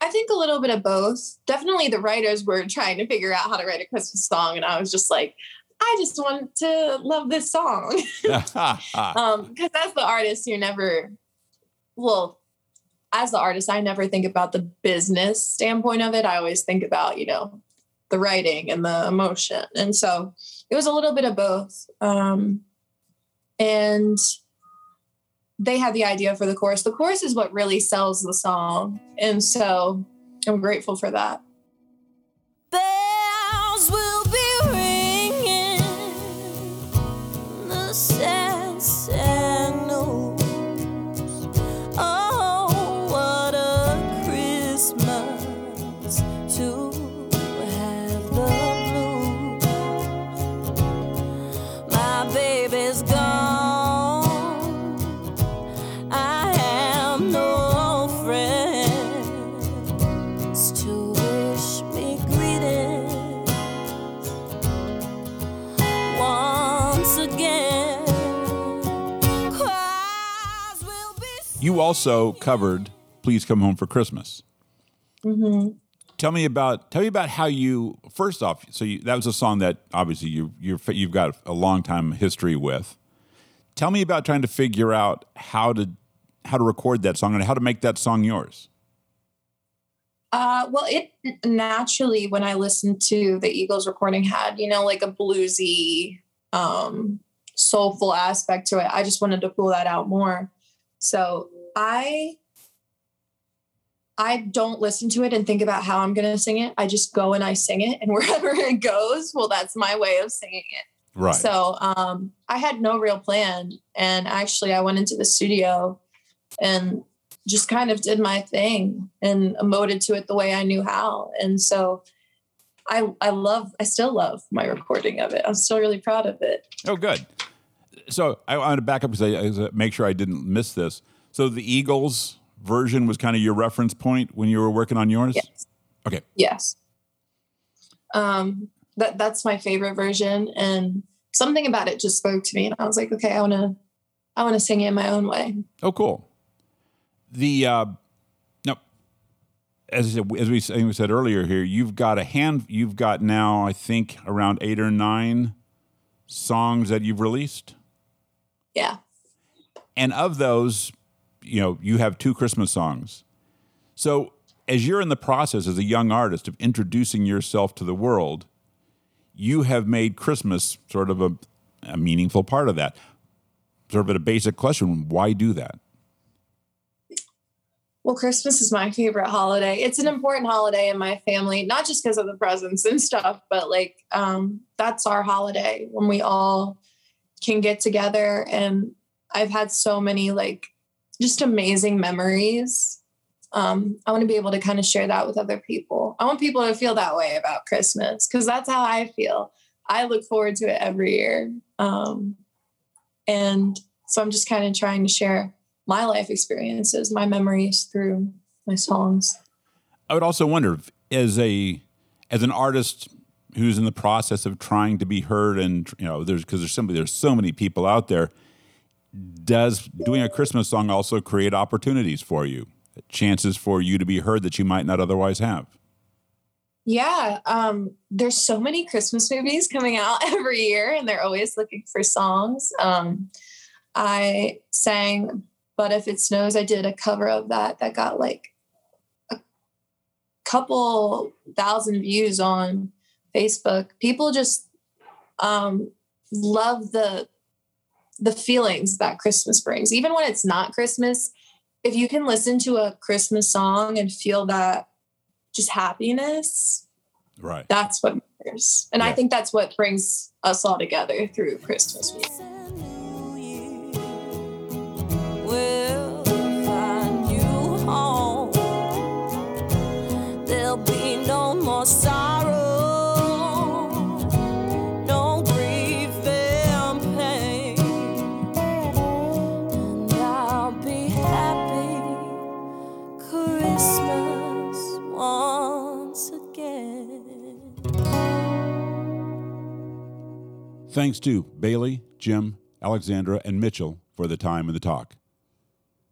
I think a little bit of both. Definitely, the writers were trying to figure out how to write a Christmas song, and I was just like, I just want to love this song. um, because as the artist, you're never, well, as the artist, I never think about the business standpoint of it. I always think about, you know, the writing and the emotion, and so it was a little bit of both. Um, and they had the idea for the chorus. The chorus is what really sells the song. And so I'm grateful for that. Bells You also covered "Please Come Home for Christmas." Mm-hmm. Tell me about tell me about how you first off. So you, that was a song that obviously you you're, you've got a long time history with. Tell me about trying to figure out how to how to record that song and how to make that song yours. Uh, well, it naturally, when I listened to the Eagles recording, had, you know, like a bluesy, um, soulful aspect to it. I just wanted to pull that out more. So I I don't listen to it and think about how I'm going to sing it. I just go and I sing it, and wherever it goes, well, that's my way of singing it. Right. So um, I had no real plan, and actually, I went into the studio and just kind of did my thing and emoted to it the way I knew how. And so I I love I still love my recording of it. I'm still really proud of it. Oh, good. So I want to back up because I, I make sure I didn't miss this. So the Eagles version was kind of your reference point when you were working on yours. Yes. Okay. Yes. Um that that's my favorite version and something about it just spoke to me and I was like, okay, I want to I want to sing it in my own way. Oh, cool. The uh, no, as I said, as we, think we said earlier here, you've got a hand. You've got now, I think, around eight or nine songs that you've released, Yeah. and of those, you know, you have two Christmas songs. So, as you're in the process as a young artist of introducing yourself to the world, you have made Christmas sort of a, a meaningful part of that. Sort of a basic question: Why do that? Well, Christmas is my favorite holiday. It's an important holiday in my family, not just because of the presents and stuff, but like um, that's our holiday when we all can get together. And I've had so many like just amazing memories. Um, I want to be able to kind of share that with other people. I want people to feel that way about Christmas because that's how I feel. I look forward to it every year. Um, and so I'm just kind of trying to share my life experiences, my memories through my songs. I would also wonder as a as an artist who's in the process of trying to be heard, and you know, there's because there's simply there's so many people out there. Does doing a Christmas song also create opportunities for you, chances for you to be heard that you might not otherwise have? Yeah, um, there's so many Christmas movies coming out every year, and they're always looking for songs. Um, I sang but if it snows, I did a cover of that that got like a couple thousand views on Facebook. People just um, love the the feelings that Christmas brings, even when it's not Christmas. If you can listen to a Christmas song and feel that just happiness, right? That's what matters, and I think that's what brings us all together through Christmas music. We'll Thanks to Bailey, Jim, Alexandra, and Mitchell for the time and the talk.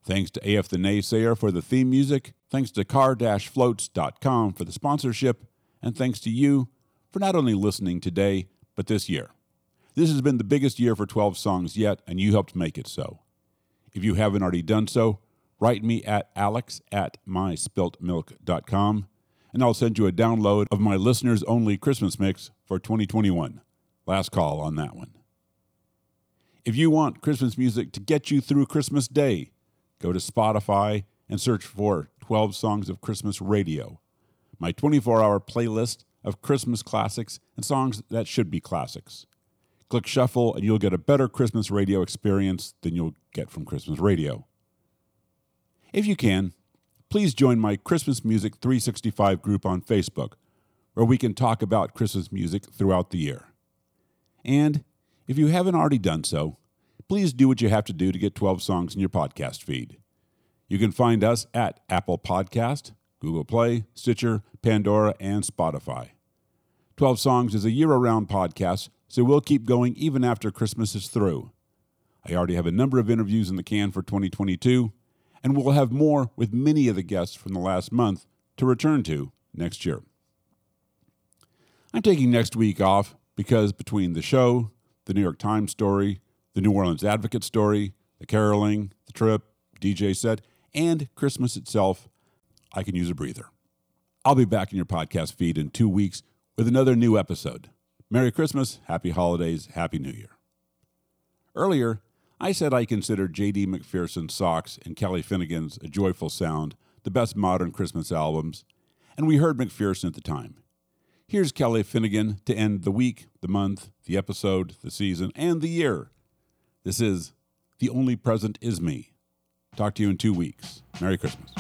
Thanks to AF the Naysayer for the theme music. Thanks to car-floats.com for the sponsorship. And thanks to you for not only listening today, but this year. This has been the biggest year for 12 songs yet, and you helped make it so. If you haven't already done so, write me at alex at myspiltmilk.com, and I'll send you a download of my listeners only Christmas mix for 2021. Last call on that one. If you want Christmas music to get you through Christmas Day, go to Spotify and search for 12 Songs of Christmas Radio, my 24 hour playlist of Christmas classics and songs that should be classics. Click shuffle and you'll get a better Christmas radio experience than you'll get from Christmas radio. If you can, please join my Christmas Music 365 group on Facebook, where we can talk about Christmas music throughout the year. And if you haven't already done so, please do what you have to do to get 12 songs in your podcast feed. You can find us at Apple Podcast, Google Play, Stitcher, Pandora, and Spotify. 12 Songs is a year round podcast, so we'll keep going even after Christmas is through. I already have a number of interviews in the can for 2022, and we'll have more with many of the guests from the last month to return to next year. I'm taking next week off because between the show, the New York Times story, the New Orleans Advocate story, the caroling, the trip, DJ set, and Christmas itself, I can use a breather. I'll be back in your podcast feed in two weeks with another new episode. Merry Christmas, Happy Holidays, Happy New Year. Earlier, I said I considered J.D. McPherson's Socks and Kelly Finnigan's A Joyful Sound the best modern Christmas albums, and we heard McPherson at the time. Here's Kelly Finnigan to end the week, the month, the episode, the season, and the year. This is The Only Present Is Me. Talk to you in two weeks. Merry Christmas.